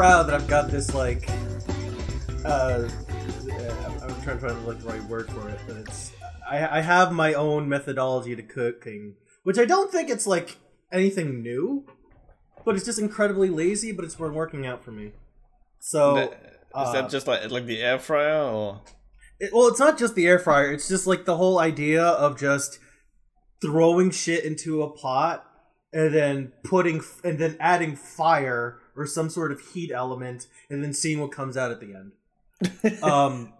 So I, I proud that I've got this like uh, I'm, I'm trying to find like the right word for it, but it's I, I have my own methodology to cooking, which I don't think it's like anything new, but it's just incredibly lazy, but it's been working out for me. So is uh, that just like like the air fryer or? it, well, it's not just the air fryer. It's just like the whole idea of just throwing shit into a pot and then putting and then adding fire or some sort of heat element and then seeing what comes out at the end. um,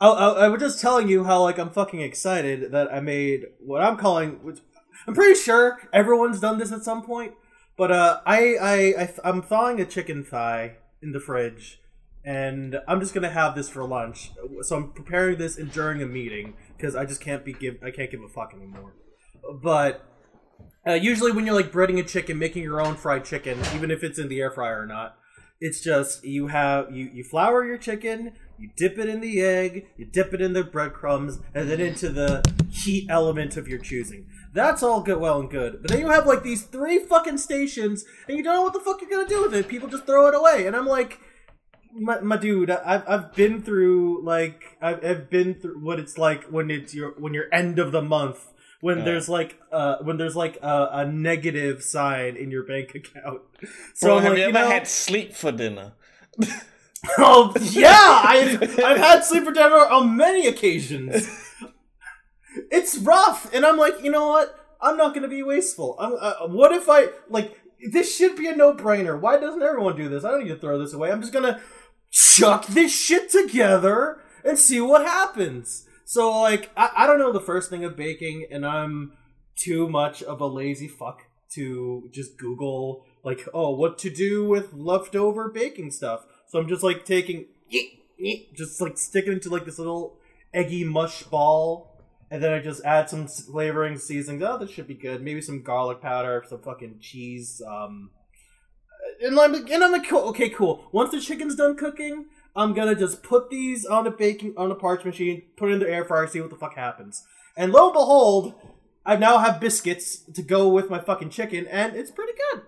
I, I, I was just telling you how like I'm fucking excited that I made what I'm calling, which I'm pretty sure everyone's done this at some point. But uh, I, I, I I'm thawing a chicken thigh in the fridge, and I'm just gonna have this for lunch. So I'm preparing this in, during a meeting because I just can't be give I can't give a fuck anymore. But uh, usually when you're like breading a chicken, making your own fried chicken, even if it's in the air fryer or not, it's just you have you you flour your chicken, you dip it in the egg, you dip it in the breadcrumbs, and then into the heat element of your choosing. That's all good, well and good. But then you have like these three fucking stations, and you don't know what the fuck you're gonna do with it. People just throw it away, and I'm like, my, my dude, I've I've been through like I've, I've been through what it's like when it's your when you're end of the month when Yeah. there's like uh when there's like a, a negative sign in your bank account. So Bro, I'm have like, you ever know, had sleep for dinner? oh yeah, I've I've had sleeper dinner on many occasions. It's rough, and I'm like, you know what? I'm not gonna be wasteful. Uh, what if I like? This should be a no-brainer. Why doesn't everyone do this? I don't need to throw this away. I'm just gonna chuck this shit together and see what happens. So like, I, I don't know the first thing of baking, and I'm too much of a lazy fuck to just Google like, oh, what to do with leftover baking stuff. So I'm just like taking, just like sticking into like this little eggy mush ball, and then I just add some flavoring seasonings. Oh, this should be good. Maybe some garlic powder, some fucking cheese. Um, and I'm and I'm like, cool, okay, cool. Once the chicken's done cooking, I'm gonna just put these on a baking on a parch machine, put it in the air fryer, see what the fuck happens. And lo and behold, I now have biscuits to go with my fucking chicken, and it's pretty good.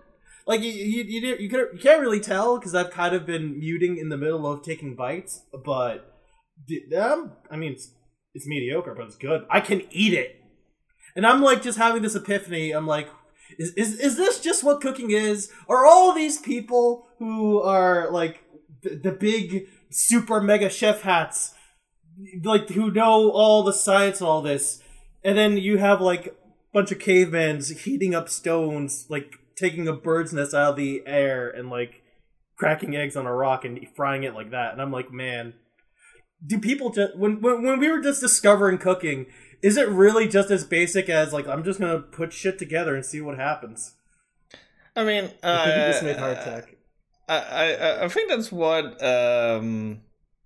Like you, you, you, you, you can't really tell because I've kind of been muting in the middle of taking bites, but um, I mean, it's, it's mediocre, but it's good. I can eat it, and I'm like just having this epiphany. I'm like, is is, is this just what cooking is? Are all these people who are like the, the big super mega chef hats, like who know all the science and all this, and then you have like a bunch of cavemen heating up stones, like taking a bird's nest out of the air and like cracking eggs on a rock and frying it like that. And I'm like, man, do people just when when, when we were just discovering cooking, is it really just as basic as like I'm just gonna put shit together and see what happens? I mean, I think you just uh, made hardtack. I, I I think that's what um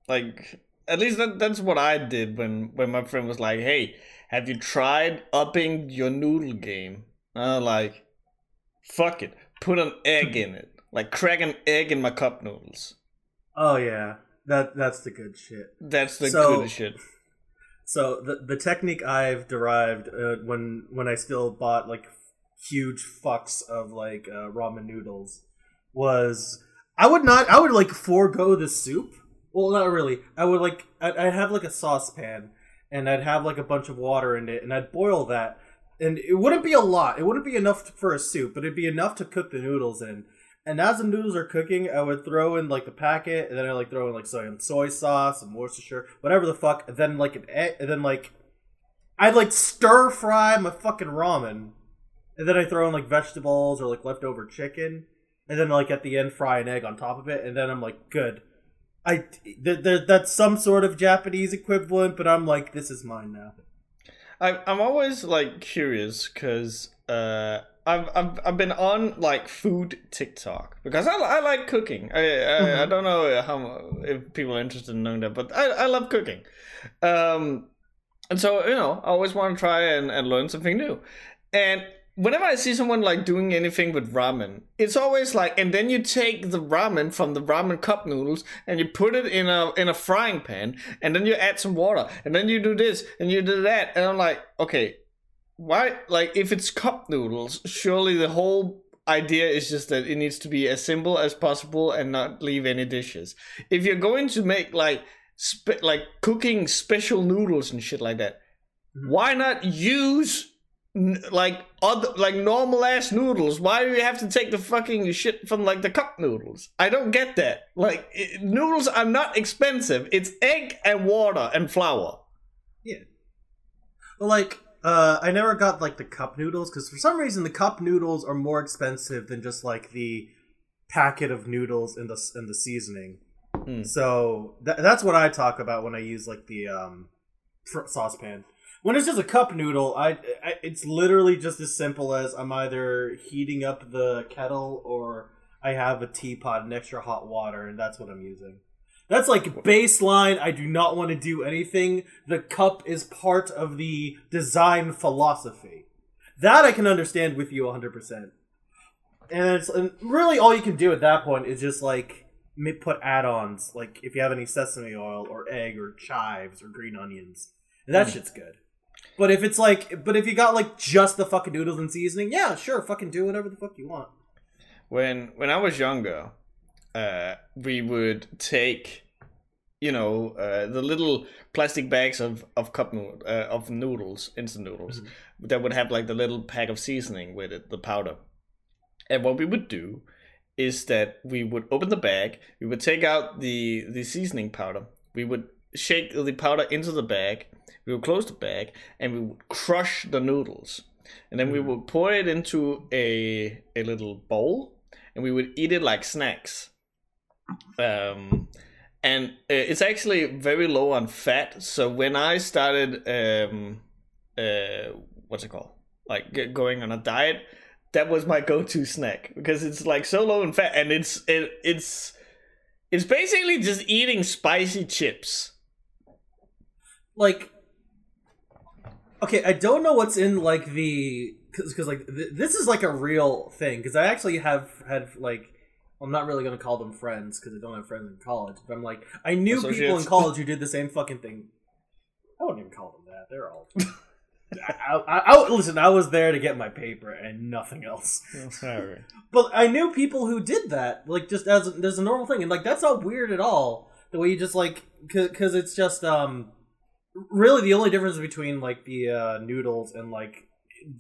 like at least that that's what I did when when my friend was like, "Hey, have you tried upping your noodle game?" And I'm like, "Fuck it, put an egg in it, like crack an egg in my cup noodles." Oh yeah, that that's the good shit. That's the So- good shit. So the the technique I've derived uh, when when I still bought like huge fucks of like uh, ramen noodles was I would not I would like forego the soup. Well, not really. I would like I'd, I'd have like a saucepan and I'd have like a bunch of water in it and I'd boil that. And it wouldn't be a lot. It wouldn't be enough for a soup, but it'd be enough to cook the noodles in. And as the noodles are cooking, I would throw in like the packet, and then I like throw in like soy soy sauce and Worcestershire, whatever the fuck. And then like an egg, and then like I'd like stir fry my fucking ramen, and then I throw in like vegetables or like leftover chicken, and then like at the end fry an egg on top of it, and then I'm like good. I th- th- that's some sort of Japanese equivalent, but I'm like this is mine now. I, I'm always like curious because uh, I've, I've I've been on like food TikTok because I, I like cooking. I I, I don't know how if people are interested in knowing that, but I, I love cooking. Um, and so you know, I always want to try and, and learn something new. And whenever I see someone like doing anything with ramen, it's always like, and then you take the ramen from the ramen cup noodles and you put it in a in a frying pan, and then you add some water, and then you do this and you do that, and I'm like, okay, why? Like, if it's cup noodles, surely the whole idea is just that it needs to be as simple as possible and not leave any dishes. If you're going to make like spe- like cooking special noodles and shit like that, Mhm. why not use like other like normal ass noodles? Why do you have to take the fucking shit from like the cup noodles? I don't get that. Like i noodles are not expensive. It's egg and water and flour. Well, like, uh, I never got like the cup noodles because for some reason the cup noodles are more expensive than just like the packet of noodles in the in the seasoning. Mm. So tha that's what I talk about when I use like the um, fr- saucepan. When it's just a cup noodle, I, I it's literally just as simple as I'm either heating up the kettle or I have a teapot and extra hot water, and that's what I'm using. That's like baseline. I do not want to do anything. The cup is part of the design philosophy. That I can understand with you 100%. And it's and really all you can do at that point is just like put add-ons, like if you have any sesame oil or egg or chives or green onions. And that Mm. shit's good. But if it's like, but if you got like just the fucking noodles and seasoning, yeah, sure, fucking do whatever the fuck you want. when when I was younger, uh, we would take, you know, uh, the little plastic bags of of cup nood- uh, of noodles, instant noodles, that would have like the little pack of seasoning with it, the powder. And what we would do is that we would open the bag, we would take out the the seasoning powder, we would shake the powder into the bag, we would close the bag, and we would crush the noodles. And then we Mhm. would pour it into a a little bowl, and we would eat it like snacks. Um, and uh, it's actually very low on fat. So when I started, um, uh, what's it called, like going on a diet, that was my go-to snack because it's like so low in fat, and it's it, it's it's basically just eating spicy chips. like okay i don't know what's in like the because like th- this is like a real thing because i actually have had like i'm not really gonna call them friends because i don't have friends in college but i'm like i knew people in college who did the same fucking thing. I wouldn't even call them that they're all I, I, I, listen i was there to get my paper and nothing else. But I knew people who did that, like just as there's a normal thing, and like that's not weird at all. The way you just like, because it's just um, really the only difference between like the uh, noodles and like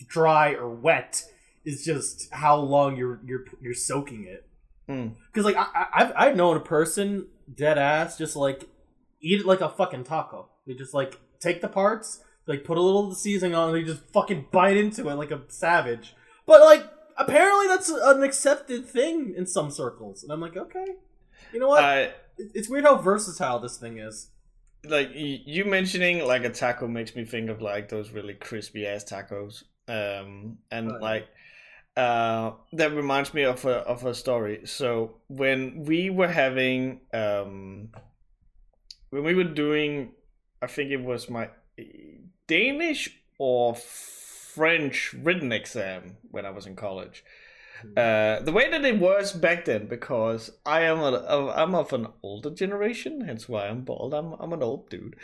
dry or wet is just how long you're you're you're soaking it. Mm. Because like I, I've I've known a person dead ass just like eat it like a fucking taco. They just like take the parts, like put a little of the seasoning on, and they just fucking bite into it like a savage. But like apparently that's an accepted thing in some circles, and I'm like, okay, you know what? I it's weird how versatile this thing is. Like you mentioning like a taco makes me think of like those really crispy ass tacos. Um and like uh that reminds me of a of a story. So when we were having um when we were doing i think it was my danish or french written exam when i was in college uh, the way that it was back then, because I am a, I'm of an older generation, hence why I'm bald. I'm I'm an old dude.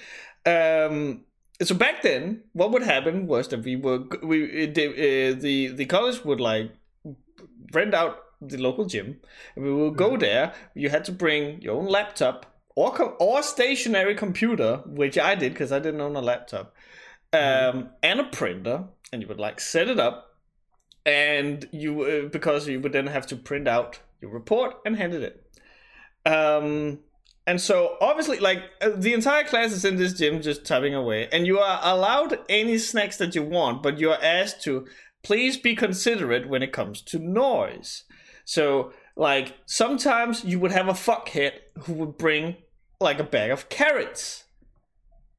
Um, so back then, what would happen was that we were we uh, the uh, the the college would like rent out the local gym, and we would go there. You had to bring your own laptop or com- or stationary computer, which I did because I didn't own a laptop, um, and a printer, and you would like set it up and you uh, because you would then have to print out your report and hand it in. Um, and so obviously, like uh, the entire class is in this gym just typing away, and you are allowed any snacks that you want, but you are asked to please be considerate when it comes to noise. So, like sometimes you would have a fuckhead who would bring like a bag of carrots.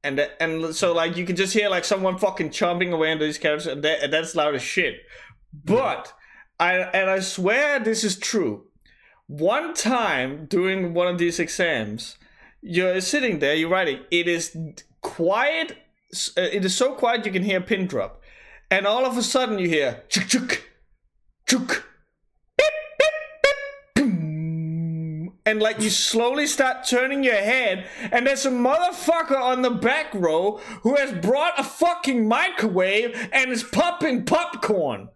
And and so like you can just hear like someone fucking chomping away on these carrots, and, that, and that's loud as shit. But I and I swear this is true. One time during one of these exams, you're sitting there, you're writing. It is quiet. uh, It is so quiet you can hear a pin drop, and all of a sudden you hear chuk chuk, chuk, and like you slowly start turning your head, and there's a motherfucker on the back row who has brought a fucking microwave and is popping popcorn.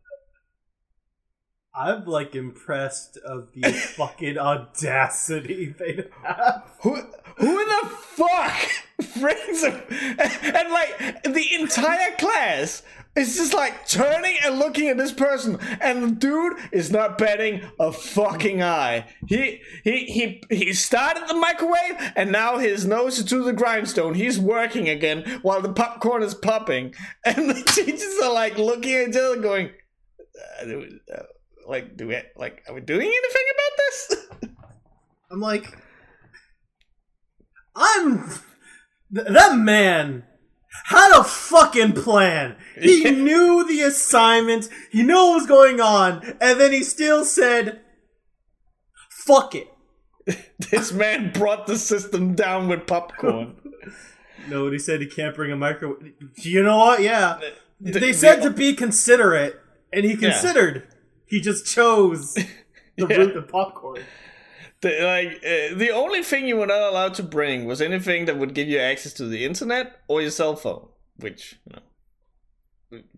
I'm like impressed of the fucking audacity they have. Who who the fuck brings him? And, and like the entire class is just like turning and looking at this person, and the dude is not betting a fucking eye. He he he he started the microwave, and now his nose is to the grindstone. He's working again while the popcorn is popping, and the teachers are like looking at each other, going. Uh, like do it like are we doing anything about this I'm like, I'm th- that man had a fucking plan. He knew the assignment. He knew what was going on, and then he still said, "Fuck it." this man brought the system down with popcorn Nobody said he can't bring a microwave. You know what? Yeah, The- they the- said to be considerate, and he considered. He just chose the Yeah. route of popcorn. The, like uh, the only thing you were not allowed to bring was anything that would give you access to the internet or your cell phone, which you know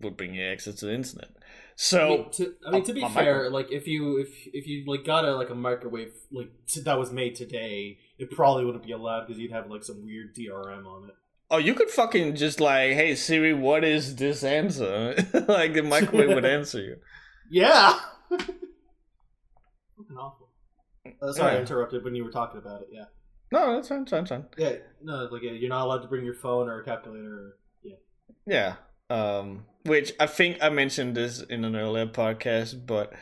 would bring you access to the internet. I So mean, to, I mean, to be fair, microwave. like if you if if you like got a like a microwave like t- that was made today, it probably wouldn't be allowed because you'd have like some weird DRM on it. oh, you could fucking just like, hey Siri, what is this answer? like the microwave would answer you. Yeah. Fucking awful. Uh, sorry, I interrupted when you were talking about it. Yeah. No, that's fine, that's fine, that's fine. Yeah. No, like you're not allowed to bring your phone or a calculator. Or, yeah. Yeah. Um, which I think I mentioned this in an earlier podcast, but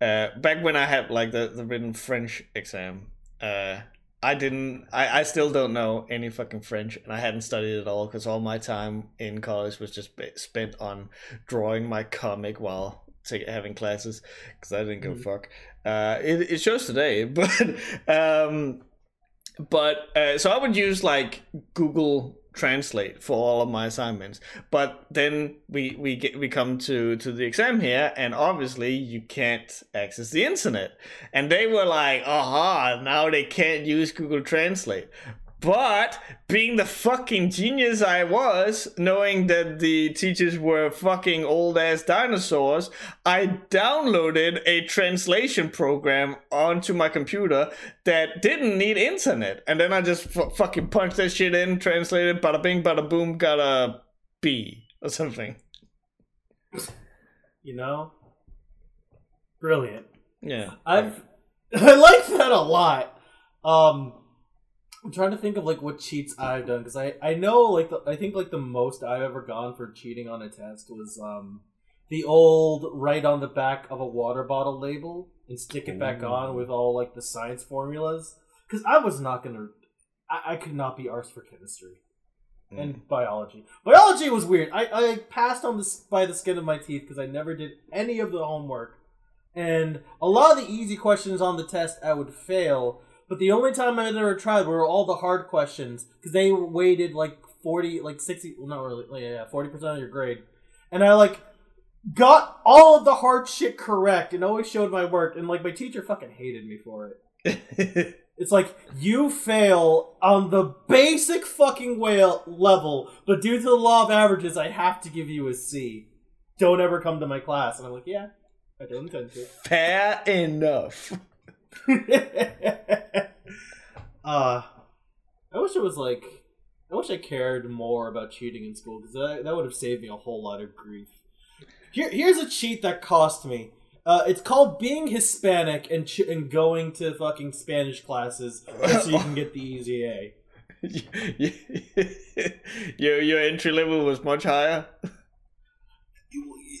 uh, back when I had like the, the written French exam, uh, I didn't, I, I still don't know any fucking French, and I hadn't studied at all because all my time in college was just spent on drawing my comic while ta- having classes because I didn't give a Mhm. fuck. Uh, it, it shows today, but um, but uh, so I would use like Google Translate for all of my assignments. But then we we get we come to to the exam here, and obviously you can't access the internet. And they were like, "Aha! Now they can't use Google Translate." But being the fucking genius I was, knowing that the teachers were fucking old ass dinosaurs, I downloaded a translation program onto my computer that didn't need internet. And then I just f- fucking punched that shit in, translated, bada bing, bada boom, got a B or something. You know. Brilliant. Yeah. I've I like that a lot. Um, I'm trying to think of like what cheats I've done because I I know like the, I think like the most I've ever gone for cheating on a test was um the old write on the back of a water bottle label and stick it back Ooh. on with all like the science formulas because I was not gonna I, I could not be arsed for chemistry Mm. and biology. Biology was weird. I, I passed on this by the skin of my teeth because I never did any of the homework. And a lot of the easy questions on the test I would fail, but the only time I ever tried were all the hard questions because they weighted like 40, like 60, well, not really, yeah, 40% of your grade. And I like got all of the hard shit correct and always showed my work. And like my teacher fucking hated me for it. It's like you fail on the basic fucking whale level, but due to the law of averages, I have to give you a C. Don't ever come to my class. And I'm like, yeah, I don't intend to. Fair enough. uh, I wish it was like, I wish I cared more about cheating in school because that, that would have saved me a whole lot of grief. Here, here's a cheat that cost me. Uh, it's called being Hispanic and ch- and going to fucking Spanish classes so you can get the easy A. your your entry level was much higher.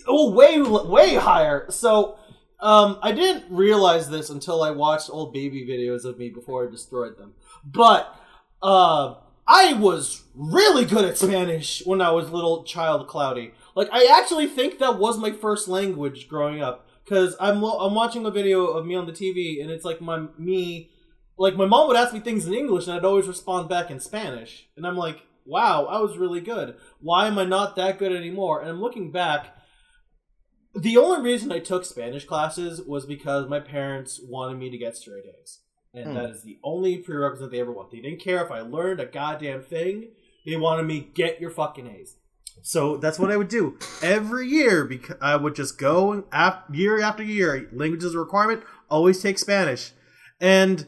Oh, way way higher. So, um, I didn't realize this until I watched old baby videos of me before I destroyed them. But, uh, I was really good at Spanish when I was little child cloudy. Like, I actually think that was my first language growing up. Cause I'm I'm watching a video of me on the TV, and it's like my me, like my mom would ask me things in English, and I'd always respond back in Spanish, and I'm like, wow, I was really good. Why am I not that good anymore? And I'm looking back, the only reason I took Spanish classes was because my parents wanted me to get straight A's. And Hmm. that is the only prerequisite they ever want. They didn't care if I learned a goddamn thing. They wanted me get your fucking A's. So that's what I would do every year. Because I would just go ap- year after year. Language is a requirement. Always take Spanish, and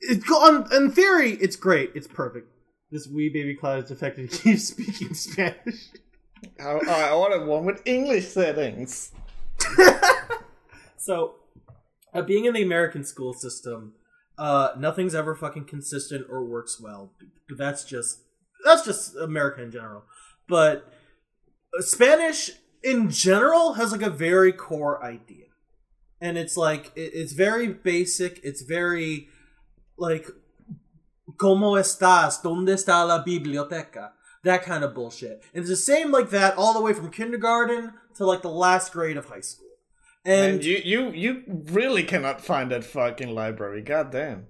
it's on in theory it's great. It's perfect. This wee baby cloud is defective. Keeps speaking Spanish. I, I wanted one with English settings. So, uh, being in the American school system, uh, nothing's ever fucking consistent or works well. But that's just that's just America in general. But uh, Spanish in general has like a very core idea, and it's like it, it's very basic. It's very like ¿Cómo estás? ¿Dónde está la biblioteca? That kind of bullshit. And it's the same like that all the way from kindergarten to like the last grade of high school. And And you, you, you really cannot find that fucking library. God damn.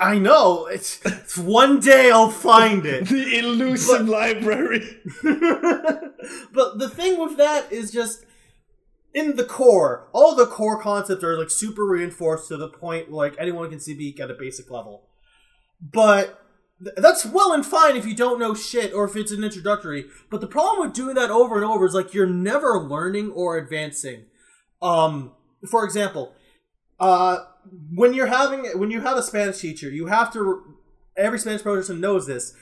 I know it's, it's one day I'll find it. The elusive library. but the thing with that is just in the core, all the core concepts are like super reinforced to the point where like anyone can see speak at a basic level. But that's well and fine if you don't know shit or if it's an introductory. But the problem with doing that over and over is like you're never learning or advancing. Um, for example, uh, when you're having when you have a Spanish teacher, you have to. Every Spanish person knows this.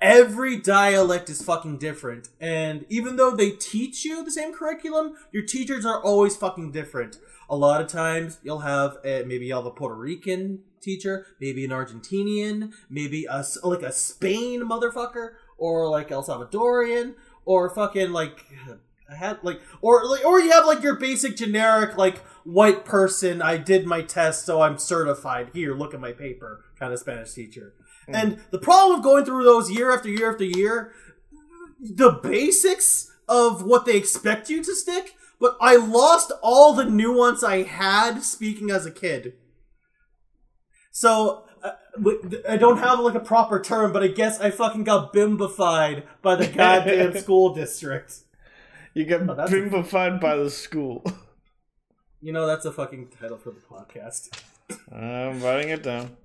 Every dialect is fucking different, and even though they teach you the same curriculum, your teachers are always fucking different. A lot of times, you'll have a, maybe you'll have a Puerto Rican teacher, maybe an Argentinian, maybe a like a Spain motherfucker, or like El Salvadorian, or fucking like I had like or like or you have like your basic generic like white person. I did my test, so I'm certified. Here, look at my paper. Kind of Spanish teacher. Hmm. And the problem of going through those year after year after year, the basics of what they expect you to stick, but I lost all the nuance I had speaking as a kid. So uh, I don't have like a proper term, but I guess I fucking got bimbified by the goddamn school district. You get Oh, that's a- by the school. You know that's a fucking title for the podcast. I'm writing it down.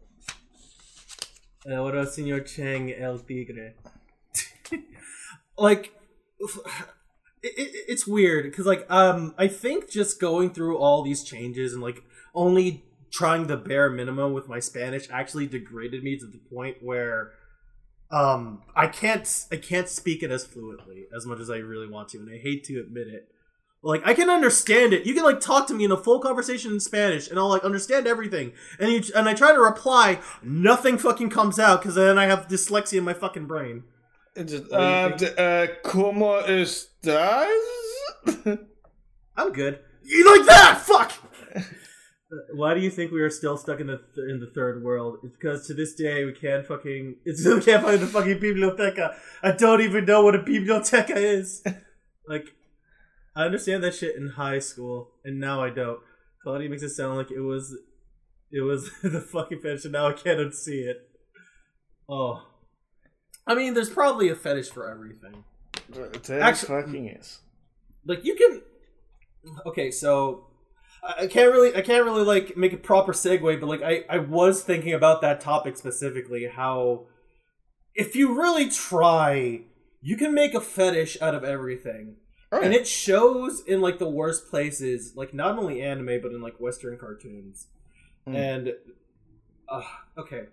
Uh, what about Senor Chang El Tigre? like, it, it, it's weird because like um I think just going through all these changes and like only trying the bare minimum with my Spanish actually degraded me to the point where um I can't I can't speak it as fluently as much as I really want to, and I hate to admit it. Like I can understand it. You can like talk to me in a full conversation in Spanish, and I'll like understand everything. And you and I try to reply, nothing fucking comes out because then I have dyslexia in my fucking brain. It's just, What do you uh, d- uh, ¿Cómo estás? I'm good. You like that? Fuck. Why do you think we are still stuck in the th- in the third world? It's because to this day we can't fucking it's we can't find the fucking biblioteca. I don't even know what a biblioteca is. like, I understand that shit in high school, and now I don't. Claudia makes it sound like it was it was the fucking fetish, and now I can't unsee it. Oh, I mean, there's probably a fetish for everything. There Actu- fucking is. like you can okay so I I can't really I can't really like make a proper segue, but like I I was thinking about that topic specifically how if you really try, you can make a fetish out of everything. Oh, And it shows in like the worst places, like not only anime but in like western cartoons. Mm. And uh, okay.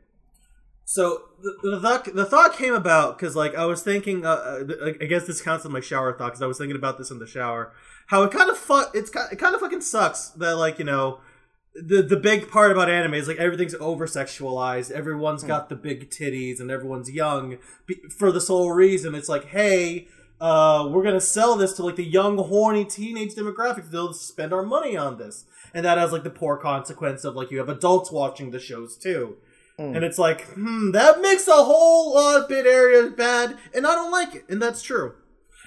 So the, the thought the thought came about because like I was thinking, uh, uh, I guess this counts as my shower thought because I was thinking about this in the shower. How it kind of fu- it's it kind of fucking sucks that like you know the the big part about anime is like everything's over sexualized. Everyone's got the big titties and everyone's young for the sole reason it's like hey. Uh, we're gonna sell this to like the young, horny teenage demographic. They'll spend our money on this, and that has like the poor consequence of like you have adults watching the shows too. Mm. And it's like, hmm, that makes a whole lot of bit area bad, and I don't like it, and that's true.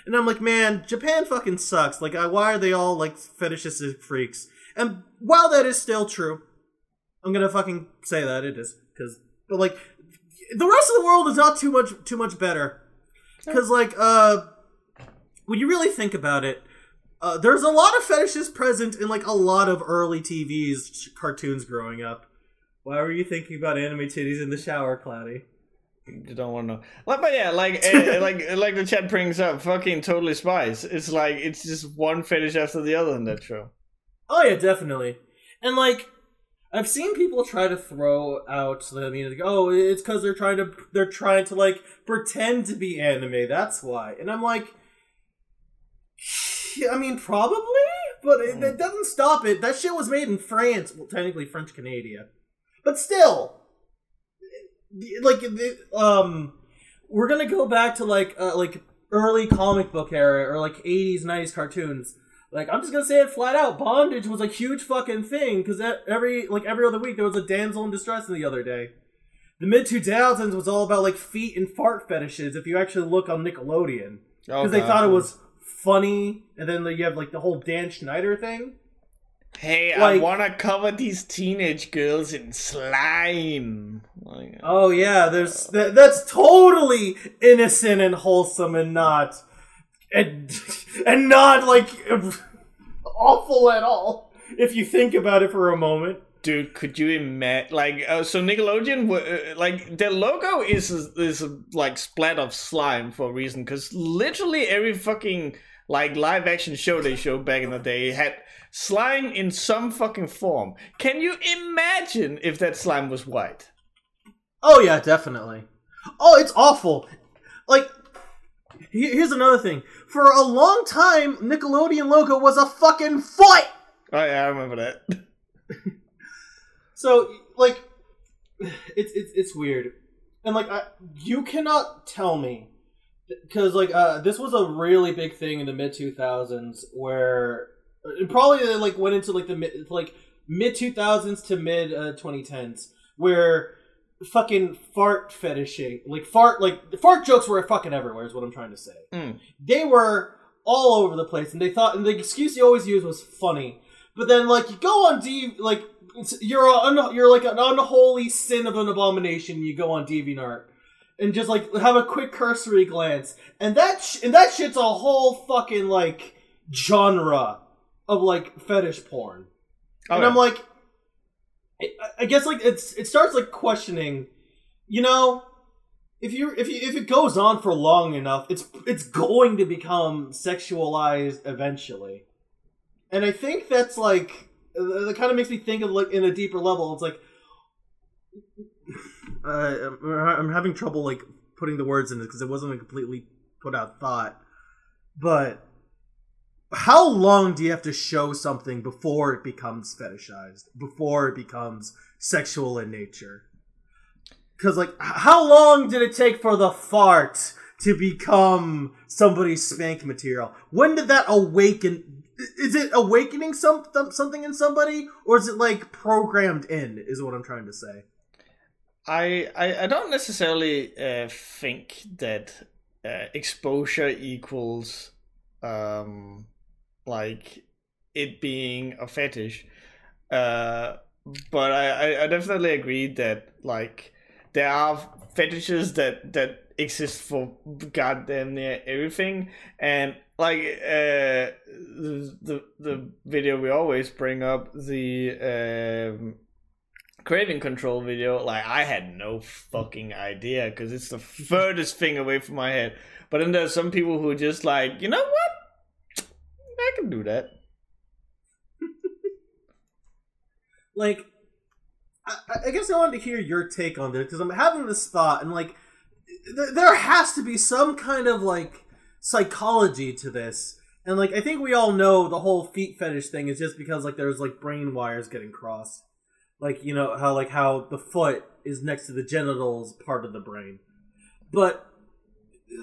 And I'm like, man, Japan fucking sucks. Like, why are they all like fetishistic freaks? And while that is still true, I'm gonna fucking say that it is, because, but like, the rest of the world is not too much too much better, because like, uh, when you really think about it, uh, there's a lot of fetishes present in like a lot of early TV's cartoons growing up. Why were you thinking about anime titties in the shower, Cloudy? you don't want to know. Like, but yeah, like eh, like like the chat brings up, fucking totally spies. It's like it's just one fetish after the other in that show. Oh yeah, definitely. And like I've seen people try to throw out the I mean like, oh, it's cuz they're trying to they're trying to like pretend to be anime. That's why. And I'm like I mean probably, but it, it doesn't stop it. That shit was made in France, well technically French Canada. But still like the- um we're going to go back to like uh, like early comic book era or like 80s 90s cartoons like I'm just gonna say it flat out. Bondage was a huge fucking thing because every like every other week there was a damsel in distress in the other day. The mid 2000s was all about like feet and fart fetishes. If you actually look on Nickelodeon, because they thought it was funny, and then you have like the whole Dan Schneider thing. Hey, I wanna cover these teenage girls in slime. Like, Oh yeah, there's that, that's totally innocent and wholesome and not and and not like awful at all if you think about it for a moment. Dude, could you imagine? Like, uh, so Nickelodeon, uh, like their logo is is a, like splat of slime for a reason, because literally every fucking like live action show they showed back in the day had slime in some fucking form. Can you imagine if that slime was white? Oh yeah, definitely. Oh, it's awful. Like, here's another thing. For a long time, Nickelodeon logo was a fucking foot. Oh yeah, I remember that. So, like, it's it's it's weird, and like, I, you cannot tell me because like uh, this was a really big thing in the mid two thousands where it probably uh, like went into like the mid like mid two thousands to mid uh, twenty tens where fucking fart fetishing like fart like fart jokes were fucking everywhere is what I'm trying to say. Mm. They were all over the place, and they thought and the excuse you always used was funny. But then, like, you go on D, like, you're a, you're like an unholy sin of an abomination. You go on DeviantArt and just like have a quick cursory glance, and that sh- and that shit's a whole fucking like genre of like fetish porn. Oh, and yeah. I'm like, I- guess like it's it starts like questioning, you know, if you if you if it goes on for long enough, it's it's going to become sexualized eventually, and I think that's like that kind of makes me think of like in a deeper level. It's like uh, I'm having trouble like putting the words in it because it wasn't a completely put out thought, but how long do you have to show something before it becomes fetishized? Before it becomes sexual in nature? Because like how long did it take for the fart to become somebody's spank material? When did that awaken is it awakening some something in somebody? Or is it like programmed in is what i'm trying to say I, I I don't necessarily uh, think that uh, exposure equals um like it being a fetish. Uh, but I, I, definitely agree that like there are fetishes that that exist for goddamn near everything and like uh the the, the video we always bring up the um craving control video like i had no fucking idea because it's the furthest thing away from my head. But then there's some people who are just like you know what? I can do that. Like I, I guess I wanted to hear your take on this because I'm having this thought and like th- there has to be some kind of like psychology to this. And like I think we all know the whole feet fetish thing is just because like there's like brain wires getting crossed like you know how like how the foot is next to the genitals part of the brain but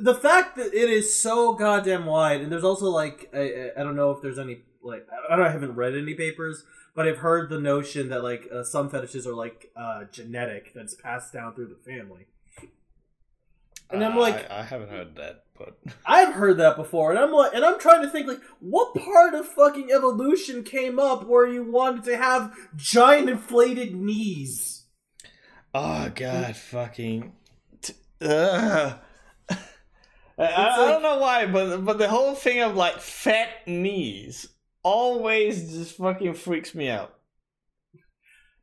the fact that it is so goddamn wide and there's also like I, I- I don't know if there's any like I, don't, I haven't read any papers but I've heard the notion that like uh, some fetishes are like uh, genetic that's passed down through the family. And I'm Uh, like, I, I haven't heard that but I've heard that before, and I'm like, and I'm trying to think like, what part of fucking evolution came up where you wanted to have giant inflated knees? oh god fucking t- Ugh. I, I, I don't know why, but but the whole thing of like fat knees always just fucking freaks me out.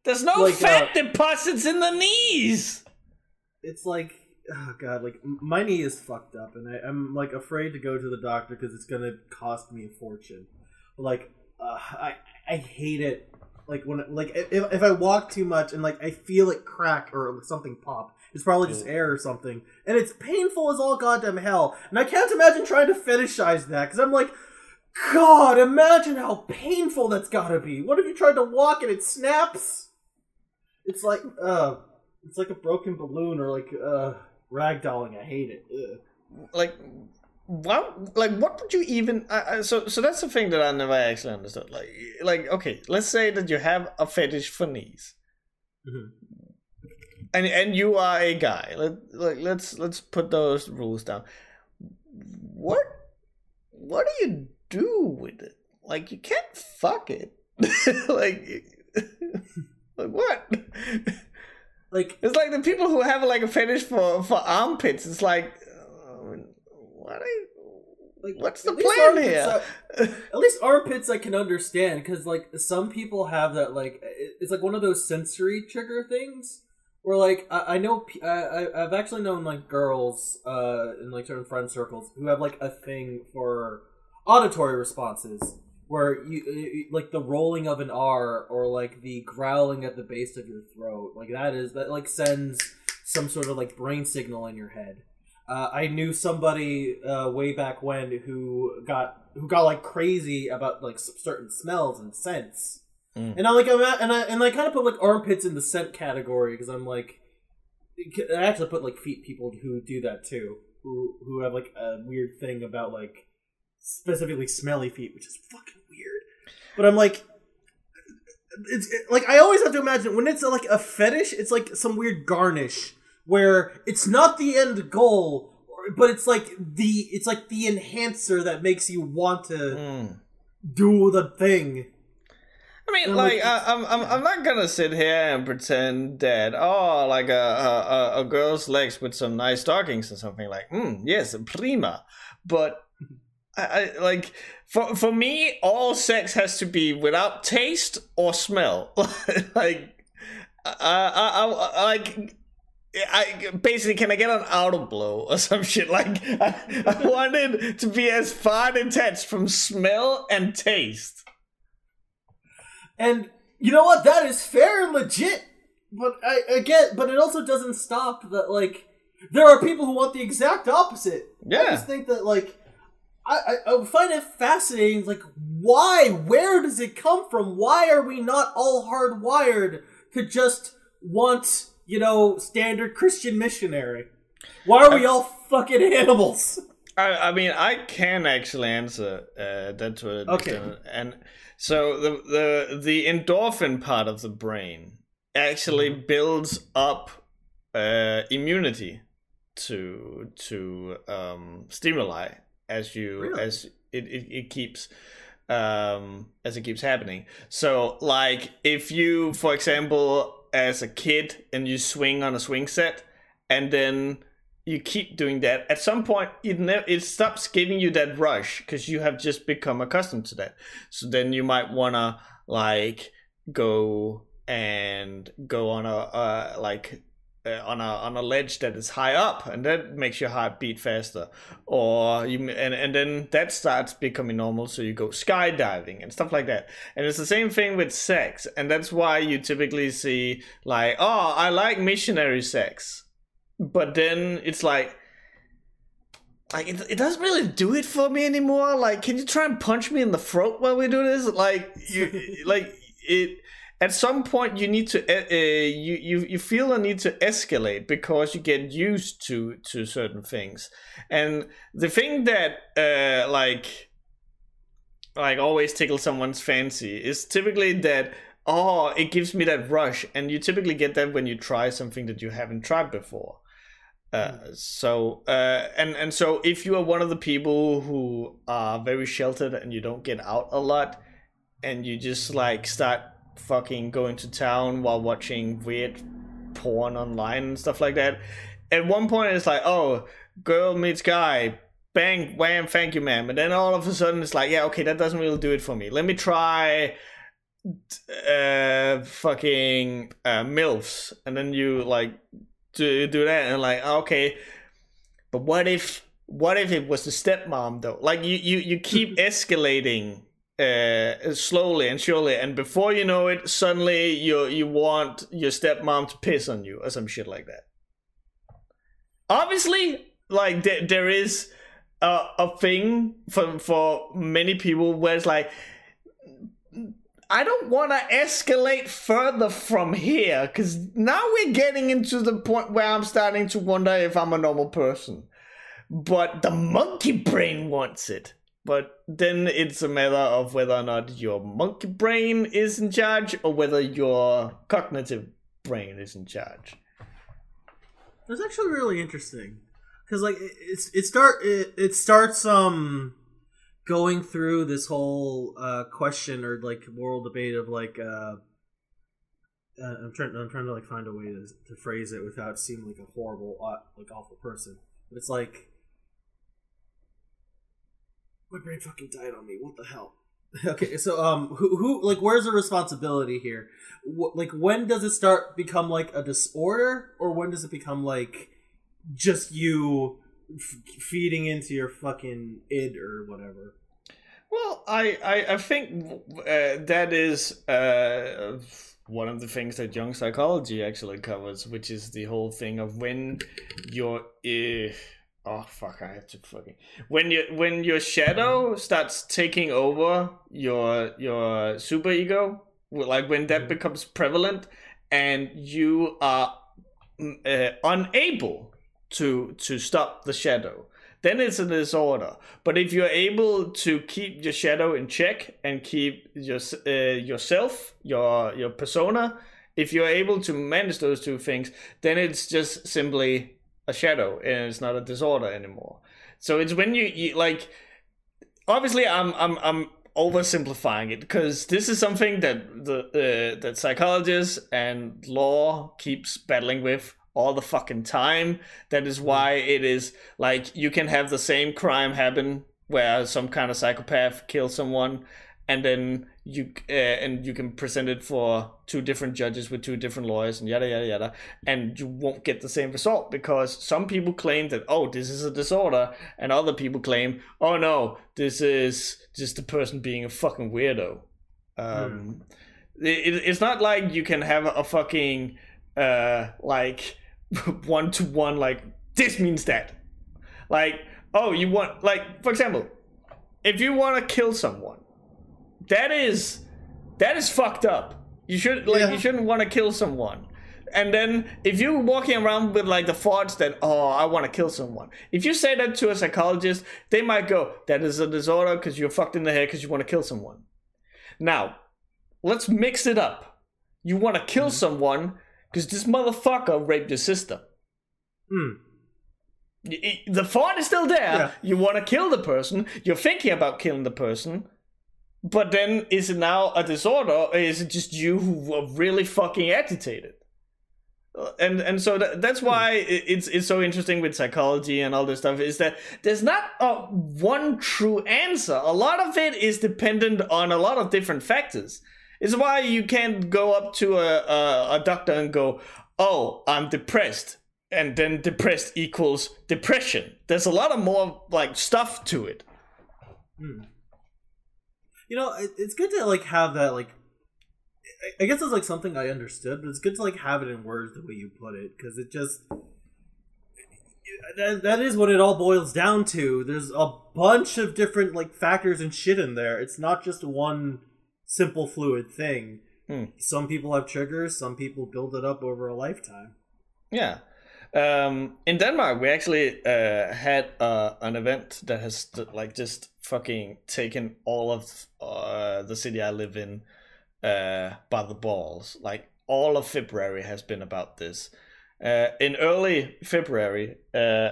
There's no Like, fat uh, deposits in the knees. It's like oh god, like my knee is fucked up, and I, I'm like afraid to go to the doctor because it's gonna cost me a fortune. Like, uh, I I hate it. Like when like if, if I walk too much and like I feel it crack or something pop, it's probably just air or something, and it's painful as all goddamn hell. And I can't imagine trying to fetishize that because I'm like, God, imagine how painful that's gotta be. What if you tried to walk and it snaps? It's like uh, it's like a broken balloon or like uh, ragdolling. I hate it. Ugh. like what like what would you even I, I, so so that's the thing that i never actually understood like like okay let's say that you have a fetish for knees Mhm. and and you are a guy let like let's let's put those rules down what what do you do with it like you can't fuck it like like what Like it's like the people who have like a fetish for for armpits it's like uh, what are you, like What's the plan here? I- at least armpits I can understand because like some people have that like it's like one of those sensory trigger things where like I, I know I- I've actually known like girls uh in like certain friend circles who have like a thing for auditory responses where you, like the rolling of an R or like the growling at the base of your throat like that is that like sends some sort of like brain signal in your head uh, I knew somebody uh, way back when who got who got like crazy about like certain smells and scents, Mm. and I like I'm at, and I and I kind of put like armpits in the scent category because I'm like I actually put like feet people who do that too who who have like a weird thing about like specifically smelly feet, which is fucking weird. But I'm like. It's it- like I always have to imagine when it's like a fetish, it's like some weird garnish where it's not the end goal, but it's like the it's like the enhancer that makes you want to Mm. do the thing. I mean, like, like- I, I'm, I'm, I'm not gonna sit here and pretend that, oh, like a, a, a- a girl's legs with some nice stockings or something. Like, hmm, yes, prima. But I, I like for for me, all sex has to be without taste or smell. like, I, I, I, like. I basically can I get an auto blow or some shit like I, I want it to be as far detached from smell and taste. And you know what? That is fair and legit. But I again, but it also doesn't stop that like there are people who want the exact opposite. Yeah, I just think that like I, I, I find it fascinating. Like, why? Where does it come from? Why are we not all hardwired to just want you know standard Christian missionary? Why are we all fucking animals? I, I mean, I can actually answer uh, that to an Okay. extent. And so the, the the endorphin part of the brain actually Mm-hmm. builds up uh, immunity to to um, stimuli as you Really? as it, it, it keeps um, as it keeps happening. So, like, if you, for example, as a kid, and you swing on a swing set, and then you keep doing that, at some point it ne- it stops giving you that rush because you have just become accustomed to that. So then you might wanna like go and go on a uh, like uh, on a on a ledge that is high up, and that makes your heart beat faster. Or you and and then that starts becoming normal, so you go skydiving and stuff like that. And it's the same thing with sex, and that's why you typically see like, oh, I like missionary sex, but then it's like. Like it, it doesn't really do it for me anymore. Like, can you try and punch me in the throat while we do this? Like, you, like it at some point you need to uh, you, you you feel a need to escalate because you get used to to certain things. And the thing that uh like like always tickles someone's fancy is typically that oh it gives me that rush. And you typically get that when you try something that you haven't tried before. Uh, so uh, and and so if you are one of the people who are very sheltered and you don't get out a lot and you just like start fucking going to town while watching weird porn online and stuff like that. At one point, it's like, oh, girl meets guy, bang, wham, thank you, ma'am. And then all of a sudden, it's like, yeah, okay, that doesn't really do it for me. Let me try uh fucking uh milfs and then you like to do that and like okay but what if what if it was the stepmom though like you you, you keep escalating uh slowly and surely and before you know it suddenly you you want your stepmom to piss on you or some shit like that obviously like there, there is a, a thing for for many people where it's like I don't want to escalate further from here because now we're getting into the point where I'm starting to wonder if I'm a normal person. But the monkey brain wants it. But then it's a matter of whether or not your monkey brain is in charge or whether your cognitive brain is in charge. That's actually really interesting because like it, it start it, it starts um going through this whole uh, question or like moral debate of like uh, uh, I'm trying I'm trying to like find a way to, to phrase it without seeming like a horrible uh, like awful person. But it's like my brain fucking died on me. What the hell? okay, so um, who who like where's the responsibility here? Wh- like when does it start become like a disorder, or when does it become like just you f- feeding into your fucking id or whatever? Well, I I, I think uh, that is uh, one of the things that Jung psychology actually covers, which is the whole thing of when your uh, oh fuck, I have to fucking when you when your shadow starts taking over your your super ego, like when that becomes prevalent, and you are uh, unable to to stop the shadow then it's a disorder. But if you're able to keep your shadow in check and keep your, uh, yourself your your persona if you're able to manage those two things then it's just simply a shadow and it's not a disorder anymore so it's when you, you like obviously i'm i'm i'm oversimplifying it because this is something that the uh, that psychologists and law keeps battling with all the fucking time. That is why it is like you can have the same crime happen where some kind of psychopath kills someone and then you uh, and you can present it for two different judges with two different lawyers and yada yada yada. And you won't get the same result because some people claim that oh this is a disorder and other people claim oh no this is just the person being a fucking weirdo. Um hmm. it, it's not like you can have a fucking uh like one to one like this means that. Like oh you want like for example if you want to kill someone that is that is fucked up you should like yeah. you shouldn't want to kill someone and then if you're walking around with like the thoughts that oh i want to kill someone if you say that to a psychologist they might go that is a disorder because you're fucked in the head because you want to kill someone now let's mix it up you want to kill mm-hmm. someone because this motherfucker raped your sister. Hmm. The thought is still there. Yeah. You want to kill the person. You're thinking about killing the person. But then, is it now a disorder, or is it just you who are really fucking agitated? Uh, and and so that, that's why hmm. it's it's so interesting with psychology and all this stuff is that there's not a one true answer. A lot of it is dependent on a lot of different factors. It's why you can't go up to a, a, a doctor and go, "Oh, I'm depressed," and then depressed equals depression. There's a lot of more like stuff to it. Hmm. You know, it, it's good to like have that like. I guess it's like something I understood, but it's good to like have it in words the way you put it because it just that, that is what it all boils down to. There's a bunch of different like factors and shit in there. It's not just one simple fluid thing. Hmm. Some people have triggers, some people build it up over a lifetime. Yeah. Um, in Denmark, we actually uh, had uh, an event that has like just fucking taken all of uh, the city I live in uh, by the balls. Like all of February has been about this. Uh, in early February, uh,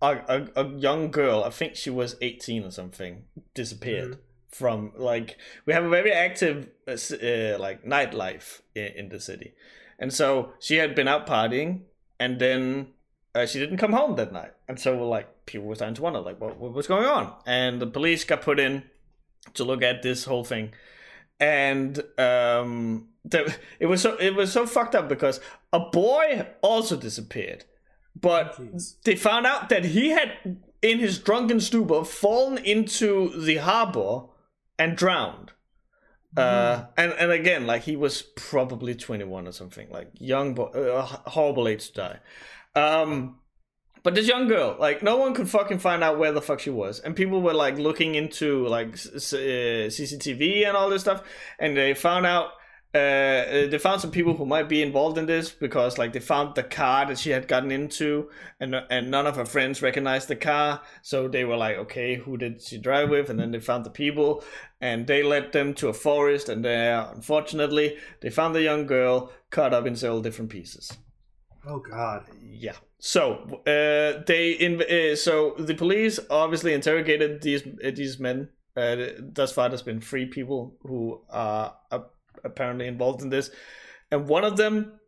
a, a, a, young girl, I think she was 18 or something, disappeared. Mm-hmm from like we have a very active uh, uh, like nightlife in, in, the city and so she had been out partying and then uh, she didn't come home that night and so like people were starting to wonder like what, what was going on and the police got put in to look at this whole thing and um the, it was so it was so fucked up because a boy also disappeared, but Jeez. they found out that he had, in his drunken stupor, fallen into the harbor and drowned. Uh, and and again, like he was probably twenty one or something, like young boy, uh, horrible age to die. Um, but this young girl, like no one could fucking find out where the fuck she was, and people were like looking into like s- s- uh, CCTV and all this stuff, and they found out. Uh, they found some people who might be involved in this because, like, they found the car that she had gotten into, and and none of her friends recognized the car. So they were like, "Okay, who did she drive with?" And then they found the people, and they led them to a forest. And there, unfortunately, they found the young girl cut up in several different pieces Oh God. yeah so uh they in uh, so the police obviously interrogated these uh, these men uh, thus far there's been three people who are uh, apparently involved in this and one of them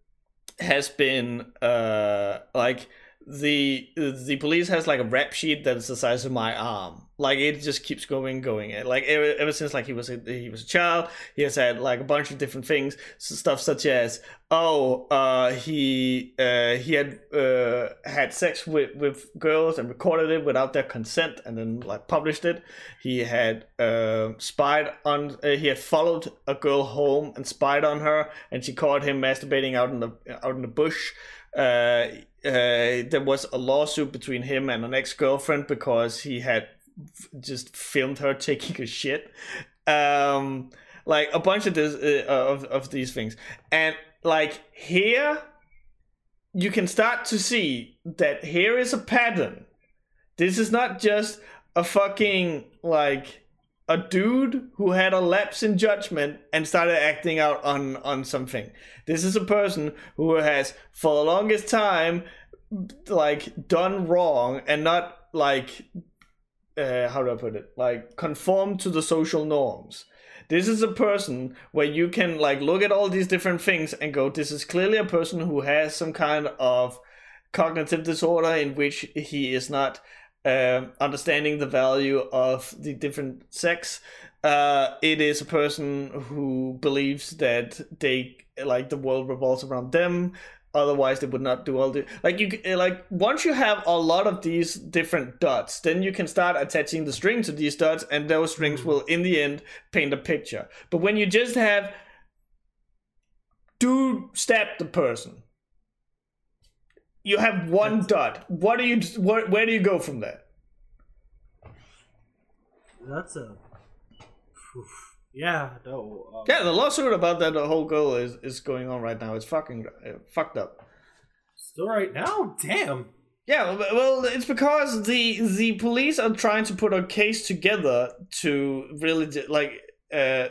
has been uh like the the police has like a rap sheet that's the size of my arm like it just keeps going going. Like ever, ever since like he was a, he was a child he has had like a bunch of different things stuff such as oh uh he uh he had uh had sex with with girls and recorded it without their consent and then like published it. He had uh spied on uh, he had followed a girl home and spied on her and she caught him masturbating out in the out in the bush. Uh, uh, there was a lawsuit between him and an ex-girlfriend because he had just filmed her taking a shit. Um like a bunch of this uh, of, of these things. And like here you can start to see that here is a pattern. This is not just a fucking like a dude who had a lapse in judgment and started acting out on on something. This is a person who has for the longest time like done wrong and not like uh, how do I put it? Like conform to the social norms. This is a person where you can like look at all these different things and go, this is clearly a person who has some kind of cognitive disorder in which he is not um, understanding the value of the different sex. Uh, it is a person who believes that they like the world revolves around them. Otherwise, they would not do all the like you eh, like. Once you have a lot of these different dots, then you can start attaching the string to these dots, and those strings hmm. will, in the end, paint a picture. But when you just have dude stab the person, you have one dot. What do you? Where, where do you go from there? That's a. Oof. Yeah. No. Um, Yeah, the lawsuit about that the whole girl is is going on right now. It's fucking uh, fucked up. Still right now. Damn. Yeah, well, it's because the the police are trying to put a case together to really like. Uh,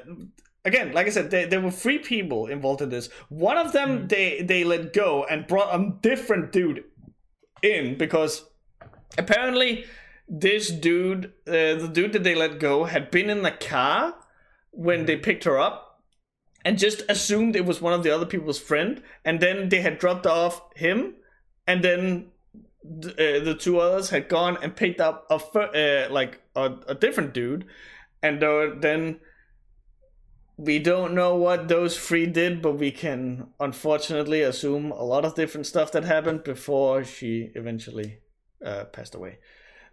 again, like I said, there, there were three people involved in this. One of them they they let go and brought a different dude in because apparently this dude, uh, the dude that they let go, had been in the car when they picked her up and just assumed it was one of the other people's friend, and then they had dropped off him, and then th- uh, the two others had gone and picked up a fir- uh, like a, a different dude, and uh, then we don't know what those three did, but we can unfortunately assume a lot of different stuff that happened before she eventually uh, passed away.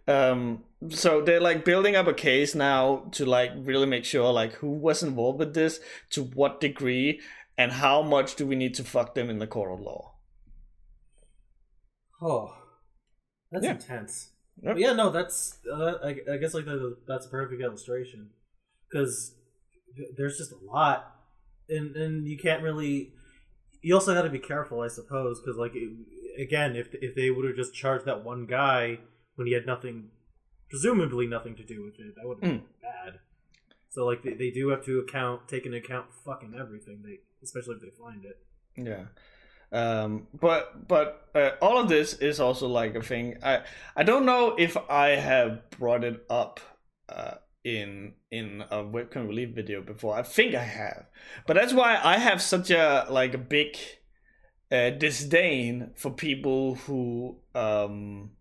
Um, so they're like building up a case now to like really make sure like who was involved with this, to what degree, and how much do we need to fuck them in the court of law. Oh, that's Yeah. intense. Yep. Yeah, no, that's uh, I, I guess like the, that's a perfect illustration because there's just a lot, and and you can't really. You also got to be careful, I suppose, because like it, again, if if they would have just charged that one guy when he had nothing, presumably nothing to do with it, that would have been bad. So like they, they do have to account take into account fucking everything they especially if they find it. Yeah. Um, but but uh, all of this is also like a thing. I I don't know if I have brought it up uh, in in a webcam relief video before. I think I have, but that's why I have such a like a big uh, disdain for people who um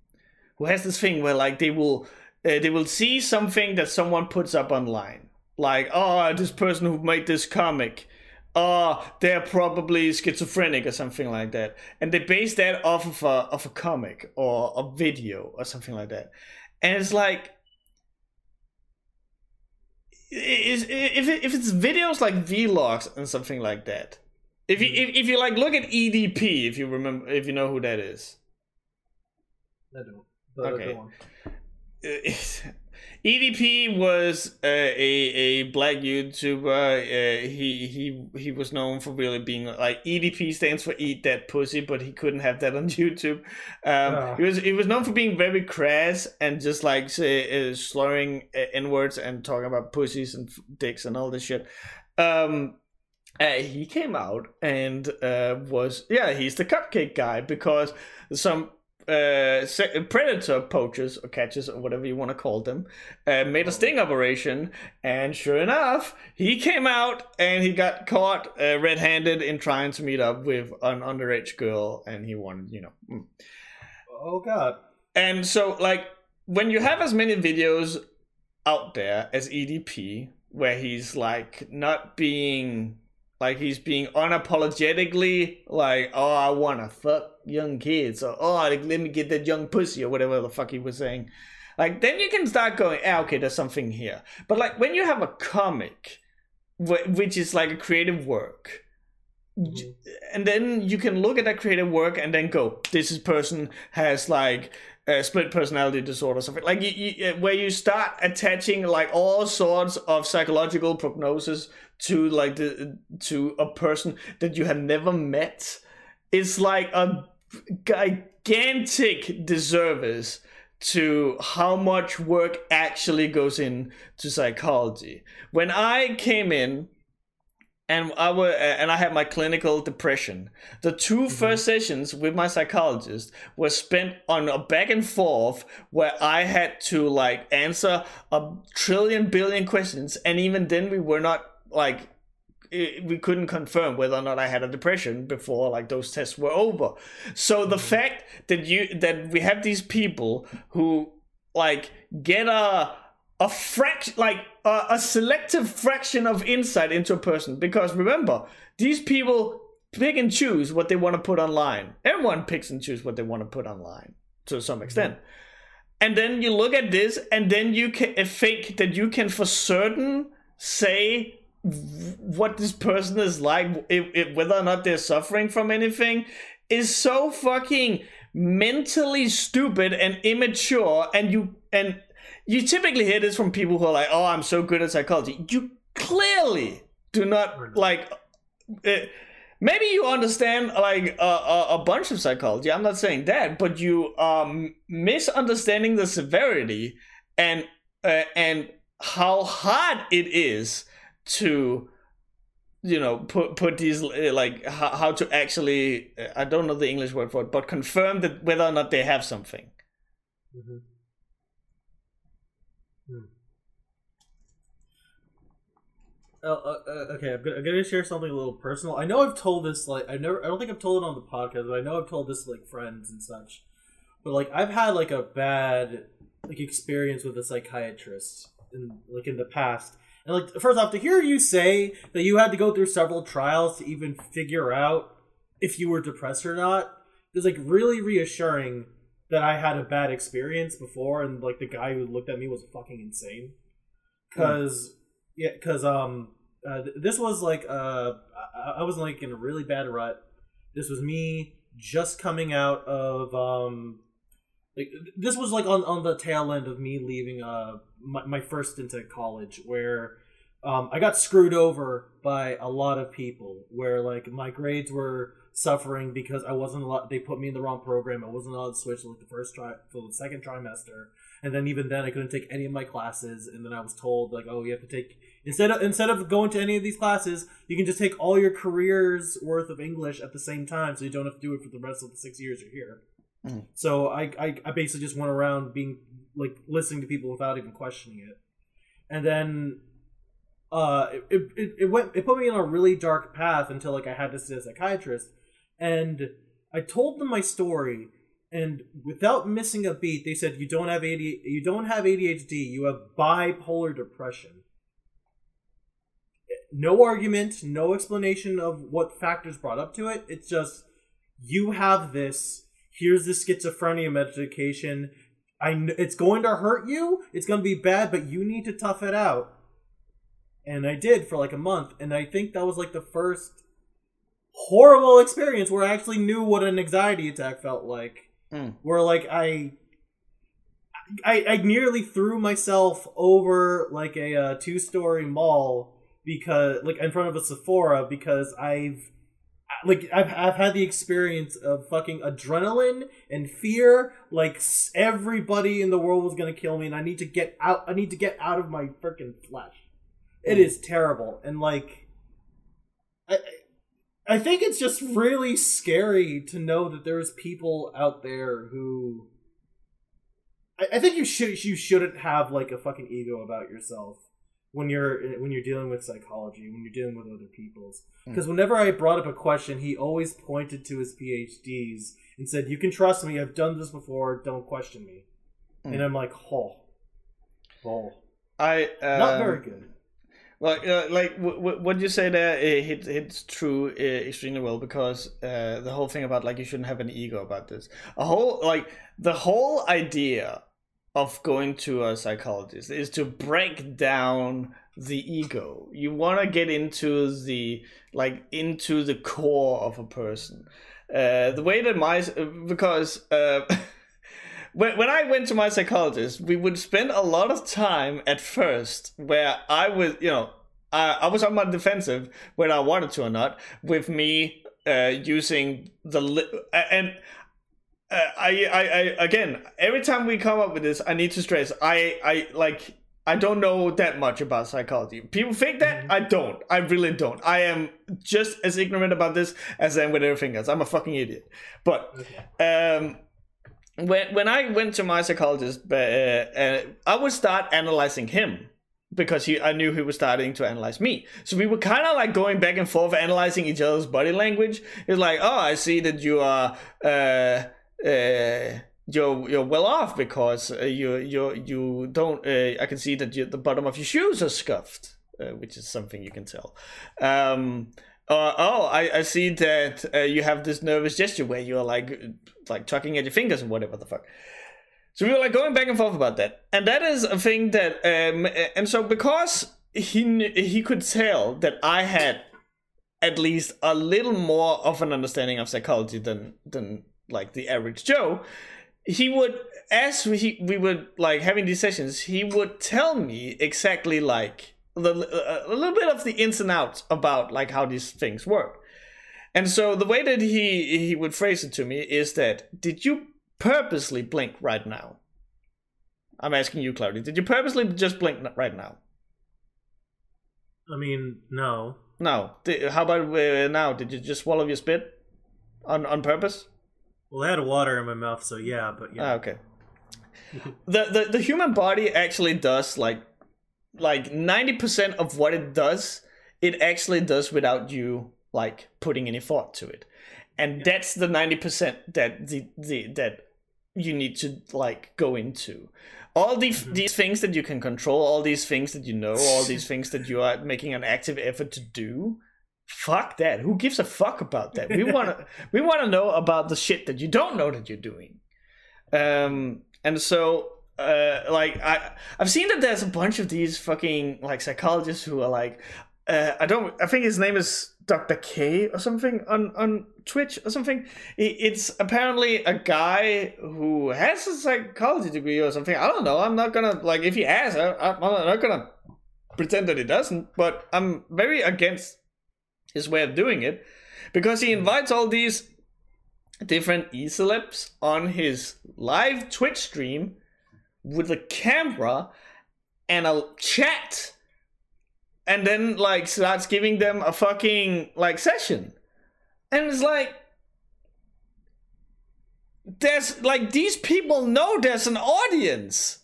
who has this thing where like they will uh, they will see something that someone puts up online, like oh this person who made this comic uh they're probably schizophrenic or something like that. And they base that off of a of a comic or a video or something like that. And it's like is if it, if it's videos like vlogs and something like that if you if, if you like look at edp if you remember if you know who that is. I don't. Okay. EDP was uh, a a black YouTuber. Uh, he he he was known for really being like EDP stands for Eat That Pussy, but he couldn't have that on YouTube. Um, Ah. He was he was known for being very crass and just like say, uh, slurring uh, n words and talking about pussies and dicks and all this shit. Um, uh, he came out and uh, was yeah he's the cupcake guy because some uh, predator poachers or catchers or whatever you want to call them uh, made a sting operation and sure enough he came out and he got caught uh, red-handed in trying to meet up with an underage girl and he wanted you know mm. Oh god. and so like when you have as many videos out there as EDP where he's like not being like he's being unapologetically like oh I want to fuck young kids or oh like, let me get that young pussy or whatever the fuck he was saying like then you can start going ah, okay there's something here but like when you have a comic which is like a creative work Mhm. and then you can look at that creative work and then go this person has like a split personality disorder something like you, you, uh, where you start attaching like all sorts of psychological prognosis to like the to a person that you have never met. It's like a gigantic disservice to how much work actually goes into psychology. When i came in and I were and I had my clinical depression. The 2 mm-hmm. first sessions with my psychologist were spent on a back and forth where I had to like answer a trillion billion questions, and even then we were not like we couldn't confirm whether or not I had a depression before like those tests were over. So the mm-hmm. fact that you that we have these people who like get a a fraction like a, a selective fraction of insight into a person. Because remember these people pick and choose what they want to put online. Everyone picks and chooses what they want to put online to some extent. And then you look at this and then you can uh, think that you can for certain say what this person is like if, if, whether or not they're suffering from anything is so fucking mentally stupid and immature and you and you typically hear this from people who are like oh i'm so good at psychology. You clearly do not like uh, maybe you understand like a, a, a bunch of psychology i'm not saying that but you are misunderstanding the severity and uh, and how hard it is to you know put put these uh, like how, how to actually i don't know the english word for it but confirm that whether or not they have something. Mhm. Hmm. Oh, uh, uh, okay, I'm gonna, I'm gonna share something a little personal. I know I've told this like I never, I don't think I've told it on the podcast, but I know I've told this like friends and such. But like I've had like a bad like experience with a psychiatrist in like in the past, and like first off, to hear you say that you had to go through several trials to even figure out if you were depressed or not is like really reassuring that I had a bad experience before, and like the guy who looked at me was fucking insane. Cause yeah, cause um, uh, th- this was like uh, I-, I was like in a really bad rut. This was me just coming out of um, like this was like on on the tail end of me leaving uh my, my first into college where um I got screwed over by a lot of people where like my grades were suffering because I wasn't allowed. They put me in the wrong program. I wasn't allowed to switch like the first try the second trimester, and then even then I couldn't take any of my classes. And then I was told like, oh, you have to take instead of instead of going to any of these classes, you can just take all your careers worth of English at the same time, so you don't have to do it for the rest of the six years you're here. Mm. So I, I I basically just went around being like listening to people without even questioning it, and then uh it, it, it went it put me on a really dark path until like I had to see a psychiatrist and I told them my story and without missing a beat they said you don't have AD, you don't have ADHD you have bipolar depression no argument, no explanation of what factors brought up to it. It's just you have this. Here's the schizophrenia medication. I kn- it's going to hurt you. It's going to be bad, but you need to tough it out. And I did for like a month, and I think that was like the first horrible experience where I actually knew what an anxiety attack felt like. Mm. Where like I, I, I nearly threw myself over like a uh, two-story mall because like in front of a Sephora because I've like I've I've had the experience of fucking adrenaline and fear. Like everybody in the world was gonna kill me, and I need to get out. I need to get out of my freaking flesh. It mm. is terrible, and like, I I think it's just really scary to know that there's people out there who. I, I think you should you shouldn't have like a fucking ego about yourself when you're when you're dealing with psychology when you're dealing with other people's because whenever I brought up a question, he always pointed to his PhDs and said, "You can trust me. I've done this before. Don't question me." Mm. And I'm like, "Oh, oh, I um, not very good." Well, uh, like w- w- what you say there, it hit, hits true uh, extremely well because uh, the whole thing about like you shouldn't have an ego about this. A whole like the whole idea of going to a psychologist is to break down the ego. You want to get into the like into the core of a person. Uh, the way that my because. Uh, when, when I went to my psychologist, we would spend a lot of time at first where I was, you know, I, I was on my defensive whether I wanted to or not, with me uh, using the li- and uh, I, I, I again every time we come up with this, I need to stress I, I like I don't know that much about psychology. People think that I don't. I really don't. I am just as ignorant about this as I am with everything else. I'm a fucking idiot. But um when when I went to my psychologist, uh, uh, I would start analyzing him because he I knew he was starting to analyze me. So we were kind of like going back and forth, analyzing each other's body language. It's like, oh, I see that you are. Uh, uh, you're you're well off because uh, you you you don't. Uh, I can see that you, the bottom of your shoes are scuffed, uh, which is something you can tell. Um, uh, oh, I, I see that you have this nervous gesture where you're like like tucking at your fingers and whatever the fuck. So we were like going back and forth about that, and that is a thing that um and so because he he could tell that I had at least a little more of an understanding of psychology than than like the average Joe, he would as we we would like having these sessions, he would tell me exactly like the a little bit of the ins and outs about like how these things work. And so the way that he he would phrase it to me is that did you purposely blink right now? I'm asking you, Claudia. Did you purposely just blink right now? I mean, no. No. How about uh, now? Did you just swallow your spit on on purpose? Well, I had water in my mouth, so yeah, but yeah. Ah, okay. the, the the human body actually does like like 90% of what it does, it actually does without you like putting any thought to it. And that's the 90% that the, the that you need to like go into. All these these things that you can control, all these things that you know, all these things that you are making an active effort to do. Fuck that. Who gives a fuck about that? We want to we want to know about the shit that you don't know that you're doing. Um and so uh like I I've seen that there's a bunch of these fucking like psychologists who are like uh, I don't. I think his name is Dr. K or something on on Twitch or something. It's apparently a guy who has a psychology degree or something. I don't know. I'm not gonna like if he has. I, I'm not gonna pretend that he doesn't. But I'm very against his way of doing it because he hmm. invites all these different e-celebs on his live Twitch stream with a camera and a chat and then like starts giving them a fucking like session. And it's like there's like these people know there's an audience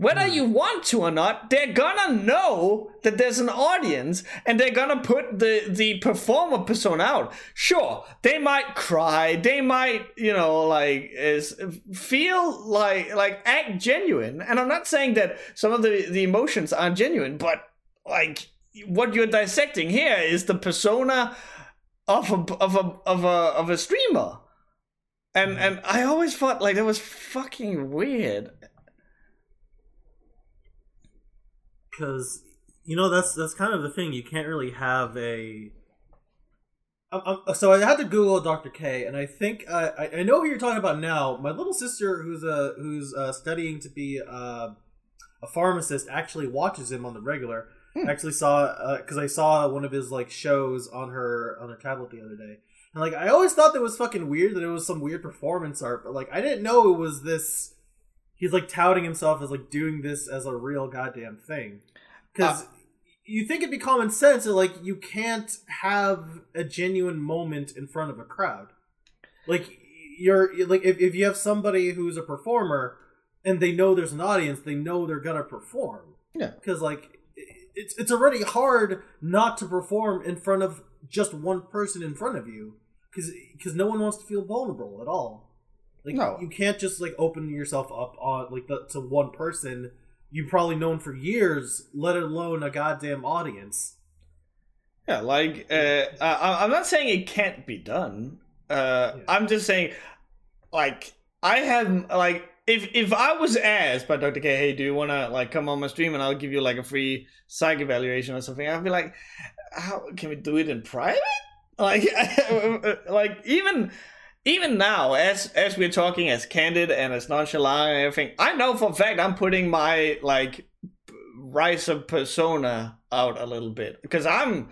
whether you want to or not they're gonna know that there's an audience and they're gonna put the the performer persona out. Sure they might cry. They might you know like is feel like like act genuine. And i'm not saying that some of the the emotions aren't genuine but like what you're dissecting here is the persona of a of a of a of a streamer, and mm-hmm. and I always thought like that was fucking weird. Because you know that's that's kind of the thing. You can't really have a. Um, um, so I had to Google Dr. K, and I think uh, I I know who you're talking about now. My little sister, who's uh, who's uh, studying to be uh, a pharmacist, actually watches him on the regular. Hmm. Actually saw because I saw one of his like shows on her on her tablet the other day, and like I always thought that was fucking weird that it was some weird performance art, but like I didn't know it was this. He's like touting himself as like doing this as a real goddamn thing. Because Uh, you think it'd be common sense that like you can't have a genuine moment in front of a crowd. Like you're like if, if you have somebody who's a performer and they know there's an audience they know they're gonna perform. Yeah. because like it's it's already hard not to perform in front of just one person in front of you because because no one wants to feel vulnerable at all like No. you can't just like open yourself up on like the, to one person you've probably known for years, let alone a goddamn audience. Yeah, like uh, I, I'm not saying it can't be done. Uh, Yeah. I'm just saying, like I have like if if I was asked by Dr. K, hey, do you want to like come on my stream and I'll give you like a free psych evaluation or something, I'd be like, how can we do it in private? Like, like even even now, as as we're talking as candid and as nonchalant and everything, I know for a fact I'm putting my like rise of persona out a little bit because I'm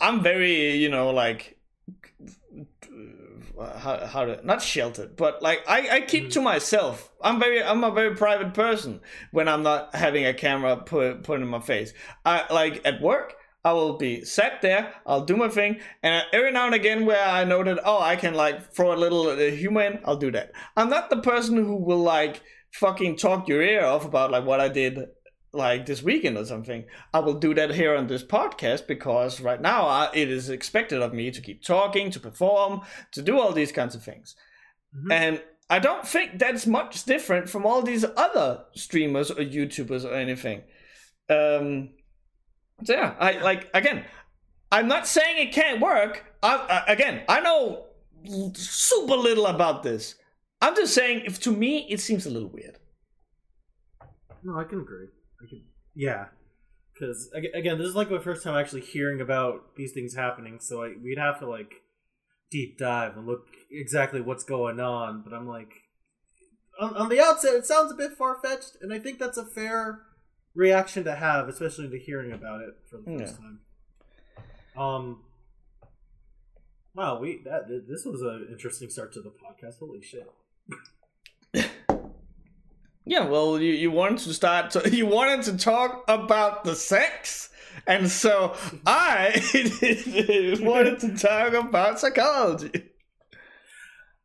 I'm very you know like how how to not sheltered but like I I keep mm. to myself. I'm very I'm a very private person when I'm not having a camera put put in my face. I like at work. I will be sat there. I'll do my thing, and every now and again, where I know that oh, I can like throw a little uh, humor in, I'll do that. I'm not the person who will like fucking talk your ear off about like what I did like this weekend or something. I will do that here on this podcast because right now I, it is expected of me to keep talking, to perform, to do all these kinds of things. Mhm. And I don't think that's much different from all these other streamers or YouTubers or anything. Um, so yeah, I like again. I'm not saying it can't work. I, I, again, I know super little about this. I'm just saying, if to me it seems a little weird. No, I can agree. I can, yeah, because again, this is like my first time actually hearing about these things happening. So I, we'd have to like deep dive and look exactly what's going on. But I'm like, on, on the outset, it sounds a bit far fetched, and I think that's a fair reaction to have, especially to hearing about it for the first time. Um. Wow, we that this was an interesting start to the podcast. Holy shit! Yeah, well, you, you wanted to start. To, you wanted to talk about the sex, and so I wanted to talk about psychology.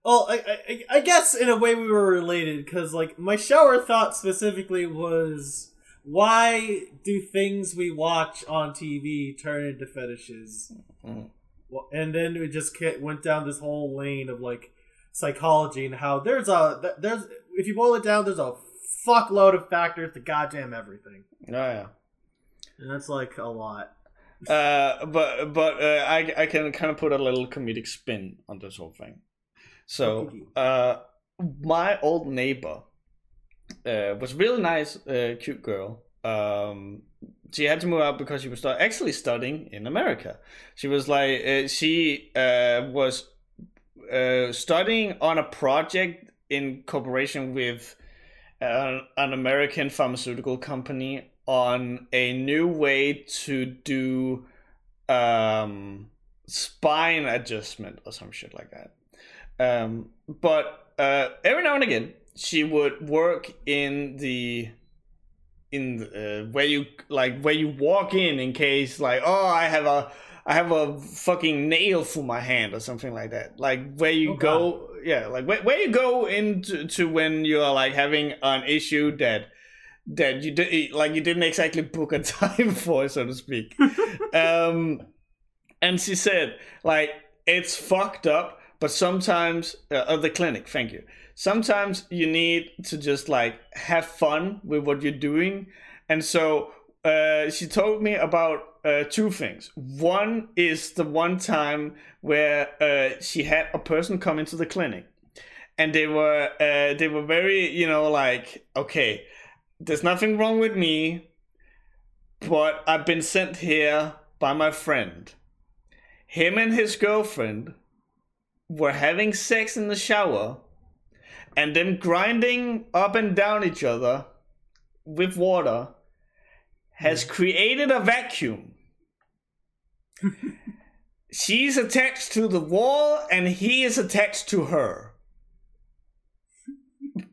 Well, I, I, I guess in a way we were related because, like, my shower thought specifically was why do things we watch on TV turn into fetishes? Mhm. Well, and then we just went down this whole lane of like psychology and how there's a there's if you boil it down, there's a fuckload of factors to goddamn everything, Oh yeah. and that's like a lot. Uh, but but uh, I I can kind of put a little comedic spin on this whole thing. So uh, my old neighbor uh, was really nice, uh, cute girl. Um, she had to move out because she was stu- actually studying in America. She was like uh, she uh, was uh, studying on a project in cooperation with uh, an American pharmaceutical company on a new way to do um, spine adjustment or some shit like that. Um, but uh, every now and again, she would work in the in the, uh, where you like where you walk in in case like oh I have a I have a fucking nail through my hand or something like that. Like where you Oh, go, yeah, like where, where you go into to when you are like having an issue that that you did like you didn't exactly book a time for, so to speak. um, and she said like it's fucked up, but sometimes uh, of the clinic. Thank you. Sometimes you need to just like have fun with what you're doing, and so uh, she told me about uh, two things. One is the one time where uh, she had a person come into the clinic, and they were uh, they were very you know like okay, there's nothing wrong with me, but I've been sent here by my friend. Him and his girlfriend were having sex in the shower, and them grinding up and down each other with water has created a vacuum. She's attached to the wall and he is attached to her.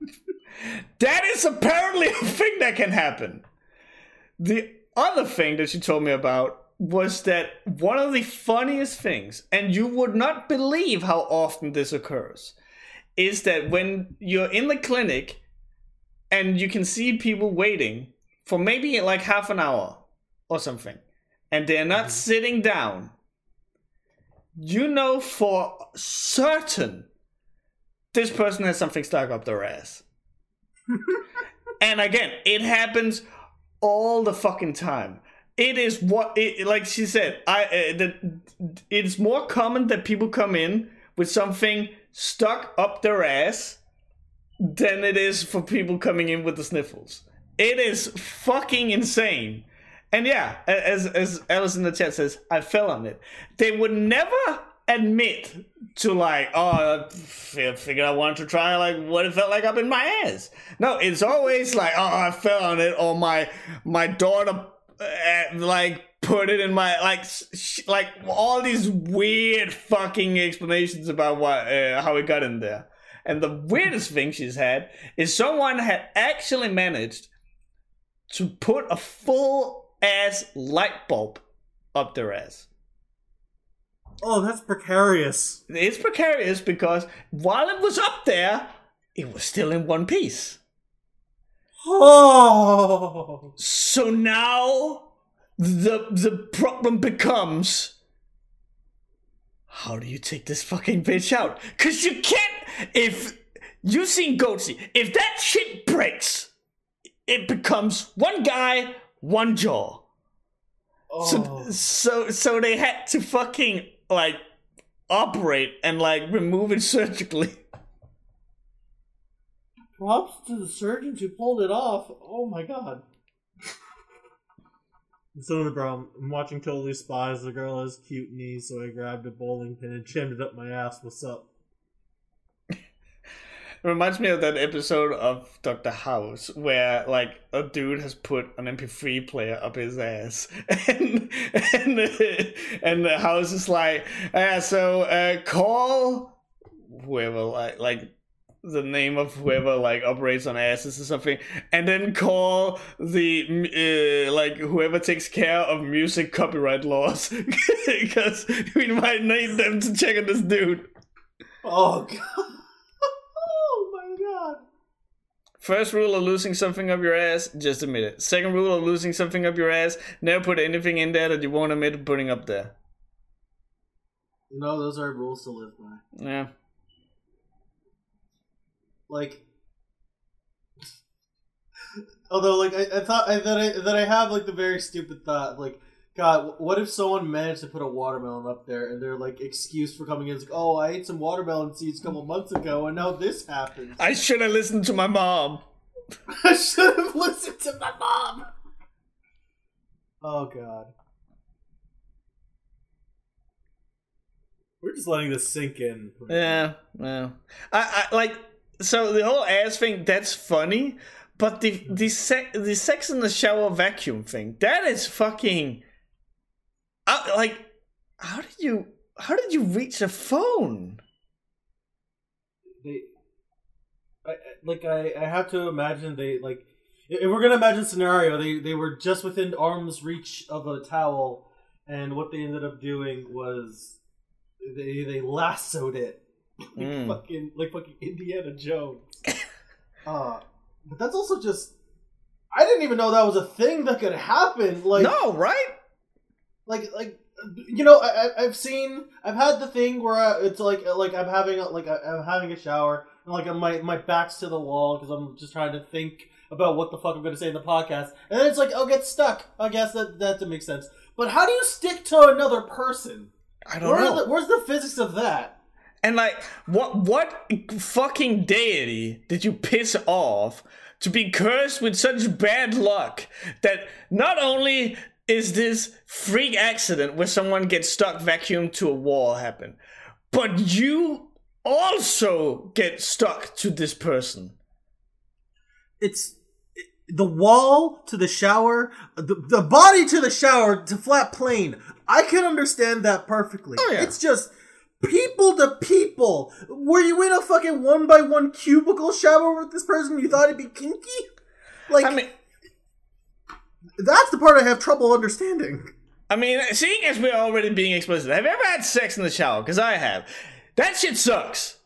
that is apparently a thing that can happen. The other thing that she told me about was that one of the funniest things, and you would not believe how often this occurs, is that when you're in the clinic and you can see people waiting for maybe like half an hour or something, and they're not mm-hmm. sitting down, you know for certain this person has something stuck up their ass. and again, it happens all the fucking time. It is what it like she said. I uh, the, it's more common that people come in with something stuck up their ass than it is for people coming in with the sniffles. It is fucking insane. And yeah, as as Alice in the chat says, I fell on it. They would never admit to like, oh, I figured I wanted to try like what it felt like up in my ass. No, it's always like, oh, I fell on it, or my my daughter uh, like put it in my like sh- like all these weird fucking explanations about what uh, how it got in there. And the weirdest thing she's had is someone had actually managed to put a full ass light bulb up their ass. Oh, that's precarious. It's precarious because while it was up there, it was still in one piece. Oh. So now the the problem becomes how do you take this fucking bitch out? Cause you can't if you seen Goatse, if that shit breaks, it becomes one guy, one jar. Oh. So so so they had to fucking like operate and like remove it surgically. Props to the surgeons who pulled it off. Oh my god. So the problem, I'm watching Totally Spies. The girl has cute knees, so I grabbed a bowling pin and jammed it up my ass. What's up? It reminds me of that episode of Doctor House where like a dude has put an MP3 player up his ass, and and and the house is like, uh, so uh, call whoever like like the name of whoever like operates on asses or something, and then call the uh, like whoever takes care of music copyright laws because we might need them to check on this dude. Oh god. oh my god! First rule of losing something up your ass, just admit it. Second rule of losing something up your ass, never put anything in there that you won't admit putting up there. No, those are rules to live by. Yeah. Like, although, like, I, I thought I, that I that I have like the very stupid thought, like, God, what if someone managed to put a watermelon up there and their like excuse for coming in is like, oh, I ate some watermelon seeds a couple months ago and now this happens. I should have listened to my mom. I should have listened to my mom. Oh God. We're just letting this sink in. Yeah, yeah. I, I like so the whole ass thing. That's funny, but the the sex the sex in the shower vacuum thing. That is fucking I, like, how did you how did you reach a phone? They, I, like I, I have to imagine they like if we're gonna imagine scenario, they they were just within arm's reach of a towel, and what they ended up doing was they they lassoed it like mm. fucking like fucking Indiana Jones. uh, but that's also just I didn't even know that was a thing that could happen. Like no, right? like like you know I, I've seen I've had the thing where I, it's like like I'm having a, like I'm having a shower and like my my back's to the wall because I'm just trying to think about what the fuck I'm going to say in the podcast, and then it's like, I'll get stuck. I guess that that makes sense. But how do you stick to another person? I don't Where know. the, where's the physics of that? And like, what what fucking deity did you piss off to be cursed with such bad luck that not only is this freak accident where someone gets stuck vacuumed to a wall happen, but you also get stuck to this person? It's the wall to the shower, the, the body to the shower to flat plane. I can understand that perfectly. Oh, yeah. It's just people to people. Were you in a fucking one by one cubicle shower with this person? You thought it'd be kinky? Like I mean, that's the part I have trouble understanding. I mean, seeing as we're already being explicit, have you ever had sex in the shower? Because I have. That shit sucks.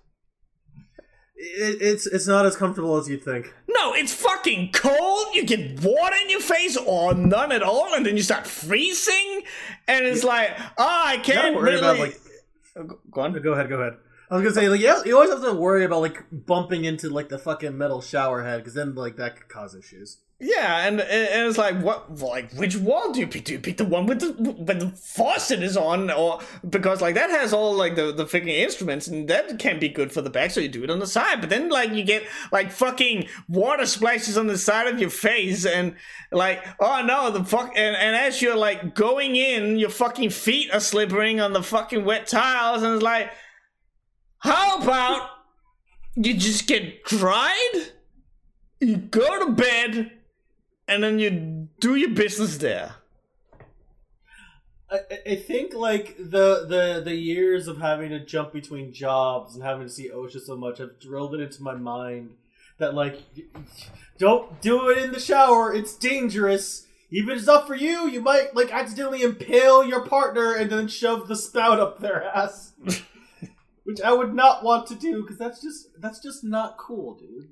It, it's it's not as comfortable as you'd think. No, it's fucking cold. You get water in your face or none at all, and then you start freezing. And it's like, oh, I can't worry really. about like. Uh, go- go on. Go ahead, go ahead. I was gonna say like yeah, you always have to worry about like bumping into like the fucking metal shower head because then like that could cause issues. Yeah, and, and it's like, what? Like, which wall do you pick? Do you pick the one with the when the faucet is on, or because like that has all like the the freaking instruments, and that can be good for the back, so you do it on the side. But then like you get like fucking water splashes on the side of your face, and like, oh no, the fuck, and, and as you're like going in, your fucking feet are slippering on the fucking wet tiles, and it's like, how about you just get dried? You go to bed and then you do your business there. I, I- think like the the the years of having to jump between jobs and having to see OSHA so much have drilled it into my mind that like don't do it in the shower. It's dangerous. Even if it's not for you, you might like accidentally impale your partner and then shove the spout up their ass, which I would not want to do because that's just that's just not cool, dude.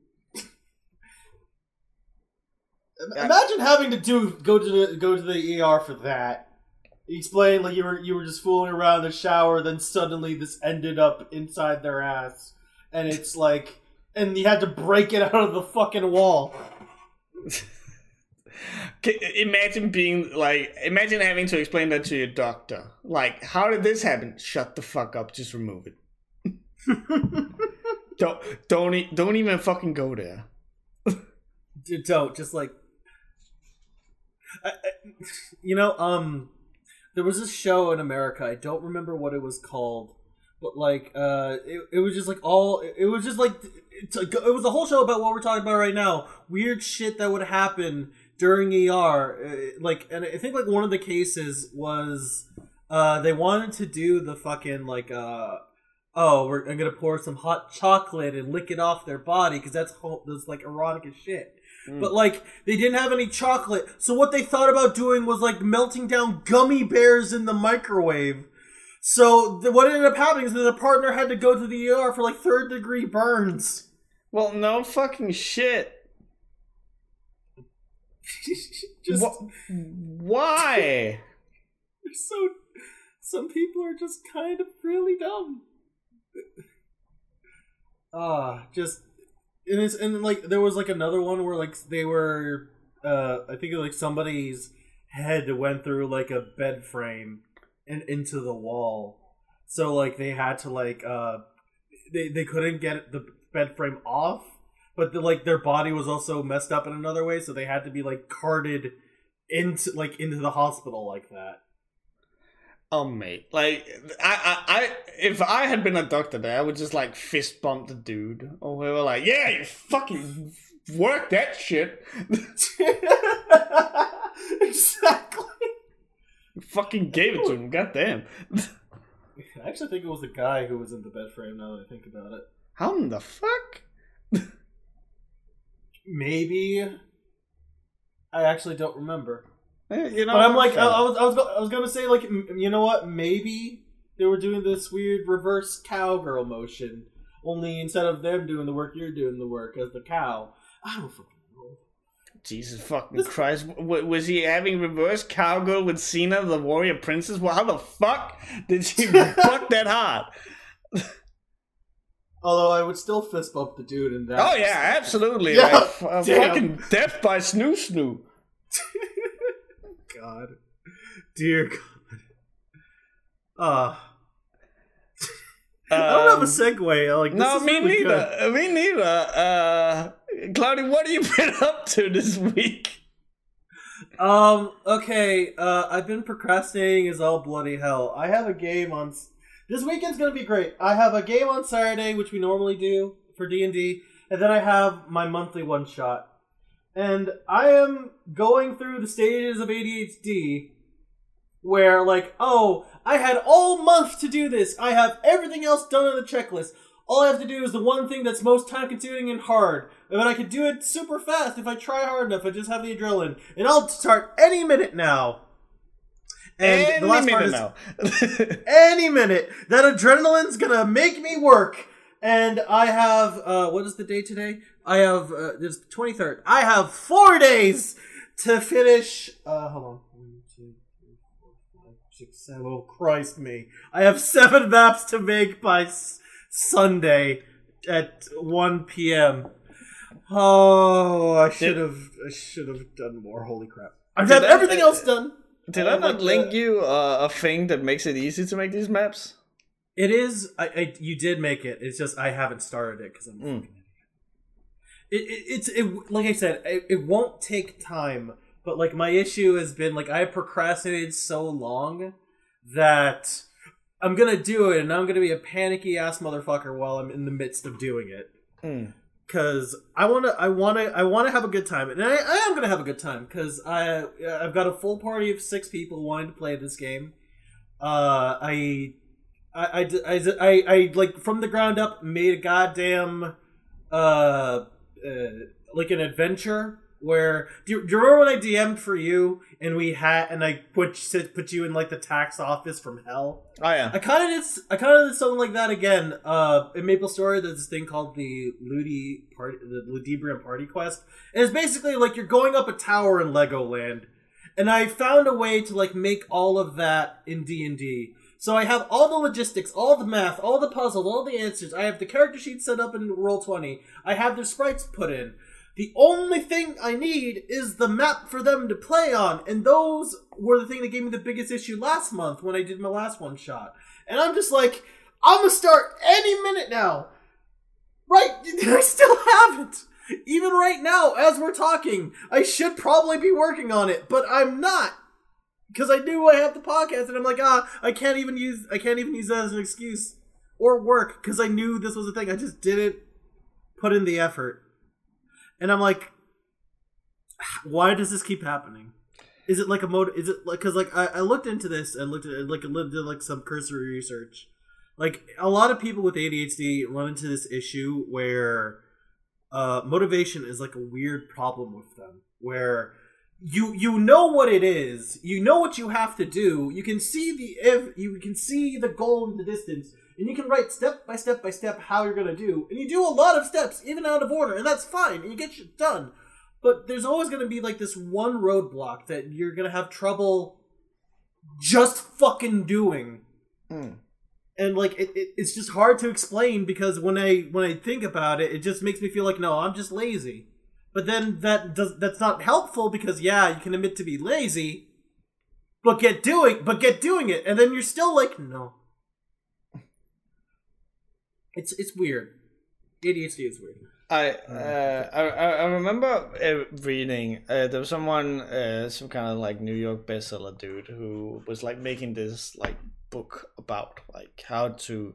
Imagine having to do go to the go to the ER for that. Explain like you were you were just fooling around in the shower, then suddenly this ended up inside their ass, and it's like, and you had to break it out of the fucking wall. Imagine being like, imagine having to explain that to your doctor. Like, how did this happen? Shut the fuck up. Just remove it. Don't don't don't even fucking go there. D- don't just like I, you know um there was this show in america i don't remember what it was called but like uh it, it was just like all it was just like it's a, it was a whole show about what we're talking about right now. Weird shit that would happen during er like and i think like one of the cases was uh they wanted to do the fucking like uh oh we're i'm gonna pour some hot chocolate and lick it off their body because that's ho- that's like erotic as shit but like they didn't have any chocolate, so what they thought about doing was like melting down gummy bears in the microwave. So th- what ended up happening is that the partner had to go to the ER for like third degree burns. Well, no fucking shit. just Wha- Why? so some people are just kind of really dumb. Ah, just and it's and like there was like another one where like they were uh I think like somebody's head went through like a bed frame and into the wall. So like they had to like uh they they couldn't get the bed frame off, but the, like their body was also messed up in another way, so they had to be like carted into like into the hospital like that. Oh mate, like I, I, I, if I had been a doctor there, I would just like fist bump the dude, or we were like, "Yeah, you fucking work that shit, exactly. you fucking gave it to him, goddamn." I actually think it was the guy who was in the bed frame. Now that I think about it, How in the fuck? maybe. I actually don't remember. Eh, You know, But I'm like, I. I was, I was, I was gonna say like, m- you know what? Maybe they were doing this weird reverse cowgirl motion. Only instead of them doing the work, you're doing the work as the cow. I don't fucking know. Jesus fucking Christ, w- was he having reverse cowgirl with Xena, the warrior princess? Well, how the fuck did she fuck that hard? Although I would still fist bump the dude in that. Oh yeah, absolutely. Yeah, like, f- uh, damn. fucking death by snoo snoo. God, dear God. Uh, I don't have a segue. Like this Um, no, me really good. neither. Me neither. Uh, Cloudy, what have you been up to this week? Um. Okay. Uh, I've been procrastinating as all bloody hell. I have a game on. This weekend's gonna be great. I have a game on Saturday, which we normally do for D and D, and then I have my monthly one shot. And I am going through the stages of ADHD, where like, oh, I had all month to do this. I have everything else done on the checklist. All I have to do is the one thing that's most time consuming and hard. And I can do it super fast if I try hard enough. I just have the adrenaline. And I'll start any minute now. And Any the last minute part is now. any minute. That adrenaline's gonna make me work. And I have uh what is the date today? I have uh this twenty third. I have four days to finish uh hold on. One, two, three, four, five, six, seven. Oh Christ me. I have seven maps to make by s- Sunday at one PM. Oh I should have I should have done more. Holy crap. I've had everything else done. Did I not link the- you uh, a thing that makes it easy to make these maps? It is. I, I you did make it. It's just I haven't started it because I'm. Mm. It, it it's it like I said. It, it won't take time, but like my issue has been like I procrastinated so long that I'm gonna do it, and I'm gonna be a panicky ass motherfucker while I'm in the midst of doing it. Mm. Cause I wanna, I wanna, I wanna have a good time, and I, I am gonna have a good time. Cause I, I've got a full party of six people wanting to play this game. Uh, I, I, I, I, I, I like from the ground up made a goddamn, uh, uh like an adventure where do you, do you remember when I DM'd for you and we had and I put put you in like the tax office from hell? Oh yeah. I kind of did. I kind of did something like that again. Uh, in Maple Story, there's this thing called the Ludi Party, the Ludibrium Party Quest, and it's basically like you're going up a tower in Legoland, and I found a way to like make all of that in D and D. So I have all the logistics, all the math, all the puzzles, all the answers. I have the character sheet set up in Roll Twenty. I have their sprites put in. The only thing I need is the map for them to play on, and those were the thing that gave me the biggest issue last month when I did my last one shot. And I'm just like, I'm gonna start any minute now. Right? I still haven't. Even right now, as we're talking, I should probably be working on it, but I'm not. Because I knew I have the podcast, and I'm like, ah, I can't even use I can't even use that as an excuse or work because I knew this was a thing. I just didn't put in the effort. And I'm like, why does this keep happening? Is it like a mode? Is it like because like I, I looked into this and looked at like did like some cursory research. Like a lot of people with ADHD run into this issue where uh, motivation is like a weird problem with them, where you you know what it is, you know what you have to do, you can see the if you can see the goal in the distance, and you can write step by step by step how you're gonna do, and you do a lot of steps even out of order, and that's fine, and you get shit done. But there's always gonna be like this one roadblock that you're gonna have trouble just fucking doing. Mm. and like it, it, it's just hard to explain because when i when i think about it it just makes me feel like no i'm just lazy but then that does that's not helpful because yeah you can admit to be lazy but get doing but get doing it and then you're still like no. It's it's weird. Adhd is weird. I, uh, I I remember uh, reading uh, there was someone uh, some kind of like New York bestseller dude who was like making this like book about like how to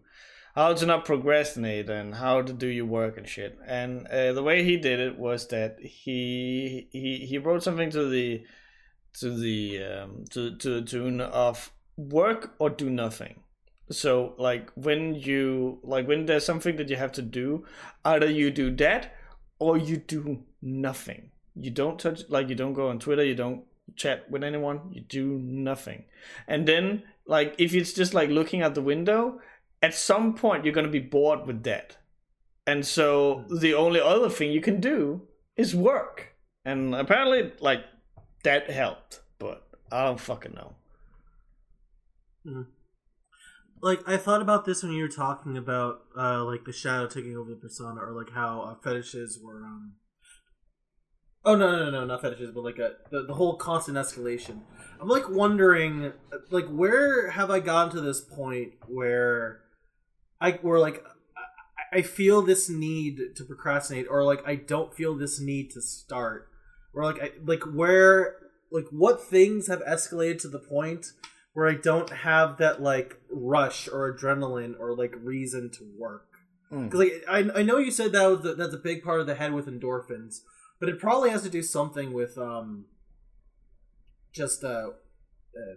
how to not procrastinate and how to do your work and shit. And uh, the way he did it was that he he he wrote something to the to the um, to to the tune of work or do nothing. So like when you like when there's something that you have to do, either you do that or you do nothing. You don't touch like you don't go on Twitter, you don't chat with anyone, you do nothing. And then like if it's just like looking out the window, at some point you're gonna be bored with that. And so the only other thing you can do is work. And apparently like that helped, but I don't fucking know. like I thought about this when you were talking about uh like the shadow taking over the persona or like how uh, fetishes were um Oh no no no no not fetishes but like a, the the whole constant escalation. I'm like wondering like where have I gotten to this point where I where like I, feel this need to procrastinate or like I don't feel this need to start or like I like where like what things have escalated to the point where I don't have that like rush or adrenaline or like reason to work. Mm. Like I, I know you said that was the, that's a big part of the head with endorphins, but it probably has to do something with um just uh, uh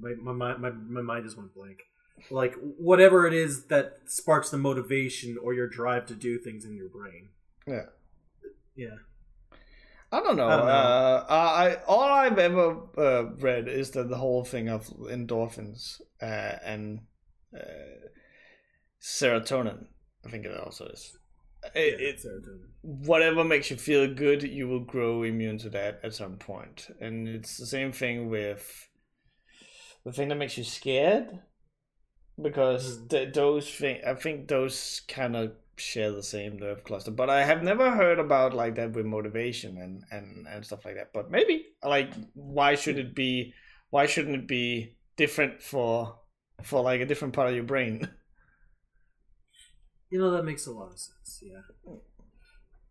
my, my, my, my mind just went blank. Like whatever it is that sparks the motivation or your drive to do things in your brain. Yeah. Yeah. I don't know. I don't know. Uh, I all I've ever uh, read is that the whole thing of endorphins uh, and uh, serotonin. I think it also is. It, Yeah, it, serotonin. whatever makes you feel good, you will grow immune to that at some. And it's the same thing with the thing that makes you scared, because Mhm. th- those thing I think those kind of share the same nerve cluster. But I have never heard about like that with motivation and and and stuff like that. But maybe like why should it be? Why shouldn't it be different for for like a different part of your brain? You know that makes a lot of sense. Yeah.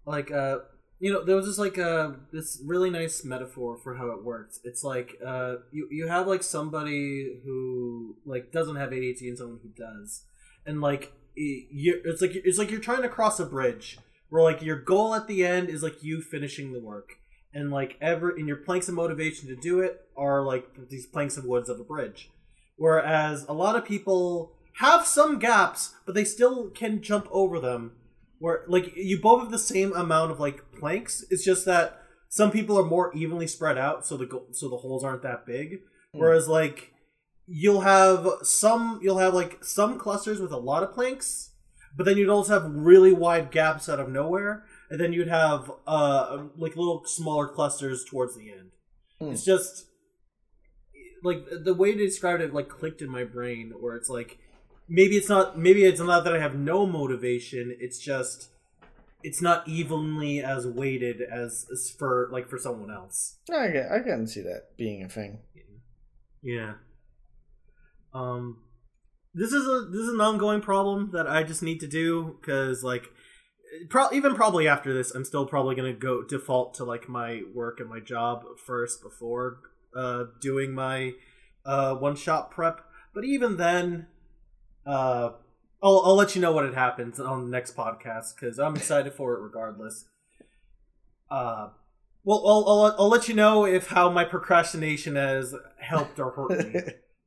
Like uh, you know, there was just like uh this really nice metaphor for how it works. It's like uh, you you have like somebody who like doesn't have ADHD and someone who does, and like you it's like it's like you're trying to cross a bridge where like your goal at the end is like you finishing the work, and like ever and your planks of motivation to do it are like these planks of woods of a bridge. Whereas a lot of people have some gaps, but they still can jump over them. Where like you both have the same amount of like planks. It's just that some people are more evenly spread out, so the go- so the holes aren't that big. Hmm. Whereas like you'll have some you'll have like some clusters with a lot of planks, but then you'd also have really wide gaps out of nowhere, and then you'd have uh like little smaller clusters towards the end. Hmm. It's just like the way to describe it like clicked in my brain where it's like maybe it's not maybe it's not that I have no motivation, it's just it's not evenly as weighted as, as for like for someone else. I can, I can see that being a thing. Yeah. Um, this is a this is an ongoing problem that I just need to do because like, pro- even probably after this, I'm still probably gonna go default to like my work and my job first before uh doing my uh one shot prep. But even then, uh, I'll I'll let you know what it happens on the next podcast because I'm excited for it regardless. Uh. Well, I'll, I'll, I'll let you know if how my procrastination has helped or hurt me.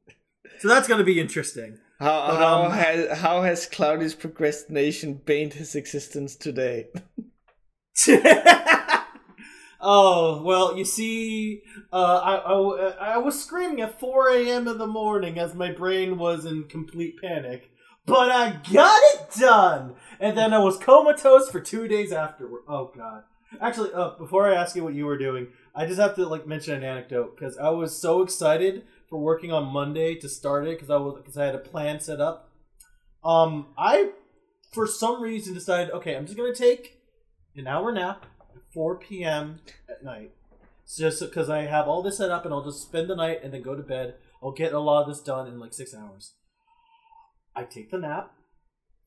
so that's going to be interesting. How But, how um, has how has Cloudy's procrastination baned his existence today? oh well, you see, uh, I, I I was screaming at 4 a.m. in the morning as my brain was in complete panic, but I got it done, and then I was comatose for two days afterward. Oh god. Actually, uh, before I ask you what you were doing, I just have to like mention an anecdote because I was so excited for working on Monday to start it because I was because I had a plan set up. Um, I for some reason decided, okay, I'm just gonna take an hour nap 4 p.m. at night, just because I have all this set up, and I'll just spend the night and then go to bed. I'll get a lot of this done in like six hours. I take the nap.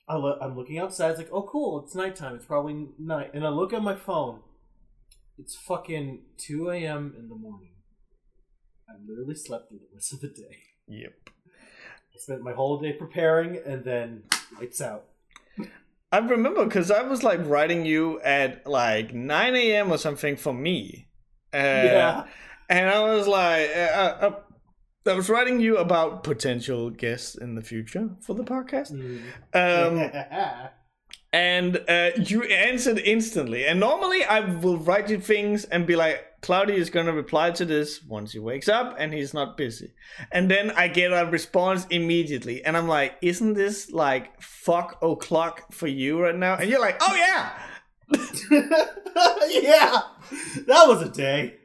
I lo- I'm looking outside. It's like, oh, cool. It's nighttime. It's probably night. And I look at my phone. It's fucking 2 a.m. in the morning. I literally slept through the rest of the day. Yep. I spent my whole day preparing, and then lights out. I remember because I was like writing you at like 9 a.m. or something for me. Uh, yeah. And I was like, uh, uh, I was writing you about potential guests in the future for the podcast. Um, and uh, you answered instantly. And normally I will write you things and be like, Cloudy is going to reply to this once he wakes up and he's not busy. And then I get a response immediately. And I'm like, isn't this like fuck o'clock for you right now? And you're like, oh yeah. yeah, that was a day.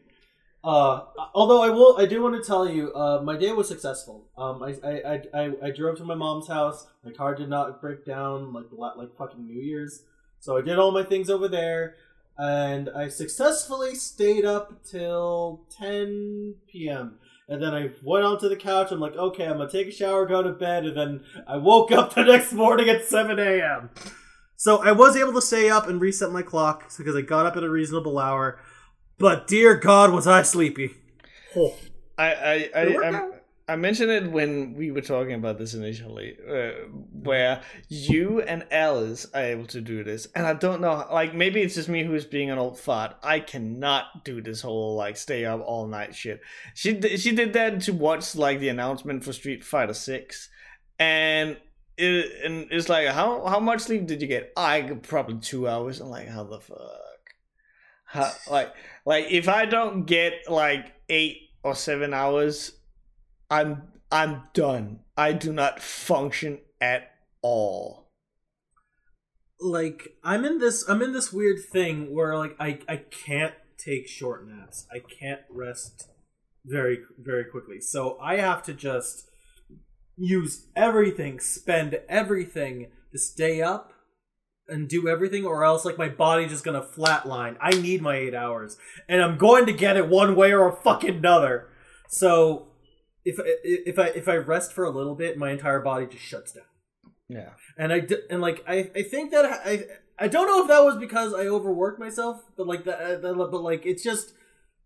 Uh, although I will, I do want to tell you, uh, my day was successful. Um, I, I, I, I, drove to my mom's house. My car did not break down like like fucking New Year's. So I did all my things over there, and I successfully stayed up till 10 p.m. And then I went onto the couch. I'm like, okay, I'm gonna take a shower, go to bed, and then I woke up the next morning at 7 a.m. So I was able to stay up and reset my clock because I got up at a reasonable hour. But dear God, was I sleepy. Oh. I I I, I, out. I mentioned it when we were talking about this initially, uh, where you and Alice are able to do this, and I don't know, like maybe it's just me who's being an old fart. I cannot do this whole like stay up all night shit. She she did that to watch like the announcement for Street Fighter Six, and. It, and it's like how how much sleep did you get? I probably two hours. I'm like, how the fuck? How, like like if I don't get like eight or seven hours, I'm I'm done. I do not function at all. like I'm in this I'm in this weird thing where like I I can't take short naps. I can't rest very very quickly. So I have to just use everything, spend everything to stay up and do everything or else like my body's just to flatline. I need my 8 hours and I'm going to get it one way or a fucking another. So if if I if I rest for a little bit, my entire body just shuts down Yeah. and I and like I I think that I I don't know if that was because I overworked myself, but like that, but like it's just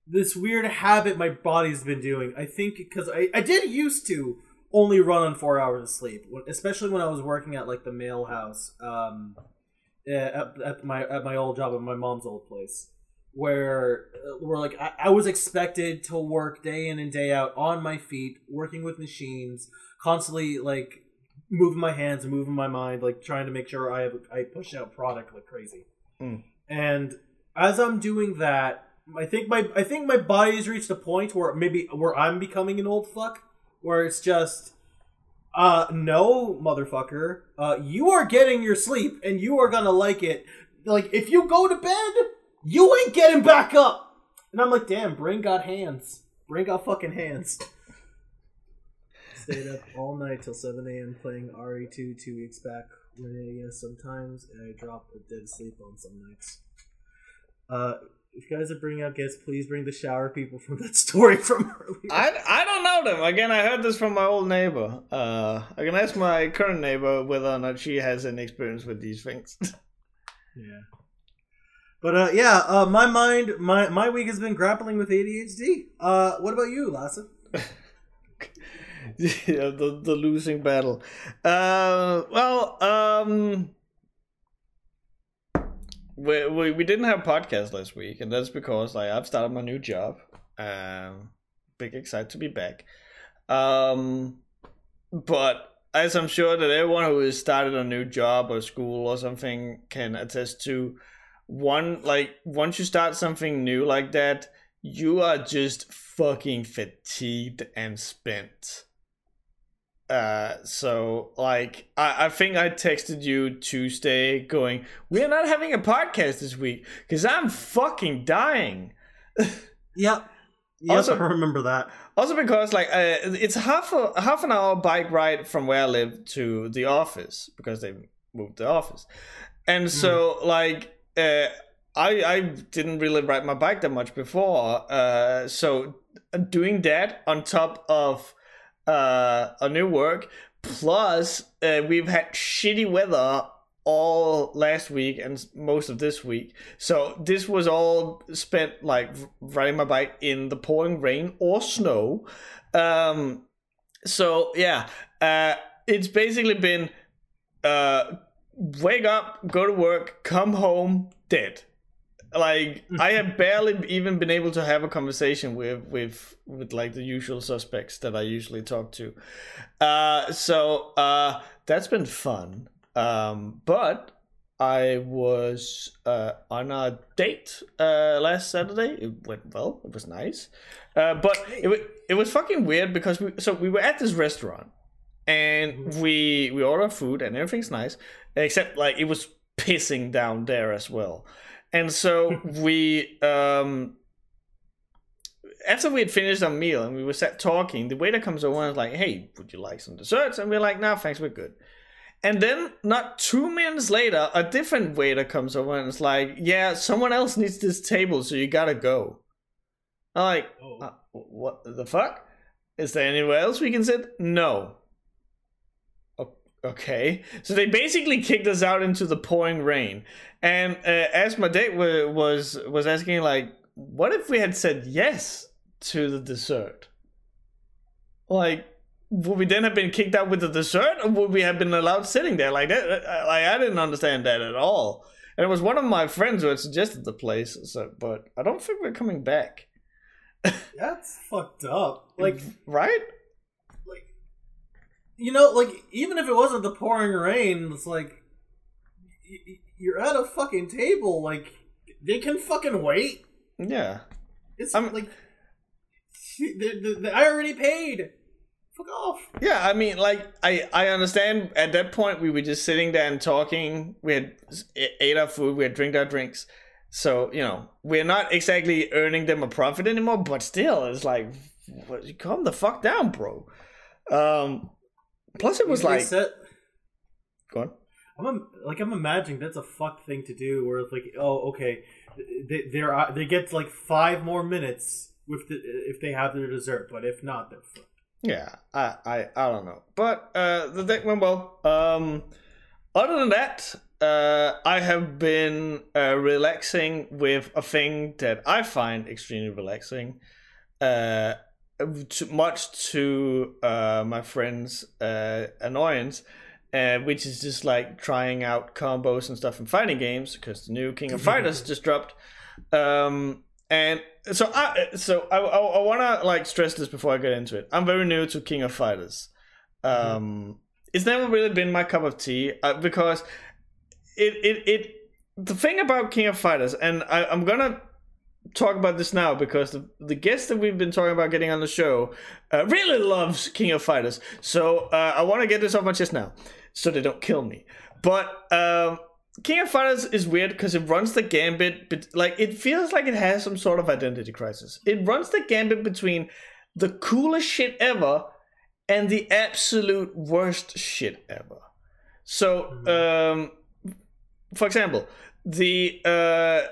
this weird habit my body's been doing. I think because I I did used to only run on four hours of sleep, especially when I was working at like the mail house, um, at, at my at my old job at my mom's old place. Where, uh, where like I, I was expected to work day in and day out on my feet, working with machines, constantly like moving my hands and moving my mind, like trying to make sure I have I push out product like crazy. Mm. And as I'm doing that, I think my I think my body's reached a point where maybe where I'm becoming an old fuck, where it's just uh no motherfucker, uh you are getting your sleep and you are gonna like it. Like if you go to bed, you ain't getting back up. And I'm like, damn, brain got hands. Brain got fucking hands. Stayed up all night till 7 a.m. playing RE2 two weeks back when sometimes, and I drop a dead sleep on some nights. Uh, if you guys are bringing out guests, please bring the shower people from that story from earlier. I, I don't know them. Again, I heard this from my old neighbor. Uh, I can ask my current neighbor whether or not she has any experience with these things. yeah. But uh, yeah, uh, my mind, my my week has been grappling with ADHD. Uh, what about you, Lassa? yeah, the the losing battle. Uh, well, um, we, we we didn't have podcast last week, and that's because like I've started my new job. Um, big excited to be back. Um, but as I'm sure that everyone who has started a new job or school or something can attest to, one like once you start something new like that, you are just fucking fatigued and spent. Uh, so like I, I think I texted you Tuesday going, We're not having a podcast this week because I'm fucking dying. Yep. Yep, Also- I remember that. Also because like uh, it's half a half an hour bike ride from where I live to the office because they moved the office, and so like uh, I I didn't really ride my bike that much before, uh, so doing that on top of uh, a new work plus uh, we've had shitty weather all last week and most of this week. So this was all spent like riding my bike in the pouring rain or snow. Um, so yeah, uh, it's basically been uh, wake up, go to work, come home, dead. Like I have barely even been able to have a conversation with with with like the usual suspects that I usually talk to. Uh, so uh, that's been fun. Um, but I was uh, on a date uh, last Saturday. It went well. It was nice, uh, but it it was fucking weird because we so we were at this restaurant and we we ordered food and everything's nice except like it was pissing down there as well, and so we um after we had finished our meal and we were sat talking, the waiter comes over and is like, "Hey, would you like some desserts?" And we're like, "No, thanks, we're good." And then, not two minutes later, a different waiter comes over and is like, "Yeah, someone else needs this table, so you gotta go." I'm like, Oh. uh, "What the fuck? Is there anywhere else we can sit?" No. Okay, so they basically kicked us out into the pouring rain. And uh, as my date wa- was was asking, like, what if we had said yes to the dessert? Like, would we then have been kicked out with the dessert, or would we have been allowed sitting there like that? Uh, Like, I didn't understand that at all. And it was one of my friends who had suggested the place, so but I don't think we're coming back. That's fucked up. Like, right? You know, like even if it wasn't the pouring rain, it's like you're at a fucking table. Like they can fucking wait. Yeah. It's I'm- like the, the, the, I already paid. Fuck off. Yeah, I mean, like, I I understand. At that point, we were just sitting there and talking. We had ate our food. We had drank our drinks. So you know, we're not exactly earning them a profit anymore. But still, it's like, what, calm the fuck down, bro. Um. Plus, it was They like, said- go on. I'm like I'm imagining that's a fuck thing to do. Where it's like, oh, okay, they they're uh, they get like five more minutes with the if they have their dessert, but if not, they're fucked. Yeah, I, I, I don't know, but uh, the day went well. Um, other than that, uh, I have been uh, relaxing with a thing that I find extremely relaxing. Uh, much to uh, my friend's uh, annoyance, uh, which is just like trying out combos and stuff in fighting games because the new King of Fighters just dropped. Um, and so I so I, I, I want to like stress this before I get into it. I'm very new to King of Fighters. Um, it's never really been my cup of tea uh, because it it it the thing about King of Fighters, and I, I'm gonna talk about this now because the, the guest that we've been talking about getting on the show uh, really loves King of Fighters. So uh, I want to get this off my chest now, so they don't kill me. But um, King of Fighters is weird because it runs the gambit, but like it feels like it has some sort of identity crisis. It runs the gambit between the coolest shit ever and the absolute worst shit ever. So, um, for example, the uh,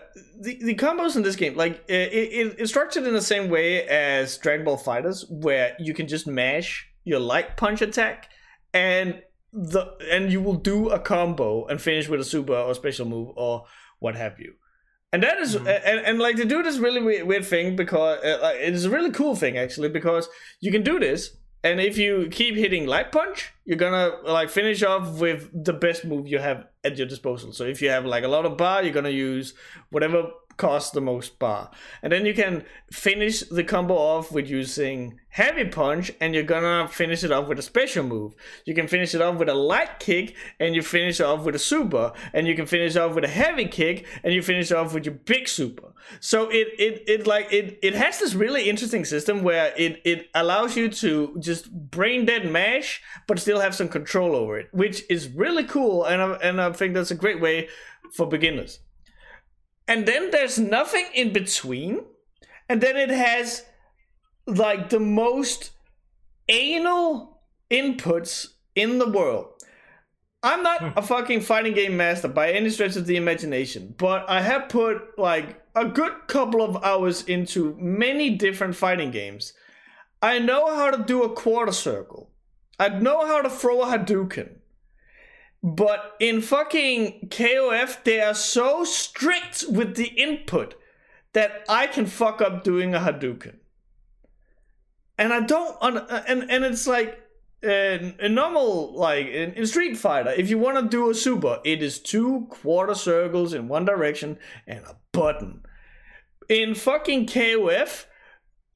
the the combos in this game, like it, it, it's structured in the same way as Dragon Ball FighterZ, where you can just mash your light punch attack, and the and you will do a combo and finish with a super or special move or what have you. And that is- Mhm. and, and like they do this really weird, weird thing because uh, it is a really cool thing actually because you can do this and if you keep hitting light punch you're gonna like finish off with the best move you have at your disposal. So if you have like a lot of bar you're gonna use whatever costs the most bar and then you can finish the combo off with using heavy punch and you're gonna finish it off with a special move. You can finish it off with a light kick and you finish off with a super. And you can finish off with a heavy kick and you finish off with your big super. So it it, it like it it has this really interesting system where it it allows you to just brain dead mash but still have some control over it which is really cool and I, and I think that's a great way for beginners and then there's nothing in between. And then it has like the most anal inputs in the world. I'm not hmm. a fucking fighting game master by any stretch of the imagination but i have put like a good couple of hours into many different fighting games. I know how to do a quarter circle. I know how to throw a hadouken but in fucking KOF, they are so strict with the input that I can fuck up doing a Hadouken. And I don't, and and it's like uh, a normal like in, in Street Fighter. If you want to do a super, it is two quarter circles in one direction and a button. In fucking KOF,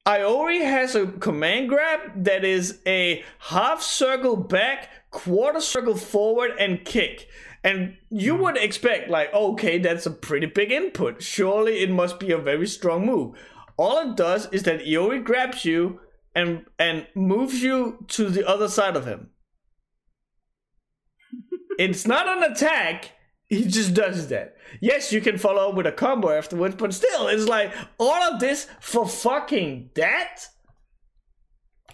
Iori has a command grab that is a half circle back, quarter circle forward, and kick. And you would expect, like, okay, that's a pretty big input. Surely it must be a very strong move. All it does is that Iori grabs you and and moves you to the other side of him. it's not an attack, he just does that. Yes, you can follow up with a combo afterwards, but still, it's like all of this for fucking that.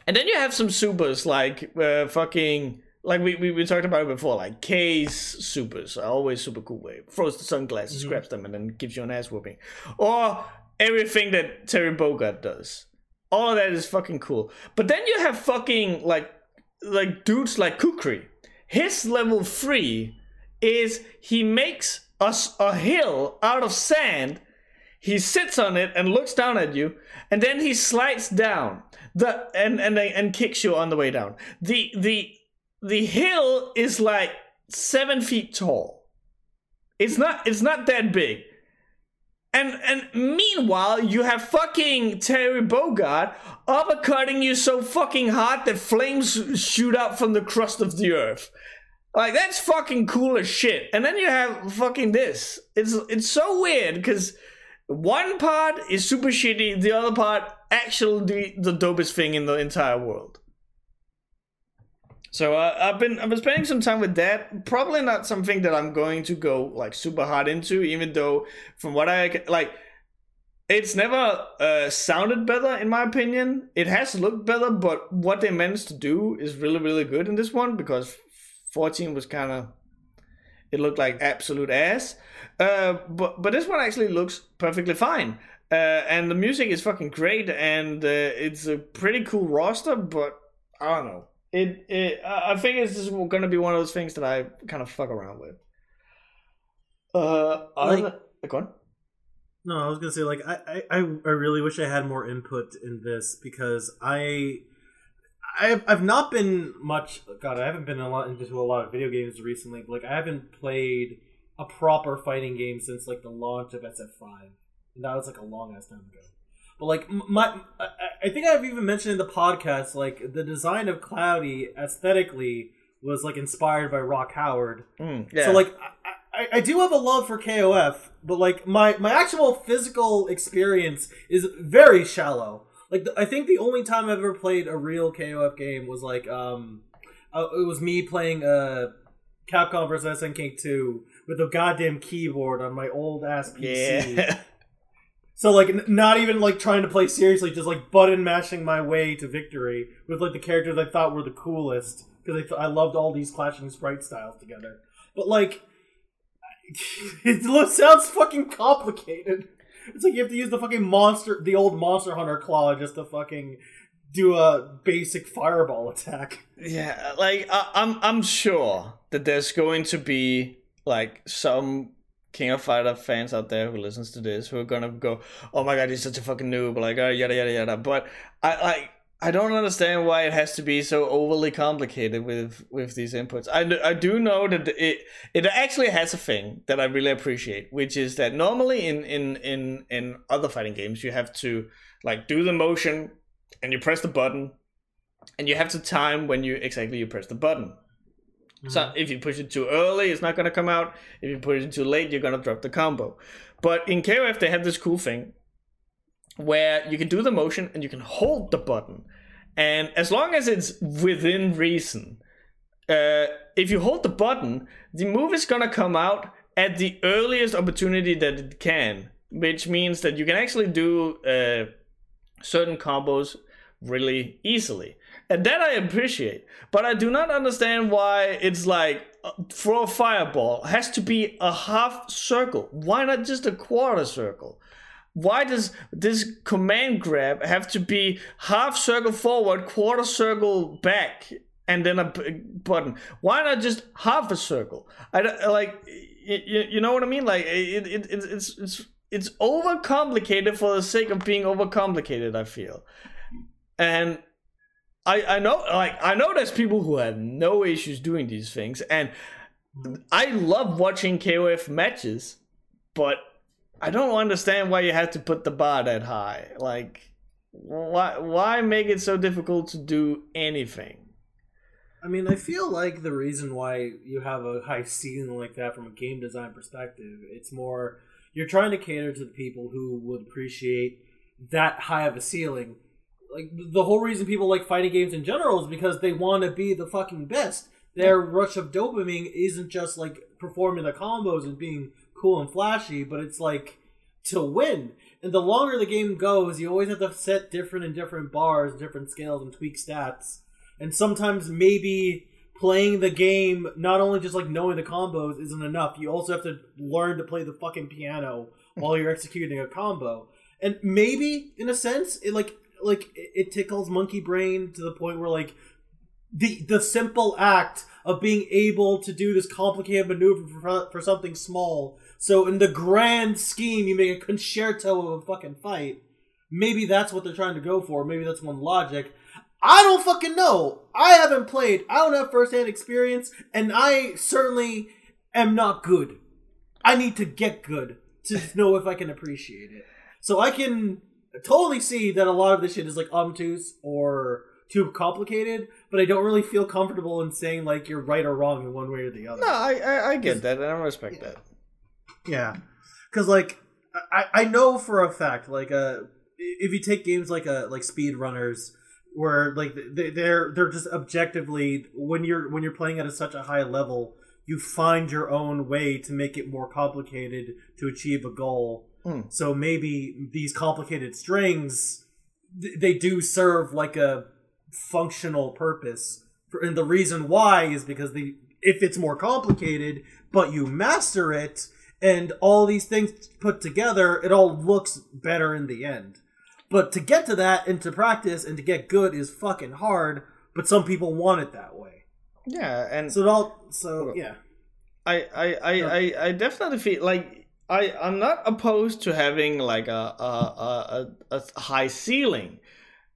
And then you have some supers like uh, fucking like we, we, we talked about it before, like K's supers are always super cool way. Throws the sunglasses, mm-hmm. grabs them, and then gives you an ass whooping. Or everything that Terry Bogard does. All of that is fucking cool. But then you have fucking like like dudes like Kukri. His level three is he makes us a hill out of sand. He sits on it and looks down at you, and then he slides down the and and and kicks you on the way down. The the the hill is like seven feet tall. It's not it's not that big. And and meanwhile, you have fucking Terry Bogard uppercutting you so fucking hard that flames shoot out from the crust of the earth. Like that's fucking cool as shit. And then you have fucking this. It's it's so weird because one part is super shitty, the other part actually the, the dopest thing in the entire world. So uh, I've been I've been spending some time with that. Probably not something that I'm going to go like super hard into, even though from what I like, it's never uh, sounded better in my opinion. It has looked better, but what they managed to do is really really good in this one because 14 was kind of it looked like absolute ass. Uh, but but this one actually looks perfectly fine. Uh, and the music is fucking great, and uh, it's a pretty cool roster. But I don't know. It, it I think it's just gonna be one of those things that I kind of fuck around with. Uh, like, go on. No, I was gonna say like I, I I really wish I had more input in this because I I've, I've not been much. God, I haven't been a lot into a lot of video games recently. But like, I haven't played a proper fighting game since like the launch of SF5, and that was like a long ass time ago. But like, my, I think I've even mentioned in the podcast, like the design of Cloudy aesthetically was like inspired by Rock Howard. Mm, yeah. So like, I, I do have a love for KOF, but like my my actual physical experience is very shallow like the, I think the only time I've ever played a real KOF game was like um uh, it was me playing uh Capcom vs SNK 2 with a goddamn keyboard on my old ass PC. Yeah. so like n- not even like trying to play seriously, just like button mashing my way to victory with like the characters I thought were the coolest because I, th- I loved all these clashing sprite styles together. But like it sounds fucking complicated. It's like you have to use the fucking monster, the old Monster Hunter claw, just to fucking do a basic fireball attack. Yeah, like I, I'm, I'm sure that there's going to be like some King of Fighter fans out there who listens to this who are gonna go, "Oh my god, he's such a fucking noob!" Like, uh, yada yada yada. But I like I don't understand why it has to be so overly complicated with with these inputs. I, I do know that it it actually has a thing that I really appreciate, which is that normally in in in in other fighting games you have to like do the motion and you press the button and you have to time when you exactly you press the button. Mm-hmm. So if you push it too early, it's not gonna come out. If you push it too late, you're gonna drop the combo. But in KOF they have this cool thing where you can do the motion and you can hold the button. And as long as it's within reason, uh, if you hold the button, the move is gonna come out at the earliest opportunity that it can, which means that you can actually do uh, certain combos really easily. And that I appreciate. But I do not understand why it's like uh, for a fireball has to be a half circle. Why not just a quarter circle? Why does this command grab have to be half circle forward, quarter circle back, and then a button? Why not just half a circle? I like, you, you know what I mean? Like it, it it's it's it's overcomplicated for the sake of being overcomplicated. I feel, and I I know like I know there's people who have no issues doing these things, and I love watching KOF matches, but I don't understand why you have to put the bar that high. Like, why why make it so difficult to do anything? I mean, I feel like the reason why you have a high ceiling like that from a game design perspective, it's more you're trying to cater to the people who would appreciate that high of a ceiling. Like the whole reason people like fighting games in general is because they want to be the fucking best. their rush of dopamine isn't just like performing the combos and being cool and flashy, but it's like to win. And the longer the game goes, you always have to set different and different bars, different scales, and tweak stats. And sometimes maybe playing the game, not only just like knowing the combos isn't enough, you also have to learn to play the fucking piano while you're executing a combo. And maybe, in a sense, it like like it tickles monkey brain to the point where like the the simple act of being able to do this complicated maneuver for, for something small. So in the grand scheme, you make a concerto of a fucking fight. Maybe that's what they're trying to go for. Maybe that's one logic. I don't fucking know. I haven't played. I don't have firsthand experience, and I certainly am not good. I need to get good to know if I can appreciate it. So I can totally see that a lot of this shit is like obtuse or too complicated, but I don't really feel comfortable in saying like you're right or wrong in one way or the other. No, I I, I get that and I respect Yeah. that. Yeah, because like I I know for a fact like uh if you take games like uh like speed runners where like they- they're they're just objectively when you're when you're playing at a, such a high level you find your own way to make it more complicated to achieve a goal Hmm. so maybe these complicated strings th- they do serve like a functional purpose. For- and the reason why is because the if it's more complicated but you master it and all these things put together it all looks better in the end. But to get to that and to practice and to get good is fucking hard but some people want it that way. Yeah, and so it all so yeah. I, I, I, I, I definitely feel like I, I'm not opposed to having like a a, a, a, high ceiling,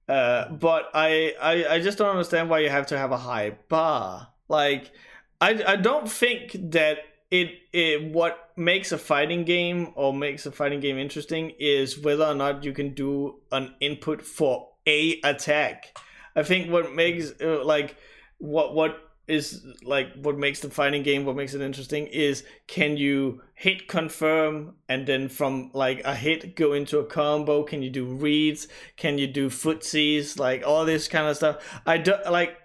uh, but I, I, I just don't understand why you have to have a high bar. Like, I, I don't think that it, it what makes a fighting game or makes a fighting game interesting is whether or not you can do an input for a attack. I think what makes uh, like what what is like what makes the fighting game what makes it interesting is can you hit confirm and then from like a hit go into a combo? Can you do reads? Can you do footsies? Like all this kind of stuff. I do like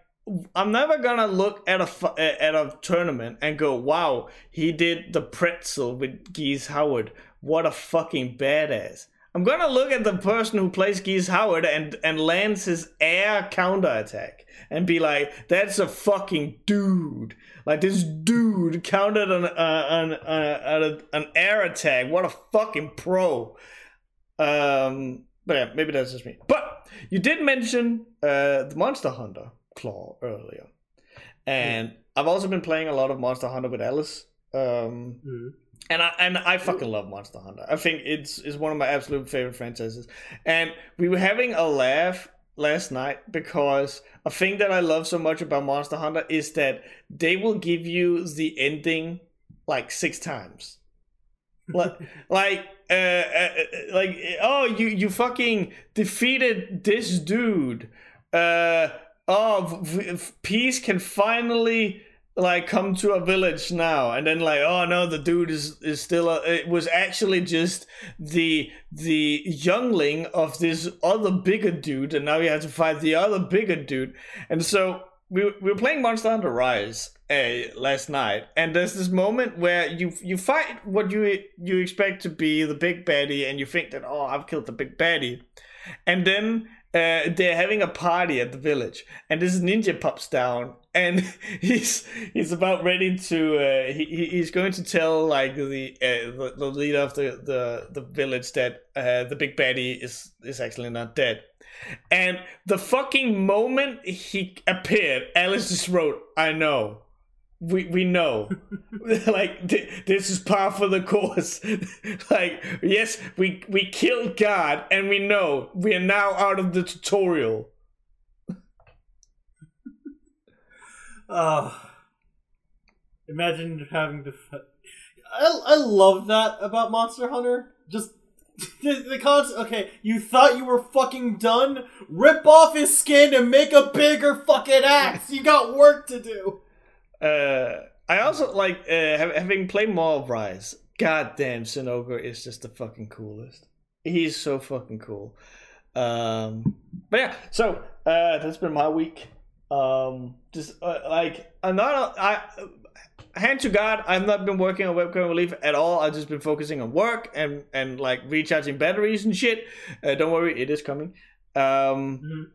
i'm never gonna look at a at a tournament and go wow he did the pretzel with geese howard. What a fucking badass i'm gonna look at the person who plays geese howard and and lands his air counter attack and be like, "That's a fucking dude." Like this dude counted an uh, an uh, an, an air attack. What a fucking pro. Um, but yeah, maybe that's just me. But you did mention uh, the Monster Hunter claw earlier, and I've also been playing a lot of Monster Hunter with Alice. Um, Mhm. And I and I fucking love Monster Hunter. I think it's is one of my absolute favorite franchises. And we were having a laugh last night because a thing that I love so much about Monster Hunter is that they will give you the ending like six times. like like uh, uh, uh, like oh you you fucking defeated this dude. Uh oh v- v- peace can finally like come to a village now and then like oh no the dude is is still a, it was actually just the the youngling of this other bigger dude and now you have to fight the other bigger dude. And so we, we were playing monster hunter rise uh, last night and there's this moment where you you fight what you you expect to be the big baddie and you think that oh i've killed the big baddie. And then uh, they're having a party at the village, and this ninja pops down, and he's he's about ready to uh, he he- he's going to tell like the uh, the, the leader of the, the the village that uh, the big baddie is is actually not dead. And the fucking moment he appeared, Alice just wrote, "I know." We, we know like th- this is par for the course like yes we we killed god and we know we are now out of the tutorial Uh, imagine having to. F- I I love that about Monster Hunter. Just the, the concept. Okay, you thought you were fucking done. Rip off his skin and make a bigger fucking axe. You got work to do. uh i also like uh having played more of rise god damn Zinogre is just the fucking coolest he's so fucking cool um but yeah so uh that's been my week Um, just uh, like I'm not. I hand to God, I've not been working on webcam relief at all. I've just been focusing on work and and like recharging batteries and shit. Uh, don't worry, it is coming. Um, Mhm.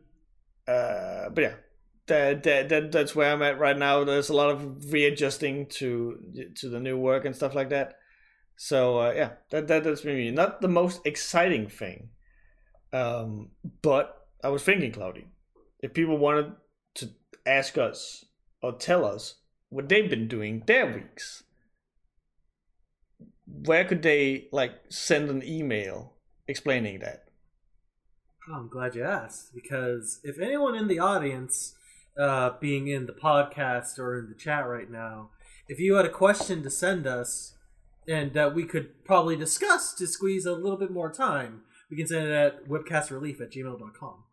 uh, but yeah, that, that that that's where I'm at right now. There's a lot of readjusting to to the new work and stuff like that. So uh, yeah, that that that's maybe not the most exciting thing. Um, but I was thinking, Cloudy, if people wanted ask us or tell us what they've been doing their weeks, where could they like send an email explaining that? Oh, I'm glad you asked because if anyone in the audience, uh, being in the podcast or in the chat right now, if you had a question to send us and that we could probably discuss to squeeze a little bit more time, we can send it at webcastrelief at gmail.com.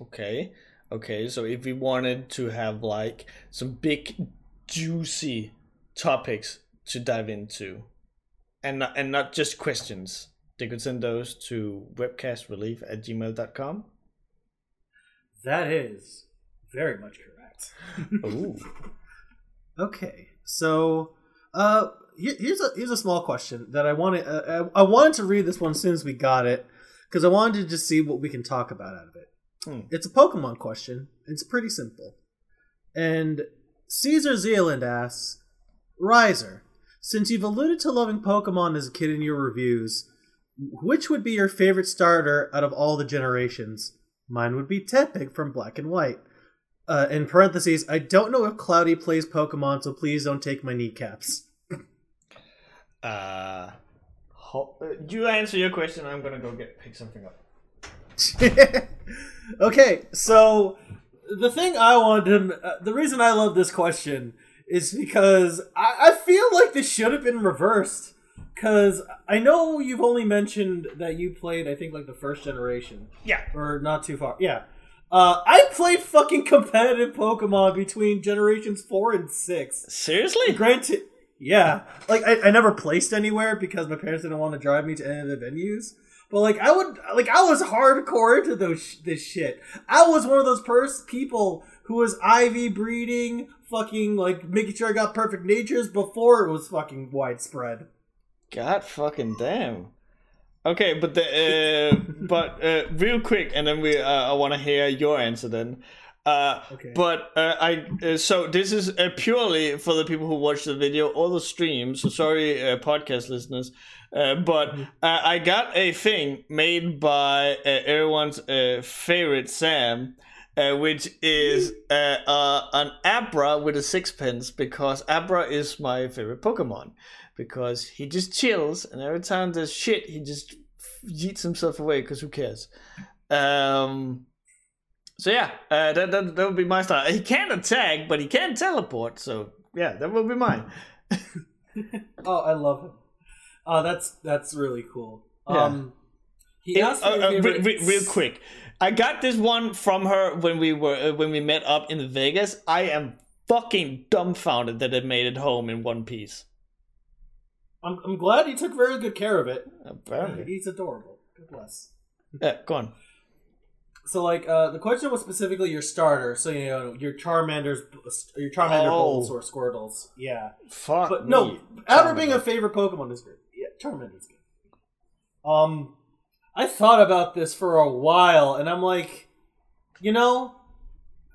Okay. Okay, so if we wanted to have like some big juicy topics to dive into and not, and not just questions, they could send those to webcastrelief at gmail.com. That is very much correct. Ooh. Okay, so uh, here's a here's a small question that I wanted. Uh, I I wanted to read this one as soon as we got it because I wanted to just see what we can talk about out of it. Hmm. It's a Pokemon question. It's pretty simple, and Caesar Zealand asks, Riser, since you've alluded to loving Pokemon as a kid in your reviews, which would be your favorite starter out of all the generations? Mine would be Tepig from Black and White. Uh, in parentheses, I don't know if Cloudy plays Pokemon, so please don't take my kneecaps. Uh, ho- uh, you answer your question. I'm gonna go get pick something up. okay, so the thing I wanted to, uh, the reason I love this question is because I, I feel like this should have been reversed. Because I know you've only mentioned that you played, I think, like the first generation, Yeah. or not too far. Yeah. Uh, I played fucking competitive Pokemon between generations four and six. Seriously? Granted, yeah, like I, I never placed anywhere because my parents didn't want to drive me to any of the venues. But like I would, like I was hardcore into those sh- this shit. I was one of those pers- people who was IV breeding, fucking like making sure I got perfect natures before it was fucking widespread. God fucking damn. Okay, but the uh, but uh, real quick, and then we uh, I want to hear your answer then. Uh, Okay. But uh, I uh, so this is uh, purely for the people who watch the video or the stream. So sorry, uh, podcast listeners. Uh, but uh, I got a thing made by uh, everyone's uh, favorite Sam, uh, which is uh, uh, an Abra with a sixpence because Abra is my favorite Pokemon because he just chills and every time there's shit he just yeets himself away because who cares. Um, so yeah, uh, that, that that would be my style. He can't attack, but he can teleport. So yeah, that would be mine. Oh, I love him. Oh, that's that's really cool. Yeah. Um, he It- asked uh, uh, if re- re- real quick, I got this one from her when we were uh, when we met up in Vegas. I am fucking dumbfounded that it made it home in one piece. I'm, I'm glad he took very good care of it. Apparently, He's adorable. God bless. yeah. Go on. So, like, uh, the question was specifically your starter. So, you know, your Charmander's, your Charmander Oh. Or Squirtles. Yeah. Fuck. But me. no, Charmander. being a favorite Pokemon is good. Good. Um, I thought about this for a while, and I'm like, you know,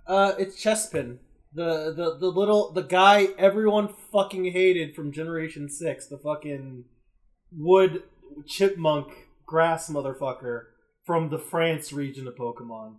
uh, it's Chespin. The, the the little the guy everyone fucking hated from Generation Six, the fucking wood chipmunk grass motherfucker from the France region of Pokemon.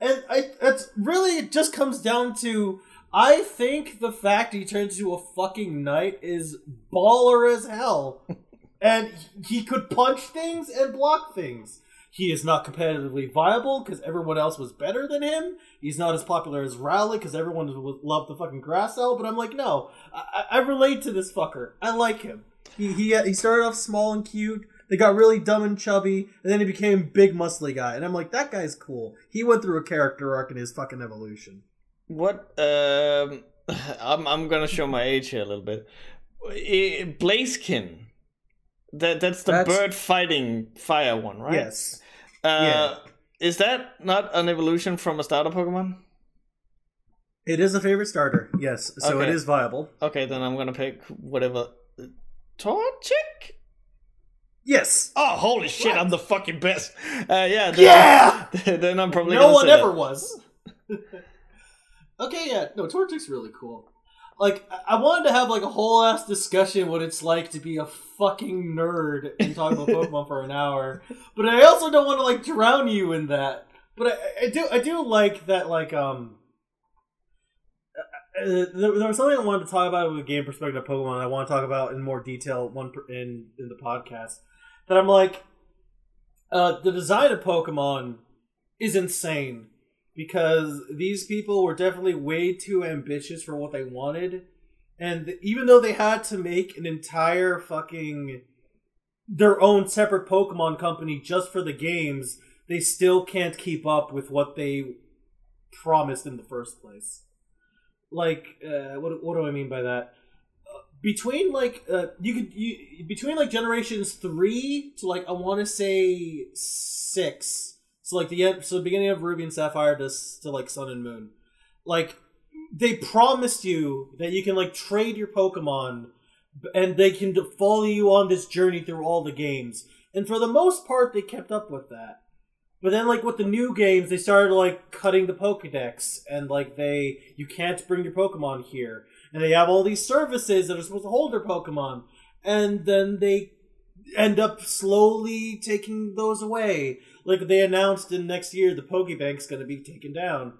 And I it's really it just comes down to I think the fact he turns into a fucking knight is baller as hell. and he could punch things and block things. He is not competitively viable because everyone else was better than him. He's not as popular as Rowlet because everyone loved the fucking grass owl. But I'm like, no, I, I relate to this fucker. I like him. He, he he started off small and cute. They got really dumb and chubby, and then he became big muscly guy. And I'm like, that guy's cool. He went through a character arc in his fucking evolution. What? Um, I'm I'm gonna show my age here a little bit. Blaziken. That that's the That's- bird fighting fire one, right? Yes. Uh, Yeah. Is that not an evolution from a starter Pokemon? It is a favorite starter, yes. So Okay. it is viable. Okay, then I'm gonna pick whatever. Torchic? Yes. Oh, holy shit! Right. I'm the fucking best. Uh, yeah. Then, Yeah. then I'm probably no gonna one say ever that. was. okay, yeah, no, Torchic's really cool. Like, I- I wanted to have like a whole ass discussion what it's like to be a fucking nerd and talk about Pokemon for an hour, but I also don't want to like drown you in that. But I, I do, I do like that. Like, um, uh, there, there was something I wanted to talk about with a game perspective of Pokemon. I want to talk about in more detail one in in the podcast. That I'm like, uh, the design of Pokemon is insane because these people were definitely way too ambitious for what they wanted, and even though they had to make an entire fucking their own separate Pokemon company just for the games, they still can't keep up with what they promised in the first place. Like, uh, what what do I mean by that? Uh, Between like uh, you could you between like generations three to like I want to say six, so like the so the beginning of Ruby and Sapphire to to like Sun and Moon, like they promised you that you can like trade your Pokemon and they can follow you on this journey through all the games. And for the most part, they kept up with that. But then, like with the new games, they started like cutting the Pokedex, and like they you can't bring your Pokemon here, and they have all these services that are supposed to hold their Pokemon, and then they end up slowly taking those away. Like they announced in next year, the Pokebank's going to be taken down.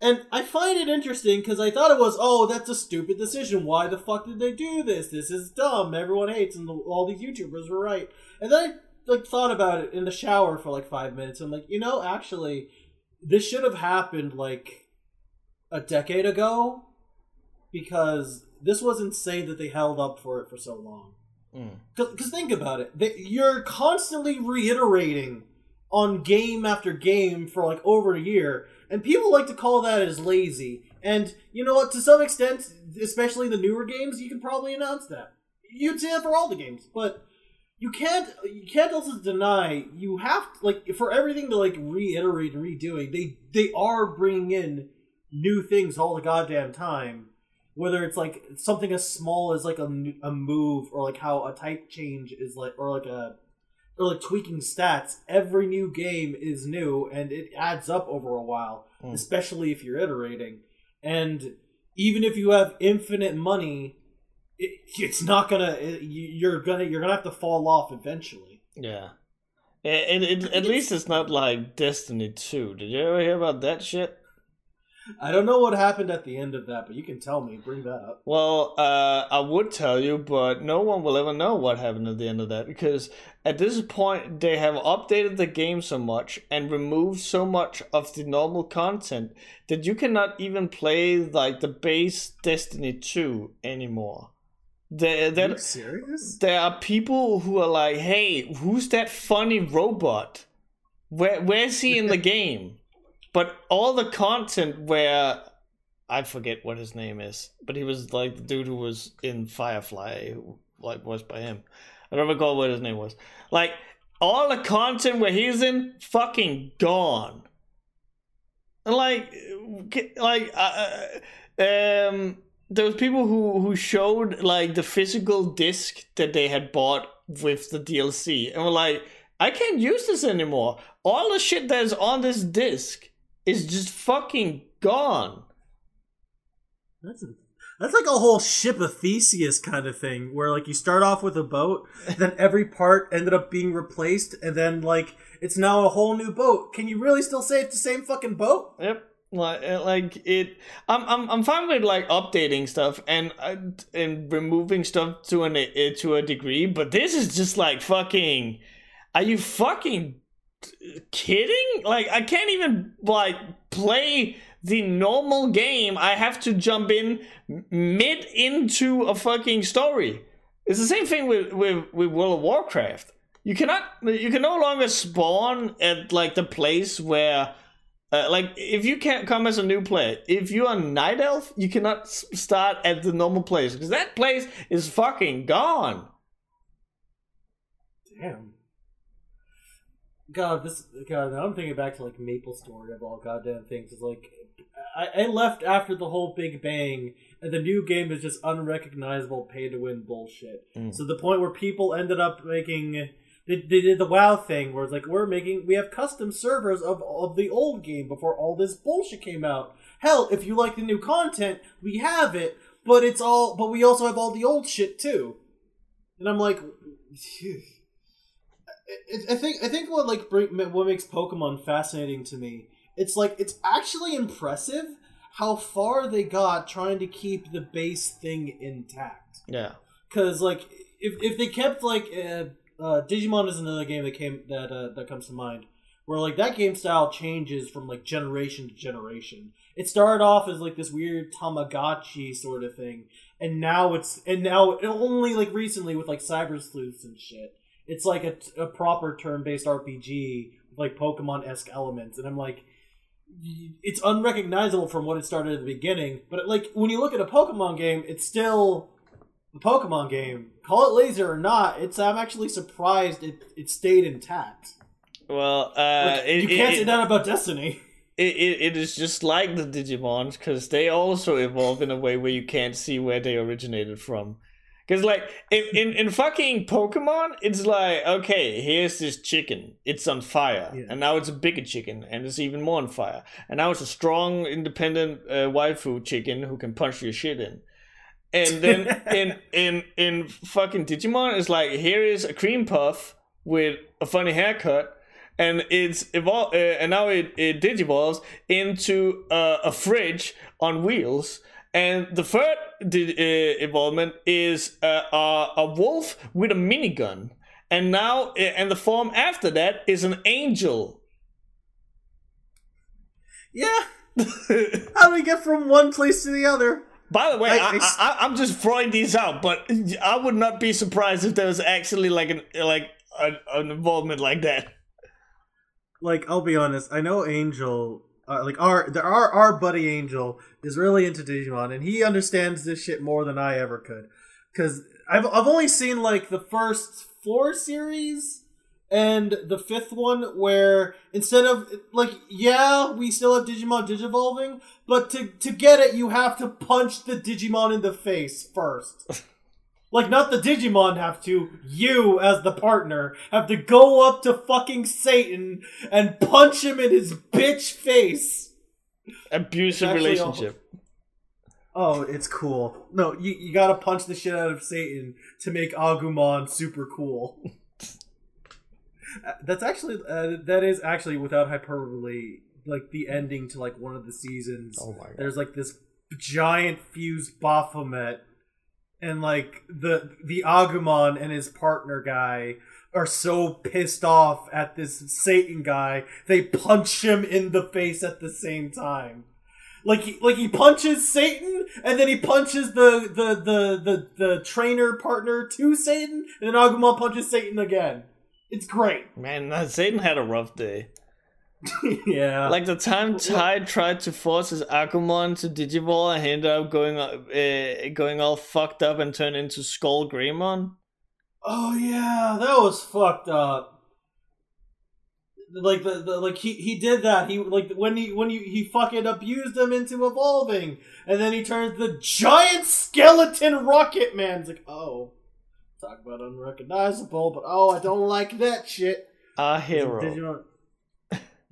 And I find it interesting because I thought it was, oh, that's a stupid decision. Why the fuck did they do this? This is dumb. Everyone hates, and the, all these YouTubers were right. And then I like thought about it in the shower for like five minutes. I'm like, you know, actually, this should have happened like a decade ago because this was insane that they held up for it for so long. Mm. Because think about it, they, you're constantly reiterating on game after game for like over a year, and people like to call that as lazy. And you know what? To some extent, especially the newer games, you can probably announce that. You'd say that for all the games, but you can't. You can't also deny you have to, like for everything to like reiterate and redoing. They they are bringing in new things all the goddamn time whether it's like something as small as like a, a move or like how a type change is like or like a or like tweaking stats every new game is new and it adds up over a while Mm. especially if you're iterating and even if you have infinite money it, it's not gonna it, you- you're gonna you're gonna have to fall off eventually Yeah. And, and it, at least it's not like Destiny 2. Did you ever hear about that shit? I don't know what happened at the end of that but you can tell me bring that up Well, uh, I would tell you, but no one will ever know what happened at the end of that because at this point they have updated the game so much and removed so much of the normal content that you cannot even play like the base Destiny 2 anymore. There, are you serious there are people who are like, "Hey, who's that funny robot? Where where's he in the game?" But all the content where I forget what his name is, but he was like the dude who was in Firefly, like was by him. I don't recall what his name was. Like all the content where he's in, fucking gone. And like, like, uh, uh, um, there was people who who showed like the physical disc that they had bought with the DLC, and were like, I can't use this anymore. All the shit that's on this disc is just fucking gone. That's a, that's like a whole ship of Theseus kind of thing, where like you start off with a boat, then every part ended up being replaced, and then like it's now a whole new boat. Can you really still say it's the same fucking boat? Yep. Like, uh, like it, I'm, I'm, I'm fine with like updating stuff and uh, and removing stuff to an uh, to a degree, but this is just like fucking. Are you fucking kidding? Like, I can't even like play the normal game. I have to jump in mid into a fucking story. It's the same thing with with with World of Warcraft. You cannot, you can no longer spawn at like the place where. Uh, like if you can't come as a new player, if you're a night elf, you cannot start at the normal place because that place is fucking gone. Damn. God, this God. Now I'm thinking back to like Maple Story of all goddamn things. It's like I, I left after the whole Big Bang, and the new game is just unrecognizable pay to win bullshit. Mm. So the point where people ended up making they, they did the WoW thing, where it's like we're making we have custom servers of of the old game before all this bullshit came out. Hell, if you like the new content, we have it, but it's all but we also have all the old shit too. And I'm like, I, I think I think what like bring, what makes Pokemon fascinating to me, it's like it's actually impressive how far they got trying to keep the base thing intact. Yeah. Because like if if they kept like uh, uh, Digimon is another game that came that uh, that comes to mind where like that game style changes from like generation to generation. It started off as like this weird Tamagotchi sort of thing, and now it's and now only like recently with like Cyber Sleuths and shit. It's like a, a proper turn based RPG with like Pokemon esque elements, and I'm like, it's unrecognizable from what it started at the beginning. But like when you look at a Pokemon game, it's still a Pokemon game. Call it laser or not, it's I'm actually surprised it it stayed intact. Well, uh, Like, it, you can't it, say that about Destiny. it, it, it is just like the Digimons because they also evolve in a way where you can't see where they originated from. Because like in, in in fucking Pokemon, it's like okay, here's this chicken, it's on fire, Yeah. and now it's a bigger chicken, and it's even more on fire, and now it's a strong, independent uh, waifu chicken who can punch your shit in. And then in in in fucking Digimon, it's like here is a cream puff with a funny haircut, and it's evol- uh, and now it, it digivolves into uh, a fridge on wheels. And the third di- uh, evolvement is uh, a, a wolf with a minigun. And now, uh, and the form after that is an angel. Yeah. How do we get from one place to the other? By the way, I'm just throwing these out, but I would not be surprised if there was actually like an like an, an involvement like that. Like, I'll be honest. I know Angel, uh, like our there our our buddy Angel is really into Digimon, and he understands this shit more than I ever could. Because I've I've only seen like the first four series and the fifth one, where instead of like yeah, we still have Digimon digivolving, but to to get it, you have to punch the Digimon in the face first. Like, not the Digimon have to, you as the partner have to go up to fucking Satan and punch him in his bitch face. Abusive relationship. Oh, it's cool. No, you, you gotta punch the shit out of Satan to make Agumon super cool. That's actually, uh, that is actually without hyperbole, like the ending to like one of the seasons. Oh my god. There's like this giant fused Baphomet, and like the the Agumon and his partner guy are so pissed off at this Satan guy, they punch him in the face at the same time. Like he, like he punches Satan, and then he punches the the the the, the trainer partner to Satan, and then Agumon punches Satan again. It's great. Man, uh, Satan had a rough day. yeah. Like the time Tai tried to force his Agumon to Digivolve and he ended up going uh, going all fucked up and turned into Skull Greymon. Oh yeah, that was fucked up. Like the, the like he he did that. He like when he when he he fucking abused him into evolving, and then he turns the giant skeleton rocket man. It's like oh, talk about unrecognizable, but oh I don't like that shit. Our hero.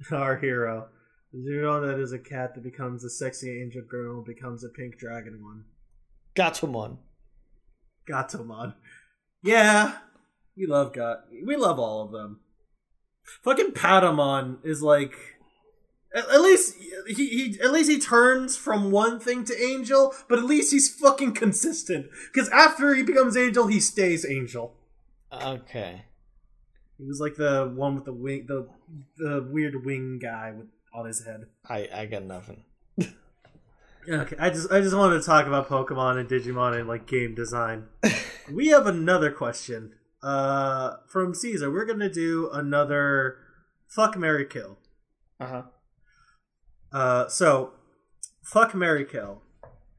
Our hero. Did you know that is a cat that becomes a sexy angel girl, becomes a pink dragon one? Gatomon. Gatomon. Yeah, we love Gat. We love all of them. Fucking Patamon is like, at, at least he, he at least he turns from one thing to Angel, but at least he's fucking consistent. Because after he becomes Angel, he stays Angel. Okay. He was like the one with the wing, the the weird wing guy with on his head. I I got nothing. Okay, I just I just wanted to talk about Pokemon and Digimon and like game design. we have another question uh from Caesar. We're gonna do another fuck Mary Kill. Uh-huh. Uh so fuck Mary Kill.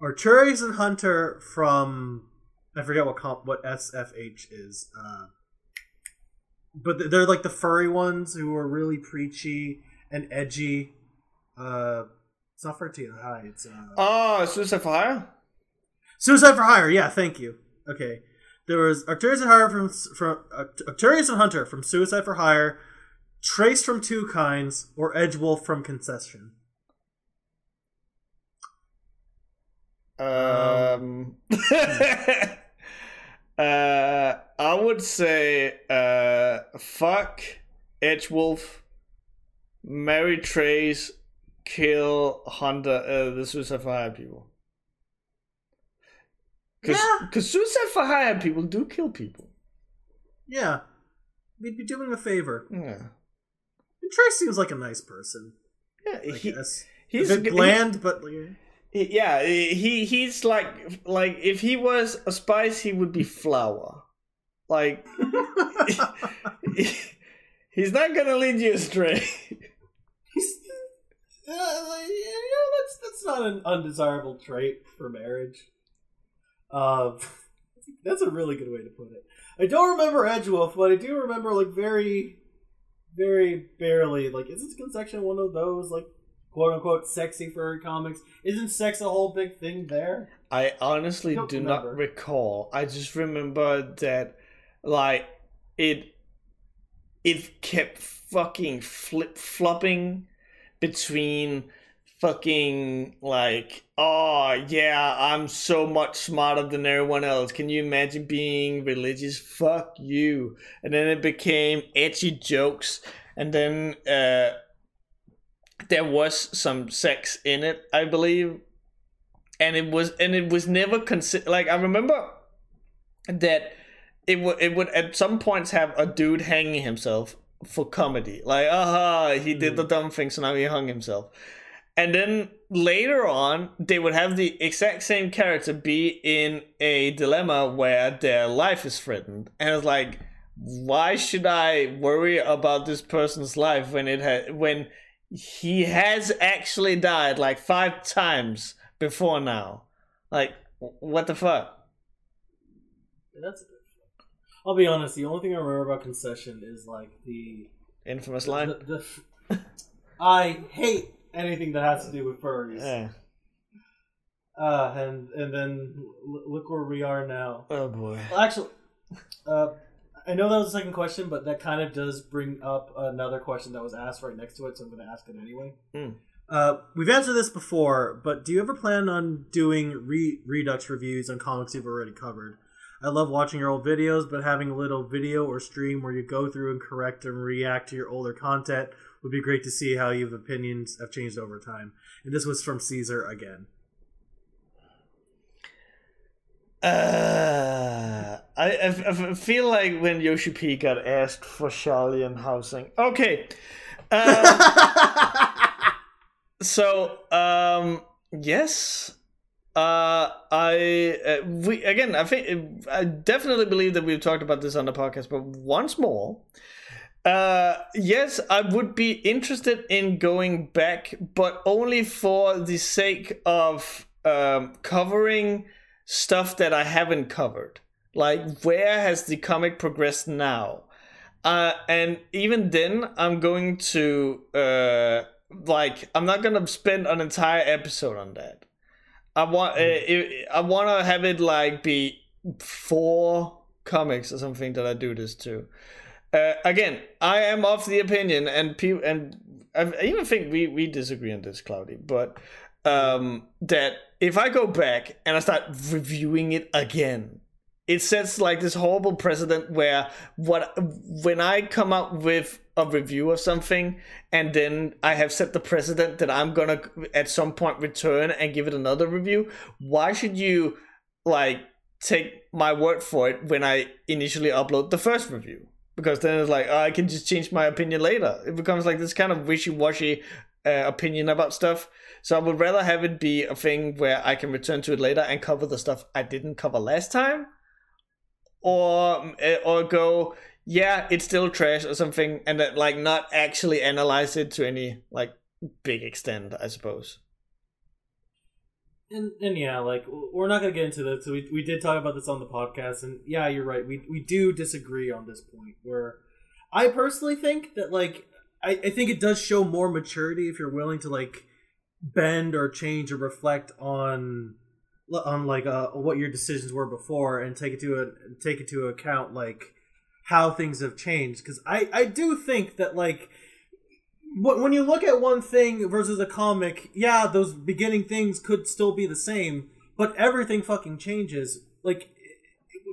Arcturus and Hunter from I forget what comp what SFH is. Uh but they're like the furry ones who are really preachy and edgy. Uh It's not for to get high. It's uh, Oh, Suicide for Hire. Suicide for Hire. Yeah, thank you. Okay, there was Arcturus and Hire from from Arcturus and Hunter from Suicide for Hire, Trace from Twokinds, or Edgewolf from Concession. Um, uh, I would say uh, fuck Edgewolf, marry Trace, kill Hunter, uh, the Suicide for Hire people. Because Yeah. Suicide for Hire people do kill people. Yeah, we'd be doing a favor. Yeah. And Trace seems like a nice person. Yeah, I he, guess he's a bit he- bland, but like, yeah, he he's like like if he was a spice, he would be flour. Like he's not gonna lead you astray. He's, uh, like, you know, that's that's not an undesirable trait for marriage. Um, that's a really good way to put it. I don't remember Edgewolf, but I do remember like very, very barely. Like, isn't Concession one of those like quote unquote sexy furry comics? Isn't sex a whole big thing there? I honestly Don't not recall. I just remember that like it it kept fucking flip flopping between fucking like oh yeah i'm so much smarter than everyone else can you imagine being religious fuck you and then it became edgy jokes and then uh there was some sex in it i believe. And it was and it was never considered like i remember that it would it would at some points have a dude hanging himself for comedy. Like aha he did hmm. the dumb thing so now he hung himself. And then later on they would have the exact same character be in a dilemma where their life is threatened. And it's like why should i worry about this person's life when it ha- when he has actually died like five times before now like what the fuck That's a good. I'll be honest. The only thing I remember about Concession is like the infamous line The, the, I hate anything that has to do with furries. yeah. Uh, and and then look where we are now. oh boy Well, actually, uh, I know that was the second question, but that kind of does bring up another question that was asked right next to it, so I'm going to ask it anyway. Hmm. Uh, we've answered this before, but do you ever plan on doing re- Redux reviews on comics you've already covered? I love watching your old videos, but having a little video or stream where you go through and correct and react to your older content would be great to see how your opinions have changed over time. And this was from Caesar again. Uh, I, I, I feel like when Yoshi P got asked for Charlie and housing. Okay. Um, so, um, yes. Uh, I uh, we again. I think I definitely believe that we've talked about this on the podcast, but once more, uh, yes, I would be interested in going back, but only for the sake of um, covering stuff that I haven't covered. Like, where has the comic progressed now? Uh, and even then, I'm going to uh, like I'm not gonna spend an entire episode on that. I want uh, I want to have it like be four comics or something that I do this to. Uh, again, I am of the opinion, and people, and I even think we we disagree on this, Cloudy, but um, that if I go back and I start reviewing it again, it sets like this horrible precedent where what when I come up with a review of something and then I have set the precedent that I'm gonna at some point return and give it another review, why should you like take my word for it when I initially upload the first review? Because then it's like oh, I can just change my opinion later. It becomes like this kind of wishy-washy uh, opinion about stuff. So I would rather have it be a thing where I can return to it later and cover the stuff I didn't cover last time, or uh, or go yeah it's still trash or something, and then like not actually analyze it to any like big extent. I suppose. And, and yeah, like we're not gonna get into this. We we did talk about this on the podcast, and yeah, you're right. We we do disagree on this point. Where I personally think that like I, I think it does show more maturity if you're willing to like bend or change or reflect on on like uh, what your decisions were before and take it to a, take it to account like how things have changed because I I do think that like when you look at one thing versus a comic, yeah, those beginning things could still be the same, but everything fucking changes. Like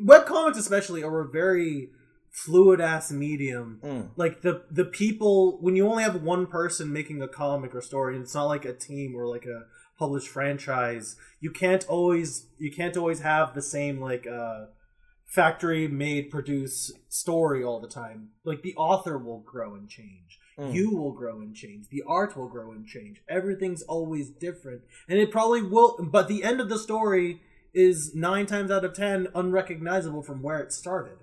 web comics especially are a very fluid ass medium. Mm. Like the the people when you only have one person making a comic or story, and it's not like a team or like a published franchise, you can't always you can't always have the same like uh factory made produce story all the time. Like the author will grow and change. Mm. You will grow and change. The art will grow and change. Everything's always different. And it probably will but the end of the story is 9 times out of 10 unrecognizable from where it started.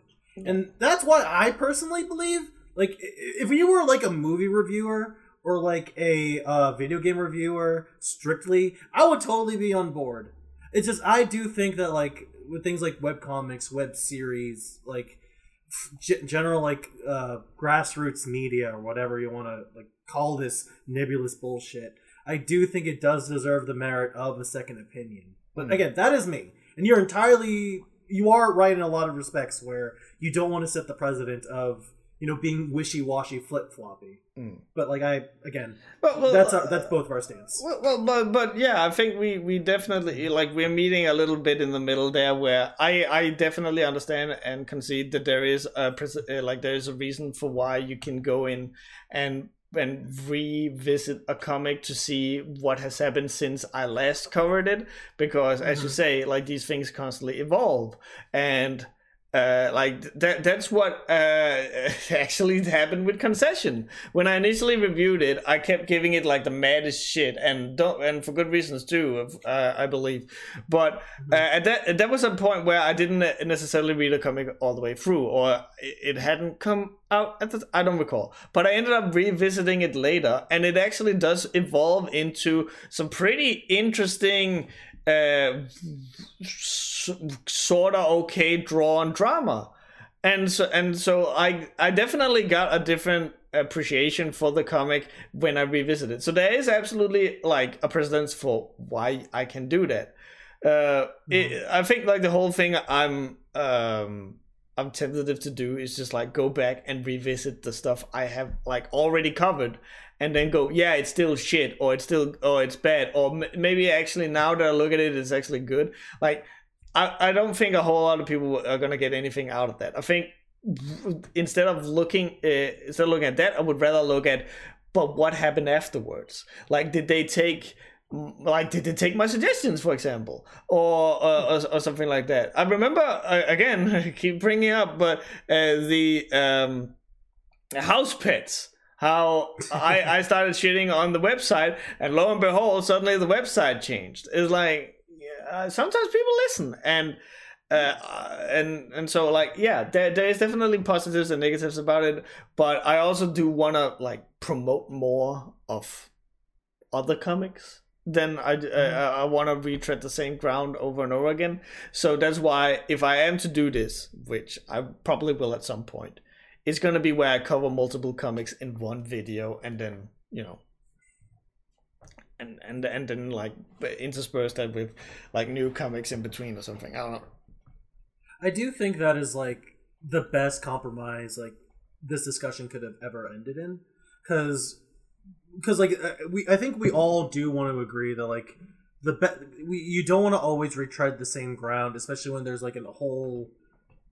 And that's why I personally believe like if you were like a movie reviewer or like a uh, video game reviewer strictly, I would totally be on board. It's just I do think that like with things like web comics, web series, like g- general like uh, grassroots media or whatever you want to like call this nebulous bullshit, I do think it does deserve the merit of a second opinion. But Hmm. again, that is me, and you're entirely you are right in a lot of respects where you don't want to set the precedent of you know being wishy washy flip floppy. Mm. But like I again, Well, well, that's our, uh, that's both of our stance. Well, well, but but yeah, I think we we definitely like we're meeting a little bit in the middle there, where I I definitely understand and concede that there is a uh, like there is a reason for why you can go in and and revisit a comic to see what has happened since I last covered it, because as you Mhm. say, like these things constantly evolve and. Uh, like that that's what uh, actually happened with concession. When i initially reviewed it i kept giving it like the maddest shit and don't and for good reasons too uh, i believe. But uh, at that that was a point where i didn't necessarily read a comic all the way through or it it hadn't come out at the i don't recall. But i ended up revisiting it later and it actually does evolve into some pretty interesting uh, sort of okay drawn drama. And so and so i i definitely got a different appreciation for the comic when i revisit it. So there is absolutely like a precedence for why i can do that. Uh it, i think like the whole thing i'm um i'm tentative to do is just like go back and revisit the stuff i have like already covered and then go yeah it's still shit or it's still or it's bad or maybe actually now that i look at it it's actually good like I, I don't think a whole lot of people are going to get anything out of that. I think instead of looking uh, instead of looking at that, I would rather look at but what happened afterwards. Like, did they take like did they take my suggestions, for example, or uh, or, or something like that? I remember uh, again, I keep bringing up, but uh, the um, house pets. How I, I started shitting on the website and lo and behold suddenly the website changed. It's like yeah, sometimes people listen and uh, and and so like yeah there, there is definitely positives and negatives about it but i also do want to like promote more of other comics then i uh, i want to retread the same ground over and over again so that's why if i am to do this which i probably will at some point it's going to be where I cover multiple comics in one video and then, you know, and and and then like intersperse that with like new comics in between or something. I don't know. I do think that is like the best compromise like this discussion could have ever ended in cuz cuz like uh, we I think we all do want to agree that like the be- we you don't want to always retread the same ground especially when there's like a whole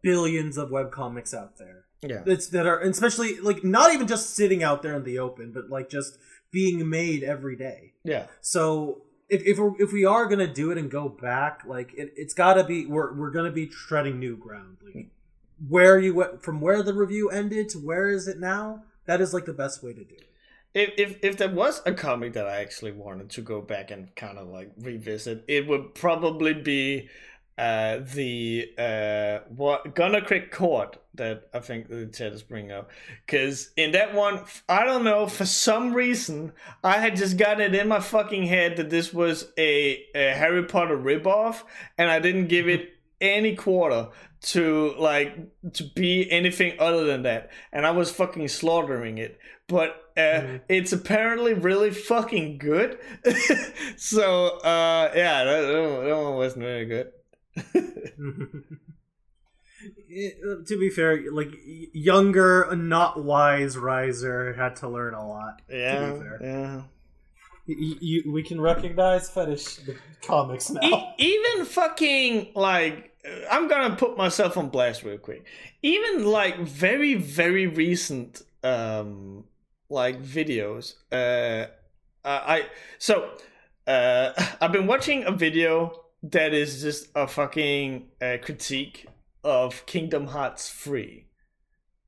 billions of web comics out there Yeah. that's that are especially like not even just sitting out there in the open but like just being made every day Yeah. so if if, we're, if we are gonna do it and go back, like it, it's got to be we're we're gonna be treading new ground. Like where you went from where the review ended to where is it now? That is like the best way to do it. If, if if there was a comic that I actually wanted to go back and kind of like revisit, it would probably be uh the uh what Gunnerkrigg Court that I think chat is bringing up because in that one I don't know for some reason I had just got it in my fucking head that this was a, a Harry Potter ripoff and I didn't give it any quarter to like to be anything other than that, and I was fucking slaughtering it. But uh, it's apparently really fucking good. so uh, yeah, that, that one- wasn't very good. It- to be fair, like y- younger, not wise riser had to learn a lot. yeah, fair. yeah. You, you, we can recognize fetish the comics now. E- even fucking like I'm gonna put myself on blast real quick. Even like very very recent um like videos. Uh, I I- so uh I've been watching a video that is just a fucking uh, critique of Kingdom Hearts 3.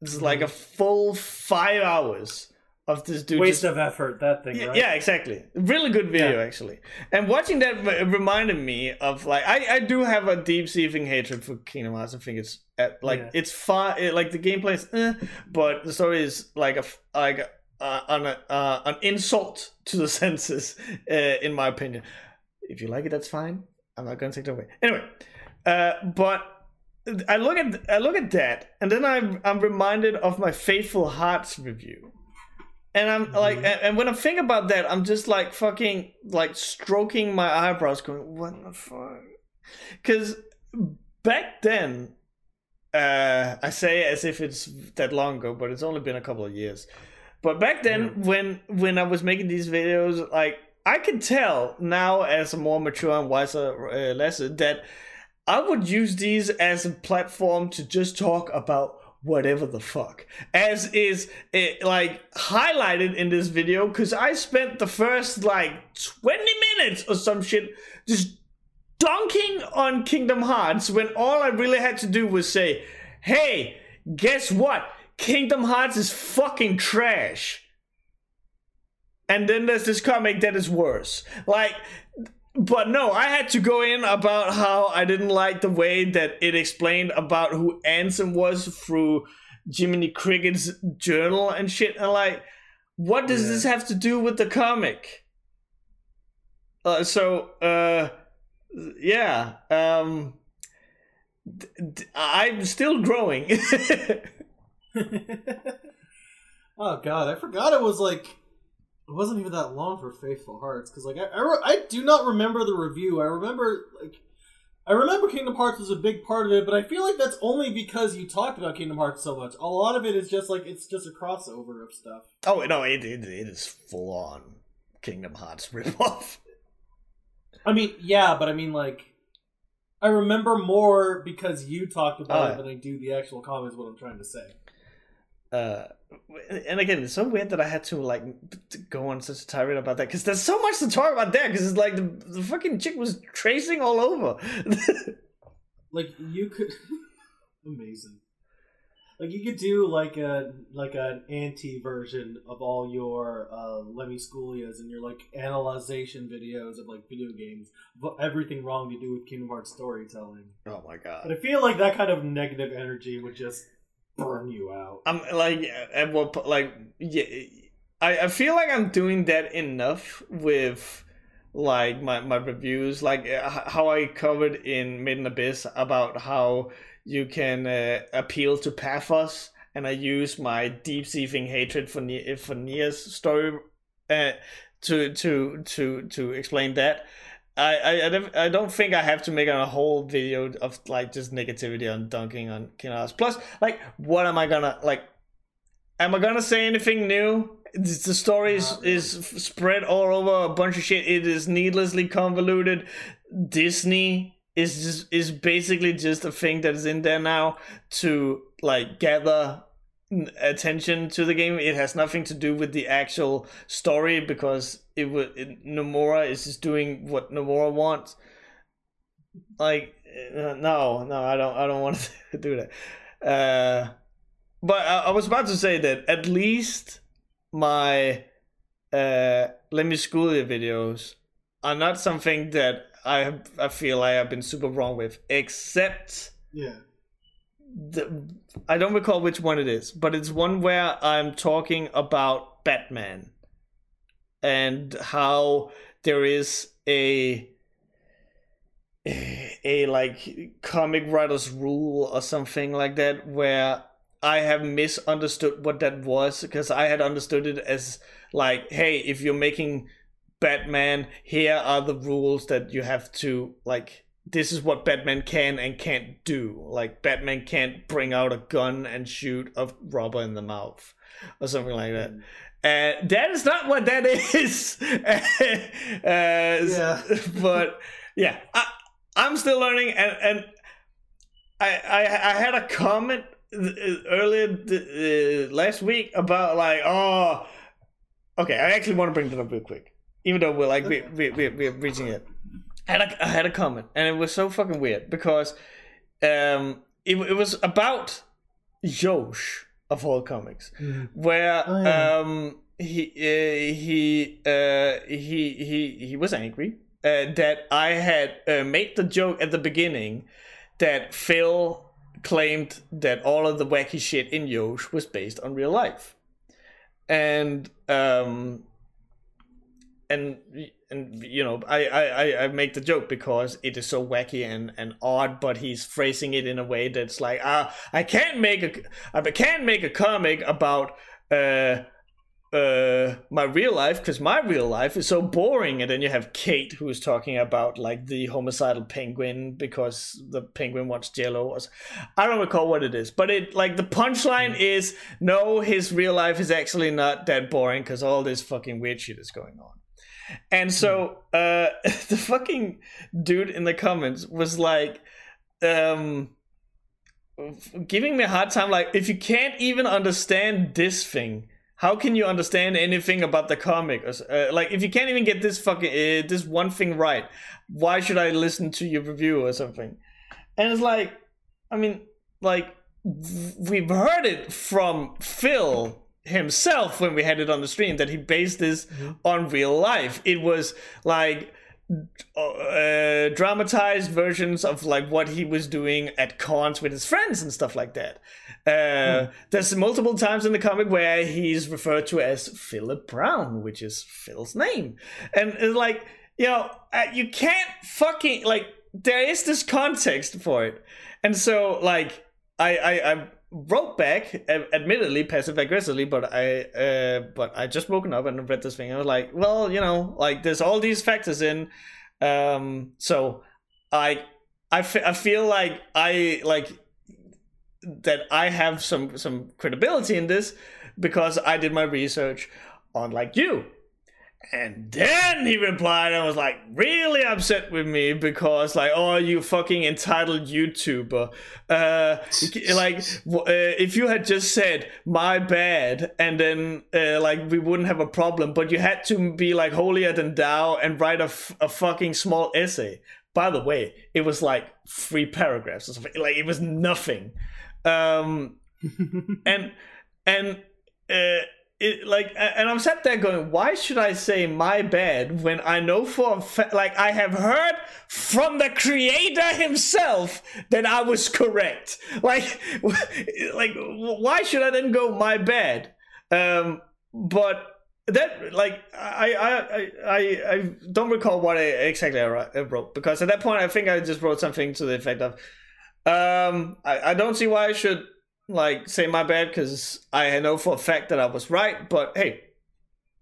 This is like a full five hours of this dude Waste just of effort, that thing, yeah, right? yeah, exactly. Really good video, Yeah. actually. And watching that re- reminded me of like I, I do have a deep seething hatred for Kingdom Hearts. I think it's uh, like Yeah. it's fun. It, like the gameplay is, eh, but the story is like a like uh, an uh, an insult to the senses, uh, in my opinion. If you like it, that's fine. I'm not gonna take it away. Anyway, uh, but I look at I look at that, and then I'm I'm reminded of my Faithful Hearts review. And I'm like, Mhm. and, and when I think about that, I'm just like fucking like stroking my eyebrows, going, "What the fuck?" Because back then, uh, I say as if it's that long ago, but it's only been a couple of years. But back then, when when I was making these videos, like I could tell now as a more mature and wiser uh, lesson that I would use these as a platform to just talk about whatever the fuck. As is it like highlighted in this video because i spent the first like 20 minutes or some shit just dunking on kingdom hearts when all i really had to do was say hey guess what kingdom hearts is fucking trash and then there's this comic that is worse like but no, I had to go in about how I didn't like the way that it explained about who Ansem was through Jiminy Cricket's journal and shit. And like, what does Yeah. this have to do with the comic? Uh, so, uh, yeah, um, d- d- I'm still growing. oh god, I forgot it was like it wasn't even that long for Faithful Hearts because like I I, re- I do not remember the review. I remember like I remember Kingdom Hearts was a big part of it, but I feel like that's only because you talked about Kingdom Hearts so much. A lot of it is just like it's just a crossover of stuff. oh no, it, it it is full on Kingdom Hearts ripoff. I mean, yeah, but I mean like I remember more because you talked about Oh, it yeah. than I do the actual comments. What I'm trying to say. Uh and again it's so weird that i had to like to go on such a tirade about that because there's so much to talk about there because it's like the, the fucking chick was tracing all over. Like you could amazing. Like you could do like a like an anti version of all your uh lemmy schoolias and your like analyzation videos of like video games everything wrong to do with kingdom hearts storytelling. Oh my god! but i feel like that kind of negative energy would just burn you out. I'm like at what like yeah I, I feel like i'm doing that enough with like my, my reviews like uh, how i covered in and abyss about how you can uh, appeal to pathos and i use my deep seething hatred for Ne- for Nia's story uh, to to to to explain that I, I, I don't- I don't think I have to make a whole video of like just negativity on dunking on Kingdom Plus, like, what am I gonna like? Am I gonna say anything new? The story is, is spread all over a bunch of shit. It is needlessly convoluted. Disney is just is basically just a thing that is in there now to like gather attention to the game. It has nothing to do with the actual story because it would Nomura is just doing what Nomura wants. Like uh, no, no, I don't, I don't want to do that. Uh, but I, I was about to say that at least my uh, let me school you videos are not something that I I feel I have been super wrong with, except yeah the, I don't recall which one it is, but it's one where I'm talking about Batman and how there is a a like comic writer's rule or something like that where I have misunderstood what that was because I had understood it as like, hey, if you're making Batman, here are the rules that you have to like. This is what Batman can and can't do. Like Batman can't bring out a gun and shoot a robber in the mouth or something like that. And that is not what that is. uh, yeah. But yeah, I, I'm still learning, and and I I, I had a comment earlier uh, last week about like oh okay I actually want to bring that up real quick even though we're like we we we we're reaching it. I had had a comment and it was so fucking weird because um it it was about Yosh of all comics mm. where oh, yeah. um he uh, he uh he he he was angry uh, that I had uh, made the joke at the beginning that Phil claimed that all of the wacky shit in Yosh was based on real life. And um and and you know I, I I make the joke because it is so wacky and, and odd, but he's phrasing it in a way that's like ah I can't make a I can't make a comic about uh uh my real life because my real life is so boring. And then you have kate who's talking about like the homicidal penguin because the penguin wants jello or i don't recall what it is but it like the punchline mm. is no his real life is actually not that boring because all this fucking weird shit is going on and so mm. uh the fucking dude in the comments was like um giving me a hard time like if you can't even understand this thing how can you understand anything about the comic? Uh, like, if you can't even get this fucking uh, this one thing right, why should I listen to your review or something? And it's like, I mean, like we've heard it from Phil himself when we had it on the stream that he based this mm-hmm. on real life. It was like uh, dramatized versions of like what he was doing at cons with his friends and stuff like that. Uh, mm. There's multiple times in the comic where he's referred to as Philip Brown, which is Phil's name, and it's like you know uh, you can't fucking like there is this context for it, and so like I I, I wrote back, admittedly passive aggressively, but I uh, but I just woken up and read this thing. I was like, well, you know, like there's all these factors in, um, so I I, f- I feel like I like that I have some some credibility in this because I did my research on like you and then he replied and was like really upset with me because like, oh, you fucking entitled YouTuber. Uh, like, uh, if you had just said my bad, and then uh, like we wouldn't have a problem, but you had to be like holier than thou and write a, f- a fucking small essay. By the way, it was like three paragraphs or something. Like it was nothing. Um, and and. Uh, it, like and i'm sat there going why should i say my bad when i know for a like i have heard from the creator himself that i was correct. Like like why should i then go my bad? Um but that like I, I I I don't recall what I exactly I wrote because at that point I think I just wrote something to the effect of um I, I don't see why I should like say my bad because I know for a fact that I was right. But hey,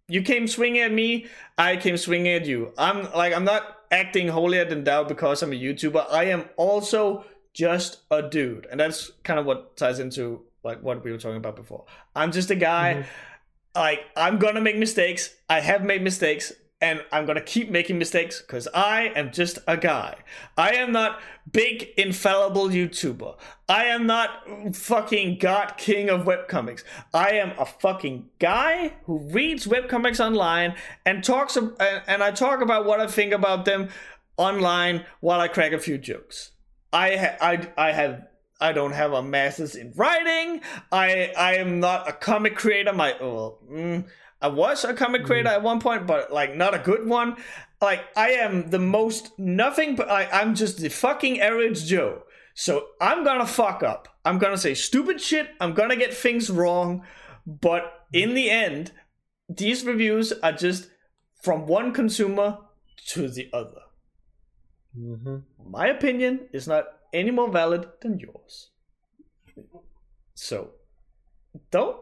you came swinging at me, I came swinging at you. I'm like I'm not acting holier than thou because I'm a YouTuber. I am also just a dude, and that's kind of what ties into like what we were talking about before. I'm just a guy. Mm-hmm. Like I'm gonna make mistakes. I have made mistakes and I'm gonna keep making mistakes because I am just a guy. I am not big infallible YouTuber. I am not fucking god king of webcomics. I am a fucking guy who reads webcomics online and talks and I talk about what I think about them online while I crack a few jokes. I ha- I I have I don't have a master's in writing. I I am not a comic creator. My well, mm, I was a comic creator mm. at one point, but like not a good one. Like I am the most nothing, but I, I'm just the fucking average Joe. So I'm gonna fuck up. I'm gonna say stupid shit. I'm gonna get things wrong. But in the end, these reviews are just from one consumer to the other. Mm-hmm. My opinion is not any more valid than yours. So, don't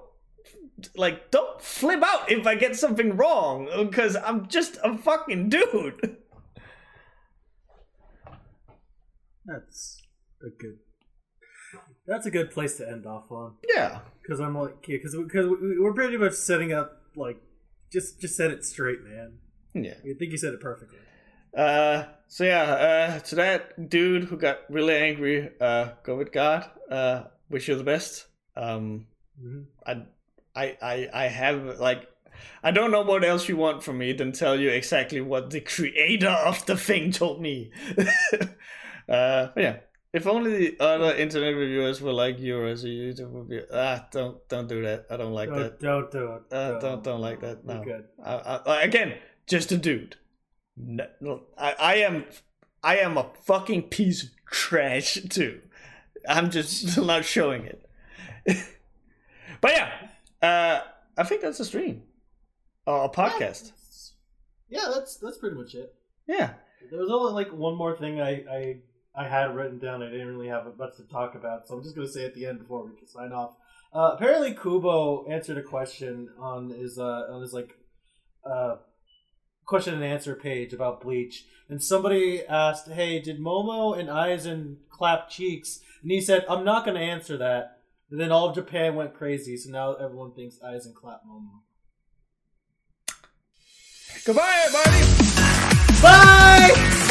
like don't flip out if I get something wrong because I'm just a fucking dude. That's a good. That's a good place to end off on. Yeah. Because I'm like, yeah, because because we're pretty much setting up like, just just set it straight, man. Yeah. I think you said it perfectly. Uh. So yeah. Uh. To that dude who got really angry. Uh. Go with God. Uh. Wish you the best. Um. Mhm. I. I. I. I have like. I don't know what else you want from me than tell you exactly what the creator of the thing told me. uh. Yeah. If only the other internet reviewers were like you as a YouTube reviewer. Ah, don't don't do that. I don't like Don't, that. don't do it. Uh, don't don't like that. No. good. I, I, again, just a dude. No, no, I, I am, I am a fucking piece of trash too. I'm just not showing it. but yeah, uh, I think that's a stream, or a podcast. Yeah, that's that's pretty much it. Yeah. There was only like one more thing I, I I had written down. I didn't really have much to talk about, so I'm just gonna say at the end before we can sign off. Uh, apparently, Kubo answered a question on his uh, on his like uh, question and answer page about Bleach, and somebody asked, "Hey, did Momo and Aizen clap cheeks?" And he said, "I'm not gonna answer that." And then all of Japan went crazy, so now everyone thinks Aizen clap Momo. Goodbye, everybody. Bye.